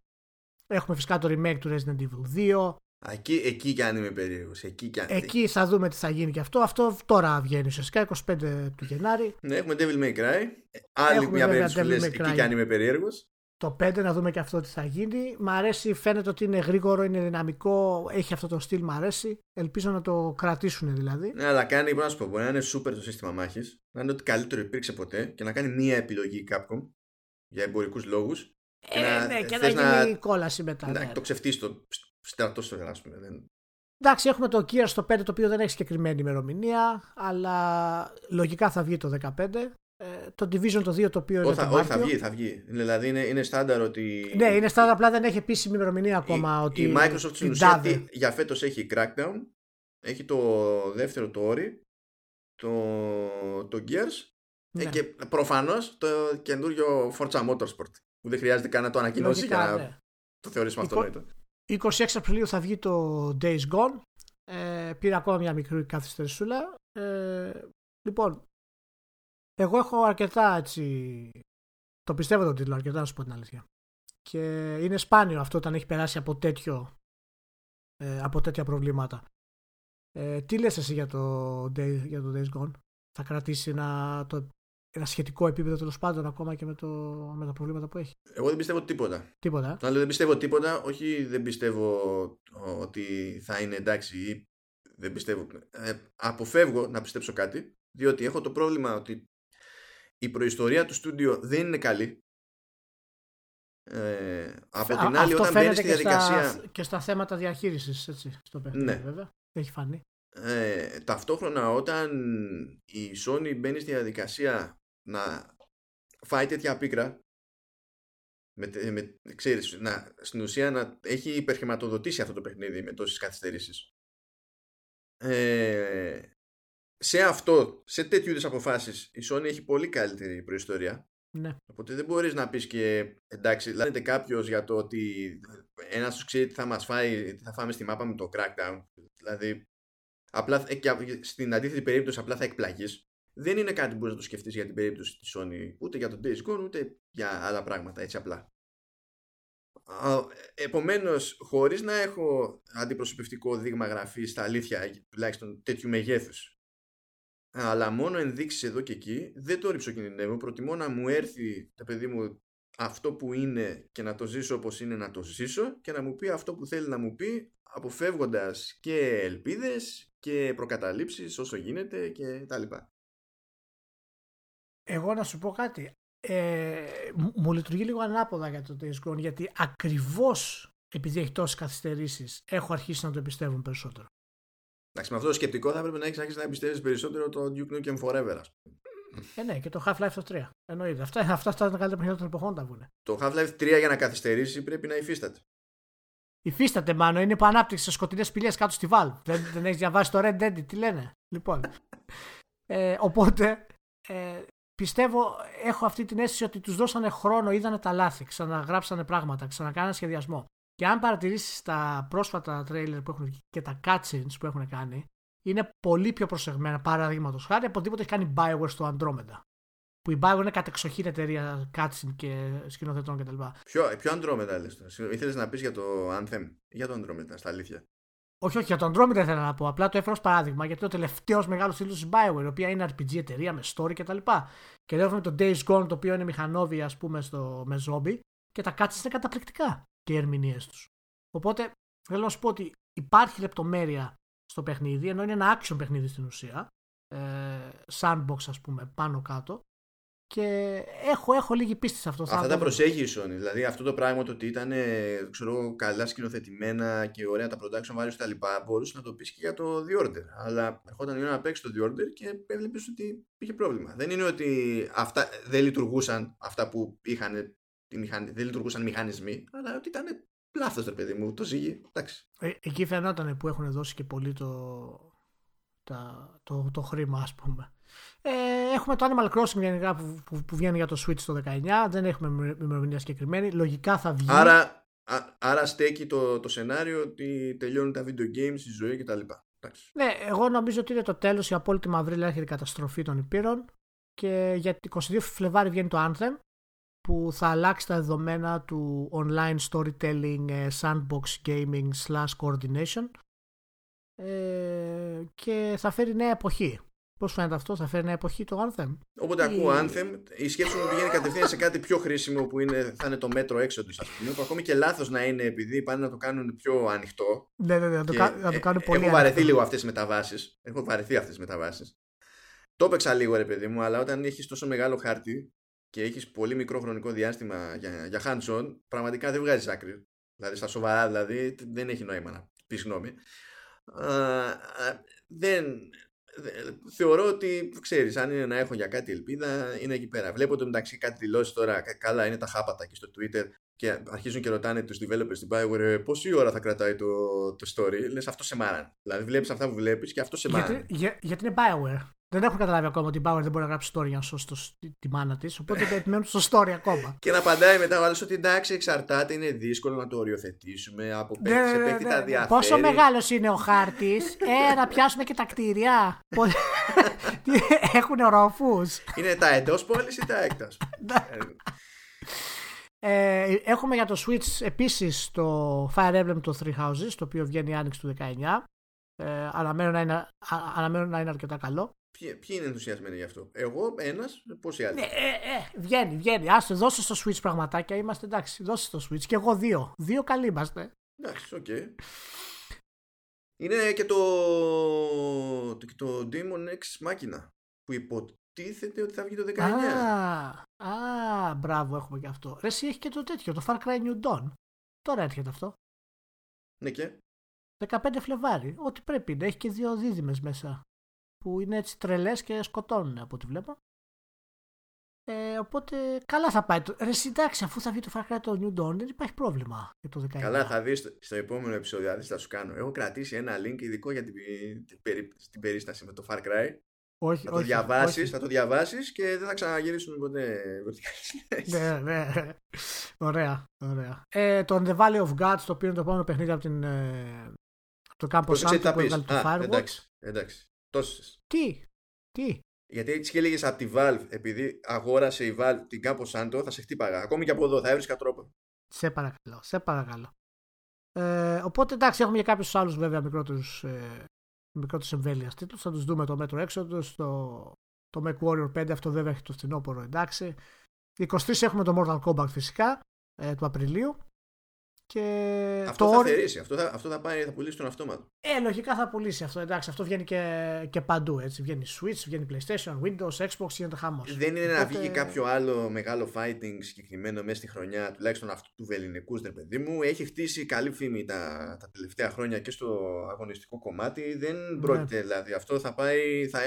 Έχουμε φυσικά το remake του Resident Evil 2. Εκεί, εκεί κι αν είμαι περίεργος. Εκεί, κι αν... εκεί θα δούμε τι θα γίνει και αυτό. Αυτό τώρα βγαίνει ουσιαστικά 25 του Γενάρη. Ναι, έχουμε Devil May Cry. Άλλη έχουμε μια περίπτωση που λες εκεί κι αν είμαι περίεργος το 5 να δούμε και αυτό τι θα γίνει. Μ' αρέσει, φαίνεται ότι είναι γρήγορο, είναι δυναμικό, έχει αυτό το στυλ, μ' αρέσει. Ελπίζω να το κρατήσουν δηλαδή. Ναι, αλλά κάνει, μπορώ να σου πω, μπορεί να είναι super το σύστημα μάχης, να είναι ότι καλύτερο υπήρξε ποτέ και να κάνει μία επιλογή Capcom για εμπορικούς λόγους. Ε, να, ναι, και να γίνει να... κόλαση μετά. Να ναι. το ξεφτεί το στρατό στο ας πούμε. Εντάξει, έχουμε το Gears στο 5 το οποίο δεν έχει συγκεκριμένη ημερομηνία, αλλά λογικά θα βγει το 15. Ε, το Division το 2 το οποίο είναι. το όχι, θα βγει, θα βγει. Δηλαδή είναι, είναι στάνταρ ότι. Ναι, είναι στάνταρ, απλά δεν έχει επίσημη ημερομηνία ακόμα. Η, ότι η Microsoft στην ουσία για φέτος έχει Crackdown, έχει το δεύτερο το Ori, το, το Gears ε, ναι. και προφανώς το καινούριο Forza Motorsport. Που δεν χρειάζεται καν να το ανακοινώσει για να ναι. το θεωρήσουμε αυτονόητο. 26 Απριλίου θα βγει το Days Gone. Ε, πήρε ακόμα μια μικρή καθυστερησούλα. Ε, λοιπόν, εγώ έχω αρκετά έτσι. Το πιστεύω τον τίτλο αρκετά, να σου πω την αλήθεια. Και είναι σπάνιο αυτό όταν έχει περάσει από, τέτοιο, ε, από τέτοια προβλήματα. Ε, τι λες εσύ για το, Day, για το Days Gone? Θα κρατήσει να το ένα σχετικό επίπεδο τέλος πάντων ακόμα και με, το, με τα προβλήματα που έχει; Εγώ δεν πιστεύω τίποτα. Τίποτα. Ε; δεν πιστεύω τίποτα, όχι δεν πιστεύω ότι θα είναι εντάξει ή δεν πιστεύω. Ε, αποφεύγω να πιστέψω κάτι, διότι έχω το πρόβλημα ότι η προϊστορία του στούντιο δεν είναι καλή. Ε, από την άλλη, όταν μπαίνεις στη διαδικασία. Στα, και στα θέματα διαχείρισης στο παιχνίδι, ναι. βέβαια. Έχει φανεί. Ε, ταυτόχρονα, όταν η Sony μπαίνει στη διαδικασία να φάει τέτοια πίκρα, με, με, ξέρεις, να, στην ουσία να έχει υπερχρηματοδοτήσει αυτό το παιχνίδι με τόσες καθυστερήσεις. Ε, σε αυτό, σε τέτοιου είδους αποφάσεις, η Sony έχει πολύ καλύτερη προϊστορία ναι. Οπότε δεν μπορείς να πεις και εντάξει, λένε κάποιος για το ότι ένας σου ξέρει τι θα μας φάει, τι θα φάμε στη μάπα με το crackdown. Δηλαδή, απλά, ε, και στην αντίθετη περίπτωση απλά θα εκπλαγείς. Δεν είναι κάτι που μπορείς να το σκεφτείς για την περίπτωση της Sony, ούτε για τον Days Gone, ούτε για άλλα πράγματα, έτσι απλά. Επομένως, χωρίς να έχω αντιπροσωπευτικό δείγμα γραφής στα αλήθεια, τουλάχιστον τέτοιου μεγέθους, αλλά μόνο ενδείξεις εδώ και εκεί δεν το κινδυνεύω. Προτιμώ να μου έρθει το παιδί μου αυτό που είναι και να το ζήσω όπως είναι να το ζήσω και να μου πει αυτό που θέλει να μου πει αποφεύγοντας και ελπίδες και προκαταλήψεις όσο γίνεται και τα λοιπά. Εγώ να σου πω κάτι. Ε, μου λειτουργεί λίγο ανάποδα για το Days Gone γιατί ακριβώς επειδή έχει τόσες καθυστερήσεις έχω αρχίσει να το πιστεύω περισσότερο. Εντάξει, με αυτό το σκεπτικό θα έπρεπε να έχεις αρχίσει να πιστεύει περισσότερο το Duke Nukem Forever, Ε, ναι, και το Half-Life το 3. Εννοείται. Αυτά, αυτά, αυτά είναι τα καλύτερα παιχνίδια των εποχών τα βγουν. Το Half-Life 3 για να καθυστερήσει πρέπει να υφίσταται. Υφίσταται, μάλλον. Είναι ανάπτυξη σε σκοτεινές πηγέ κάτω στη Valve. δεν δεν έχεις διαβάσει το Red Dead, τι λένε. Λοιπόν. ε, οπότε ε, πιστεύω, έχω αυτή την αίσθηση ότι τους δώσανε χρόνο, είδανε τα λάθη, ξαναγράψανε πράγματα, ξανακάνανε σχεδιασμό. Και αν παρατηρήσεις τα πρόσφατα τρέιλερ που έχουν και τα cutscenes που έχουν κάνει, είναι πολύ πιο προσεγμένα. Παραδείγματος χάρη από οτιδήποτε έχει κάνει Bioware στο Andromeda. Που η Bioware είναι κατεξοχήν εταιρεία cutscene και σκηνοθετών κτλ. Ποιο, ποιο Andromeda λες Ήθελες να πεις για το Anthem; Ή για το Andromeda, στα αλήθεια. Όχι, όχι, για το Andromeda ήθελα να πω. Απλά το έφερα ως παράδειγμα γιατί είναι ο τελευταίος μεγάλος τίτλο της Bioware, η οποία είναι RPG εταιρεία με story κτλ. Και, και δεν έχουμε το Days Gone, το οποίο είναι μηχανόβι, ας πούμε, στο, με zombie. Και τα cutscenes είναι καταπληκτικά και οι ερμηνείες τους. Οπότε θέλω να σου πω ότι υπάρχει λεπτομέρεια στο παιχνίδι, ενώ είναι ένα action παιχνίδι στην ουσία. Ε, sandbox, ας πούμε, πάνω κάτω. Και έχω, έχω λίγη πίστη σε αυτό. Αυτά τα προσέχεις η Sony. Δηλαδή αυτό το πράγμα το ότι ήταν ξέρω, καλά σκηνοθετημένα και ωραία τα production values τα λοιπά, μπορούσες να το πεις και για το The Order. Αλλά ερχόταν η ώρα να παίξεις το The Order και έβλεπες ότι είχε πρόβλημα. Δεν είναι ότι αυτά δεν λειτουργούσαν αυτά που είχαν δεν λειτουργούσαν μηχανισμοί, αλλά ότι ήταν λάθος, ρε παιδί μου, το ζύγι. Εντάξει. Ε, εκεί φαινόταν που έχουν δώσει και πολύ το, το, το χρήμα, ας πούμε. Ε, έχουμε το Animal Crossing γενικά που, που, που, βγαίνει για το Switch το 19. Δεν έχουμε ημερομηνία συγκεκριμένη. Λογικά θα βγει. Άρα, άρα στέκει το, το σενάριο ότι τελειώνουν τα video games, η ζωή κτλ. Ναι, εγώ νομίζω ότι είναι το τέλος. Η απόλυτη μαύρη έρχεται η καταστροφή των υπήρων. Και για 22 Φλεβάρι βγαίνει το Anthem που θα αλλάξει τα δεδομένα του online storytelling ε, sandbox gaming slash coordination ε, και θα φέρει νέα εποχή. Πώς φαίνεται αυτό, θα φέρει νέα εποχή το Anthem; Όποτε ή... ακούω Anthem, η σκέψη μου πηγαίνει κατευθείαν σε κάτι πιο χρήσιμο που είναι, θα είναι το μέτρο έξω του, ας πούμε. Που ακόμη και λάθος να είναι επειδή πάνε να το κάνουν πιο ανοιχτό. Ναι, ναι, ναι, να το, να το κάνουν πολύ Έχω βαρεθεί λίγο αυτές τις μεταβάσεις. Έχω βαρεθεί αυτές τις μεταβάσεις. Το έπαιξα λίγο, ρε παιδί μου, αλλά όταν έχεις τόσο μεγάλο χάρτη και έχεις πολύ μικρό χρονικό διάστημα για, για hands-on, πραγματικά δεν βγάζεις άκρη. Δηλαδή, στα σοβαρά, δηλαδή, δεν έχει νόημα να πεις γνώμη. δεν, θεωρώ ότι ξέρεις, αν είναι να έχω για κάτι ελπίδα, είναι εκεί πέρα. Βλέπω το μεταξύ κάτι δηλώσεις τώρα. Καλά, είναι τα χάπατα και στο Twitter και αρχίζουν και ρωτάνε τους developers στην Bioware «Ε, πόση ώρα θα κρατάει το, το story. Λες αυτό σε μάραν. Δηλαδή, βλέπεις αυτά που βλέπεις και αυτό σε μάραν. Γιατί, για, γιατί είναι Bioware. Δεν έχουν καταλάβει ακόμα ότι η Bauer δεν μπορεί να γράψει story για να σώσει το, τη μάνα της. Οπότε το επιμένουν στο story ακόμα. Και να απαντάει μετά ο άλλος ότι εντάξει, εξαρτάται, είναι δύσκολο να το οριοθετήσουμε από παίκτη ναι, σε ναι, παίκτη ναι, τα διαφέρει. Πόσο μεγάλος είναι ο χάρτης, ε, να πιάσουμε και τα κτίρια. Έχουν ρόφους; Είναι τα εντός πόλης ή τα εκτός; Ε, έχουμε για το Switch επίσης το Fire Emblem το Three Houses το οποίο βγαίνει άνοιξη του 19 ε, αναμένω, να είναι, αναμένω να είναι αρκετά καλό Ποιοι, ποιοι είναι ενθουσιασμένοι γι' αυτό; Εγώ, ένας, πόσοι άλλοι; Ναι, ε, ε, βγαίνει, βγαίνει. Άσε, δώσε στο Switch πραγματάκια. Είμαστε εντάξει. Δώσε στο Switch. Και εγώ δύο. Δύο καλοί είμαστε. Εντάξει, OK. Okay. Είναι και το, και το Daemon X Machina που υποτίθεται ότι θα βγει το 19. Α, α μπράβο, έχουμε και αυτό. Ρε, εσύ έχει και το τέτοιο, το Far Cry New Dawn. Τώρα έρχεται αυτό. Ναι και. 15 Φλεβάρι. Ό,τι πρέπει να έχει και δύο δίδυμες μέσα. Που είναι έτσι τρελές και σκοτώνουν από ό,τι βλέπω. Ε, οπότε καλά θα πάει. Ρε, εντάξει, αφού θα βγει το Far Cry το New Dawn, δεν υπάρχει πρόβλημα για το 19. Καλά, θα δεις στο επόμενο επεισόδιο, θα θα σου κάνω. Έχω κρατήσει ένα link ειδικό για την, την, την περίσταση με το Far Cry. Όχι, θα, όχι, το διαβάσεις, θα το διαβάσεις και δεν θα ξαναγυρίσουμε ποτέ ναι, ναι. Ωραία, ωραία. Ε, το The Valley of Gods, το οποίο είναι το επόμενο παιχνίδι από την, ε, το Campos Santo που έβγαλε το Firewatch. Εντάξει, εντάξει. Τόσες. Τι, τι. Γιατί έτσι και έλεγες από τη Valve, επειδή αγόρασε η Valve την Campos Santo, θα σε χτύπαγα. Ακόμη και από εδώ θα έβρισκα τρόπο. Σε παρακαλώ, σε παρακαλώ. Ε, οπότε εντάξει, έχουμε και κάποιους άλλους βέβαια μικρότερους ε, μικρότερη εμβέλειας τίτλους. Θα τους δούμε το μέτρο έξω το, το Mac Warrior 5, αυτό βέβαια έχει το φθινόπωρο εντάξει. 23 έχουμε το Mortal Kombat φυσικά ε, του Απριλίου. Και αυτό το θα θερήσει, αυτό θα, αυτό θα, πάει, θα πουλήσει τον αυτόματο. Ε, λογικά θα πουλήσει αυτό. Εντάξει, αυτό βγαίνει και, και παντού. Έτσι. Βγαίνει Switch, βγαίνει PlayStation, Windows, Xbox, γίνεται χαμός. Δεν είναι Οπότε... να βγει κάποιο άλλο μεγάλο fighting συγκεκριμένο μέσα στη χρονιά, τουλάχιστον αυτού του βεληνικούς, δεν παιδί μου. Έχει χτίσει καλή φήμη τα, τα τελευταία χρόνια και στο αγωνιστικό κομμάτι. Δεν ναι. πρόκειται δηλαδή. Αυτό θα πάει. Θα,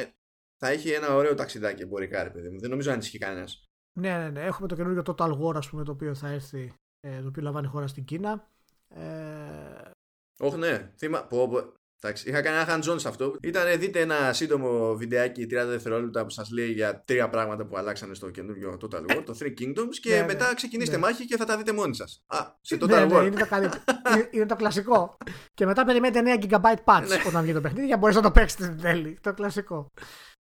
θα έχει ένα ωραίο ταξιδάκι εμπορικά, ρε παιδί μου. Δεν νομίζω να ανησυχεί κανένας. Ναι, ναι, ναι. Έχουμε το καινούργιο Total War, ας πούμε, το οποίο θα έρθει ε, το οποίο λαμβάνει χώρα στην Κίνα. Ε... Όχι, ναι. Θύμα... Πω, πω. Εντάξει, είχα κάνει ένα hands-on σε αυτό. Ήταν, δείτε ένα σύντομο βιντεάκι 30 δευτερόλεπτα που σας λέει για τρία πράγματα που αλλάξανε στο καινούριο Total War, το Three Kingdoms, και ναι, μετά ναι, ξεκινήστε ναι. μάχη και θα τα δείτε μόνοι σας. Α, σε ναι, Total ναι, War. Ναι, είναι, το καλύ... είναι, είναι, το κλασικό. και μετά περιμένετε 9 GB patch ναι. όταν βγει το παιχνίδι για να μπορέσει να το παίξετε στην τέλη. Το κλασικό.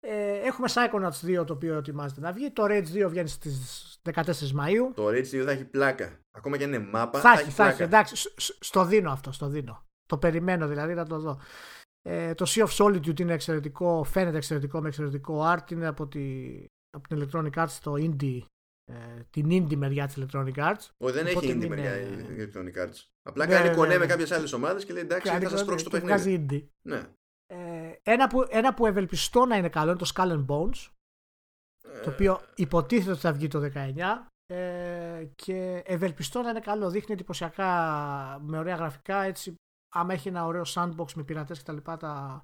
Ε, έχουμε Psychonauts 2 το οποίο ετοιμάζεται να βγει. Το Rage 2 βγαίνει στις 14 Μαΐου. Το Rage 2 θα έχει πλάκα. Ακόμα και αν είναι μάπα. Θα, θα έχει, θα έχει εντάξει. Στο δίνω αυτό, στο δίνω. Το περιμένω δηλαδή να το δω. Ε, το Sea of Solitude είναι εξαιρετικό, φαίνεται εξαιρετικό με εξαιρετικό art. Είναι από, τη, από την Electronic Arts το indie, ε, την indie μεριά της Electronic Arts. Όχι, δεν έχει indie είναι... μεριά η Electronic Arts. Απλά ναι, κάνει ναι, κονέ ναι, με ναι. κάποιες άλλες ομάδες και λέει εντάξει, θα σας πρόξω το παιχνίδι. Βγάζει indie. Ναι. Ε, ένα, που, ένα που ευελπιστώ να είναι καλό είναι το Skull and Bones. Το οποίο υποτίθεται ότι θα βγει το 19 ε, και ευελπιστώ να είναι καλό. Δείχνει εντυπωσιακά με ωραία γραφικά. Έτσι, άμα έχει ένα ωραίο sandbox με πειρατές κτλ. Τα...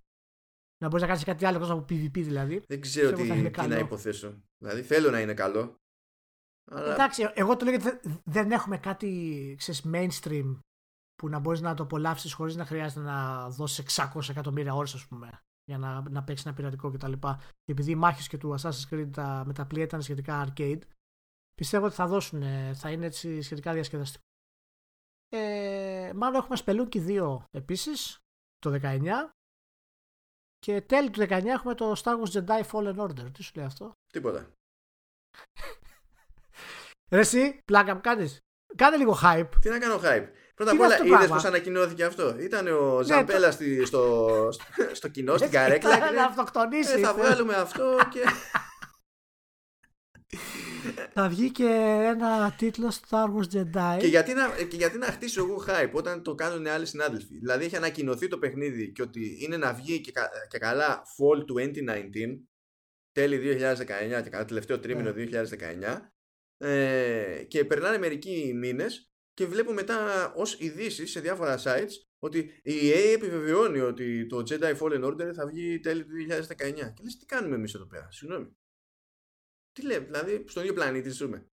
Να μπορείς να κάνεις κάτι άλλο εκτός από PvP δηλαδή. Δεν ξέρω τι, τι να υποθέσω. Δηλαδή θέλω να είναι καλό. Αλλά... Εντάξει, εγώ το λέω γιατί δεν έχουμε κάτι ξέρεις, mainstream που να μπορείς να το απολαύσεις χωρίς να χρειάζεται να δώσεις 600 εκατομμύρια ώρες, ας πούμε για να, να παίξει ένα πειρατικό κτλ. Και επειδή οι μάχες και του Assassin's Creed τα, με τα πλοία ήταν σχετικά arcade, πιστεύω ότι θα δώσουν, θα είναι έτσι σχετικά διασκεδαστικό. Ε, μάλλον έχουμε Spelunky 2 επίσης, το 19. Και τέλη του 19 έχουμε το Star Wars Jedi Fallen Order. Τι σου λέει αυτό; Τίποτα. Ρε εσύ, πλάκα μου κάνεις. Κάνε λίγο hype. Τι να κάνω hype. Πρώτα απ' όλα, είδες πώς ανακοινώθηκε αυτό; Ήταν ο ναι, Ζαμπέλα στο, στο κοινό, στην καρέκλα. Να αυτοκτονήσεις. Ε, θα βγάλουμε αυτό και. θα βγει και ένα τίτλο Star Wars Jedi. Και γιατί, να, και γιατί να χτίσω εγώ hype όταν το κάνουν άλλοι συνάδελφοι; Δηλαδή έχει ανακοινωθεί το παιχνίδι και ότι είναι να βγει και, και καλά Fall 2019, τέλη 2019 και καλά τελευταίο τρίμηνο 2019. Ναι. Ε, και περνάνε μερικοί μήνες και βλέπω μετά ως ειδήσεις σε διάφορα sites ότι η EA επιβεβαιώνει ότι το Jedi Fallen Order θα βγει τέλη του 2019. Και λες τι κάνουμε εμείς εδώ πέρα, συγγνώμη. Τι λέμε, δηλαδή στον ίδιο πλανήτη ζούμε.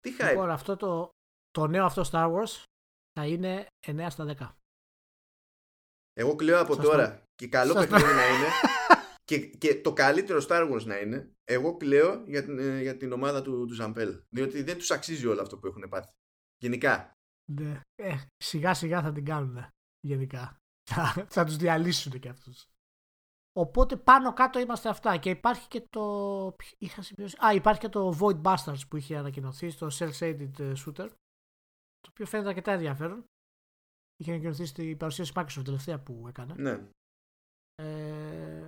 Τι hype. Λοιπόν, αυτό το, το νέο αυτό Star Wars θα είναι 9 στα 10. Εγώ κλαίω από τώρα και καλό παιχνίδι να είναι και, και το καλύτερο Star Wars να είναι εγώ κλαίω για την, ε, για την ομάδα του, του Ζαμπέλ διότι δεν τους αξίζει όλο αυτό που έχουν πάθει. Γενικά. Ναι. Ε, σιγά σιγά θα την κάνουν. Γενικά. Θα, θα τους διαλύσουν και αυτούς. Οπότε πάνω κάτω είμαστε αυτά. Και υπάρχει και το. Είχα σημειώσει. Α, υπάρχει και το Void Bastards που είχε ανακοινωθεί στο Cell Shaded ε, Shooter. Το οποίο φαίνεται αρκετά ενδιαφέρον. Είχε ανακοινωθεί στην παρουσίαση Microsoft τελευταία που έκανε. Ναι. Ε,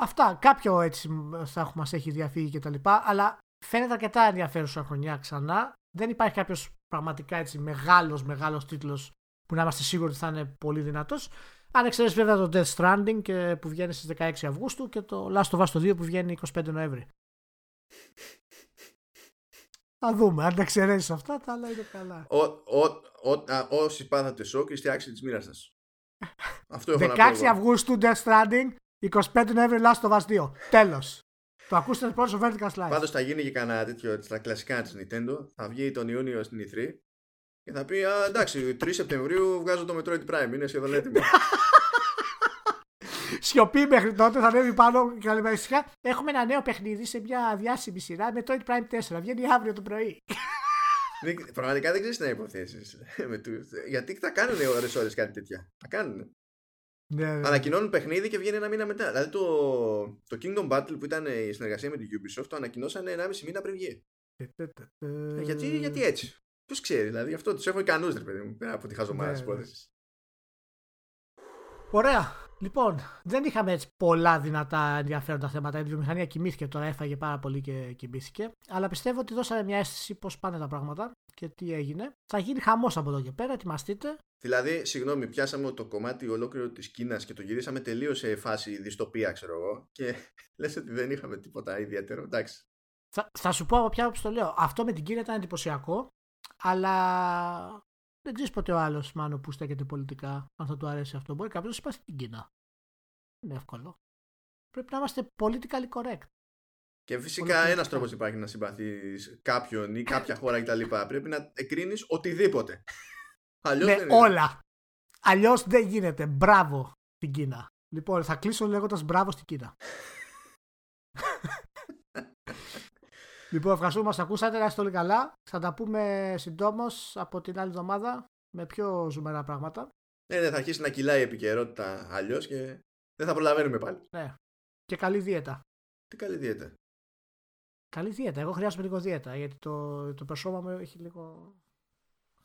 αυτά. Κάποιο έτσι θα μας έχει διαφύγει και τα λοιπά. Αλλά φαίνεται αρκετά ενδιαφέρουσα χρονιά ξανά. Δεν υπάρχει κάποιος πραγματικά έτσι μεγάλος, μεγάλος τίτλος που να είμαστε σίγουροι ότι θα είναι πολύ δυνατός. Αν εξαιρέσεις βέβαια το Death Stranding και που βγαίνει στις 16 Αυγούστου και το Last of Us 2 που βγαίνει 25 Νοέμβρη. Θα δούμε. Αν τα εξαιρέσεις αυτά, τα άλλα είναι καλά. Ο, ο, ο, α, όσοι πάθατε σοκ, είστε άξιοι της μοίρας σας. Αυτό έχω 16 να πω Αυγούστου Death Stranding, 25 Νοέμβρη Last of Us 2. Τέλος. Το ακούστε πρώτο στο Vertical Slice. Πάντως θα γίνει και κανένα τέτοιο στα κλασικά της Nintendo. Θα βγει τον Ιούνιο στην E3 και θα πει Α, εντάξει, 3 Σεπτεμβρίου βγάζω το Metroid Prime. Είναι σχεδόν έτοιμο. Σιωπή μέχρι τότε, θα ανέβει πάνω και καλημέρα Έχουμε ένα νέο παιχνίδι σε μια διάσημη σειρά Metroid Prime 4. Βγαίνει αύριο το πρωί. Πραγματικά δεν ξέρεις τι να υποθέσεις. Γιατί θα κάνουν ώρε-ώρε κάτι τέτοια. Θα κάνουν. Ναι, ναι. Ανακοινώνουν παιχνίδι και βγαίνει ένα μήνα μετά. Δηλαδή το, το Kingdom Battle που ήταν η συνεργασία με την Ubisoft το ανακοινώσανε 1,5 μήνα πριν βγει. Ε, γιατί, γιατί έτσι; Ποιος ξέρει, δηλαδή αυτό τους έχω ικανούς, ρε παιδί μου, πέρα από τη χαζομάρα της υπόθεσης. Ωραία. Λοιπόν, δεν είχαμε έτσι πολλά δυνατά ενδιαφέροντα θέματα. Η βιομηχανία κοιμήθηκε τώρα, έφαγε πάρα πολύ και κοιμήθηκε. Αλλά πιστεύω ότι δώσαμε μια αίσθηση πώς πάνε τα πράγματα και τι έγινε. Θα γίνει χαμός από εδώ και πέρα, ετοιμαστείτε. Δηλαδή, συγγνώμη, πιάσαμε το κομμάτι ολόκληρο της Κίνας και το γυρίσαμε τελείως σε φάση δυστοπία, ξέρω εγώ. Και λες ότι δεν είχαμε τίποτα ιδιαίτερο. Εντάξει. Θα, θα σου πω από ποια άποψη το λέω. Αυτό με την Κίνα ήταν εντυπωσιακό, αλλά δεν ξέρεις ποτέ ο άλλος, μάλλον που στέκεται πολιτικά, αν θα του αρέσει αυτό. Μπορεί κάποιος να σπάσει την Κίνα. Είναι εύκολο. Πρέπει να είμαστε politically correct. Και φυσικά ένας τρόπος υπάρχει να συμπαθείς κάποιον ή κάποια χώρα κτλ. Πρέπει να εκρίνεις οτιδήποτε. Αλλιώς ναι, δεν όλα. Αλλιώς δεν γίνεται. Μπράβο στην Κίνα. Λοιπόν, θα κλείσω λέγοντας μπράβο στην Κίνα. λοιπόν, ευχαριστούμε που μας ακούσατε. Να είστε όλοι καλά. Θα τα πούμε συντόμως από την άλλη εβδομάδα με πιο ζουμερά πράγματα. Ναι, ναι, θα αρχίσει να κυλάει η επικαιρότητα αλλιώς και δεν θα προλαβαίνουμε πάλι. Ναι. Και καλή δίαιτα. Τι καλή δίαιτα. Καλή δίαιτα. Εγώ χρειάζομαι λίγο δίαιτα γιατί το, το περσόμα μου έχει λίγο.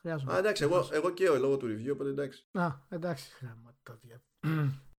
Χρειάζομαι. Α, εντάξει, εγώ, εγώ και εγώ λόγω του review, οπότε εντάξει. Α, εντάξει.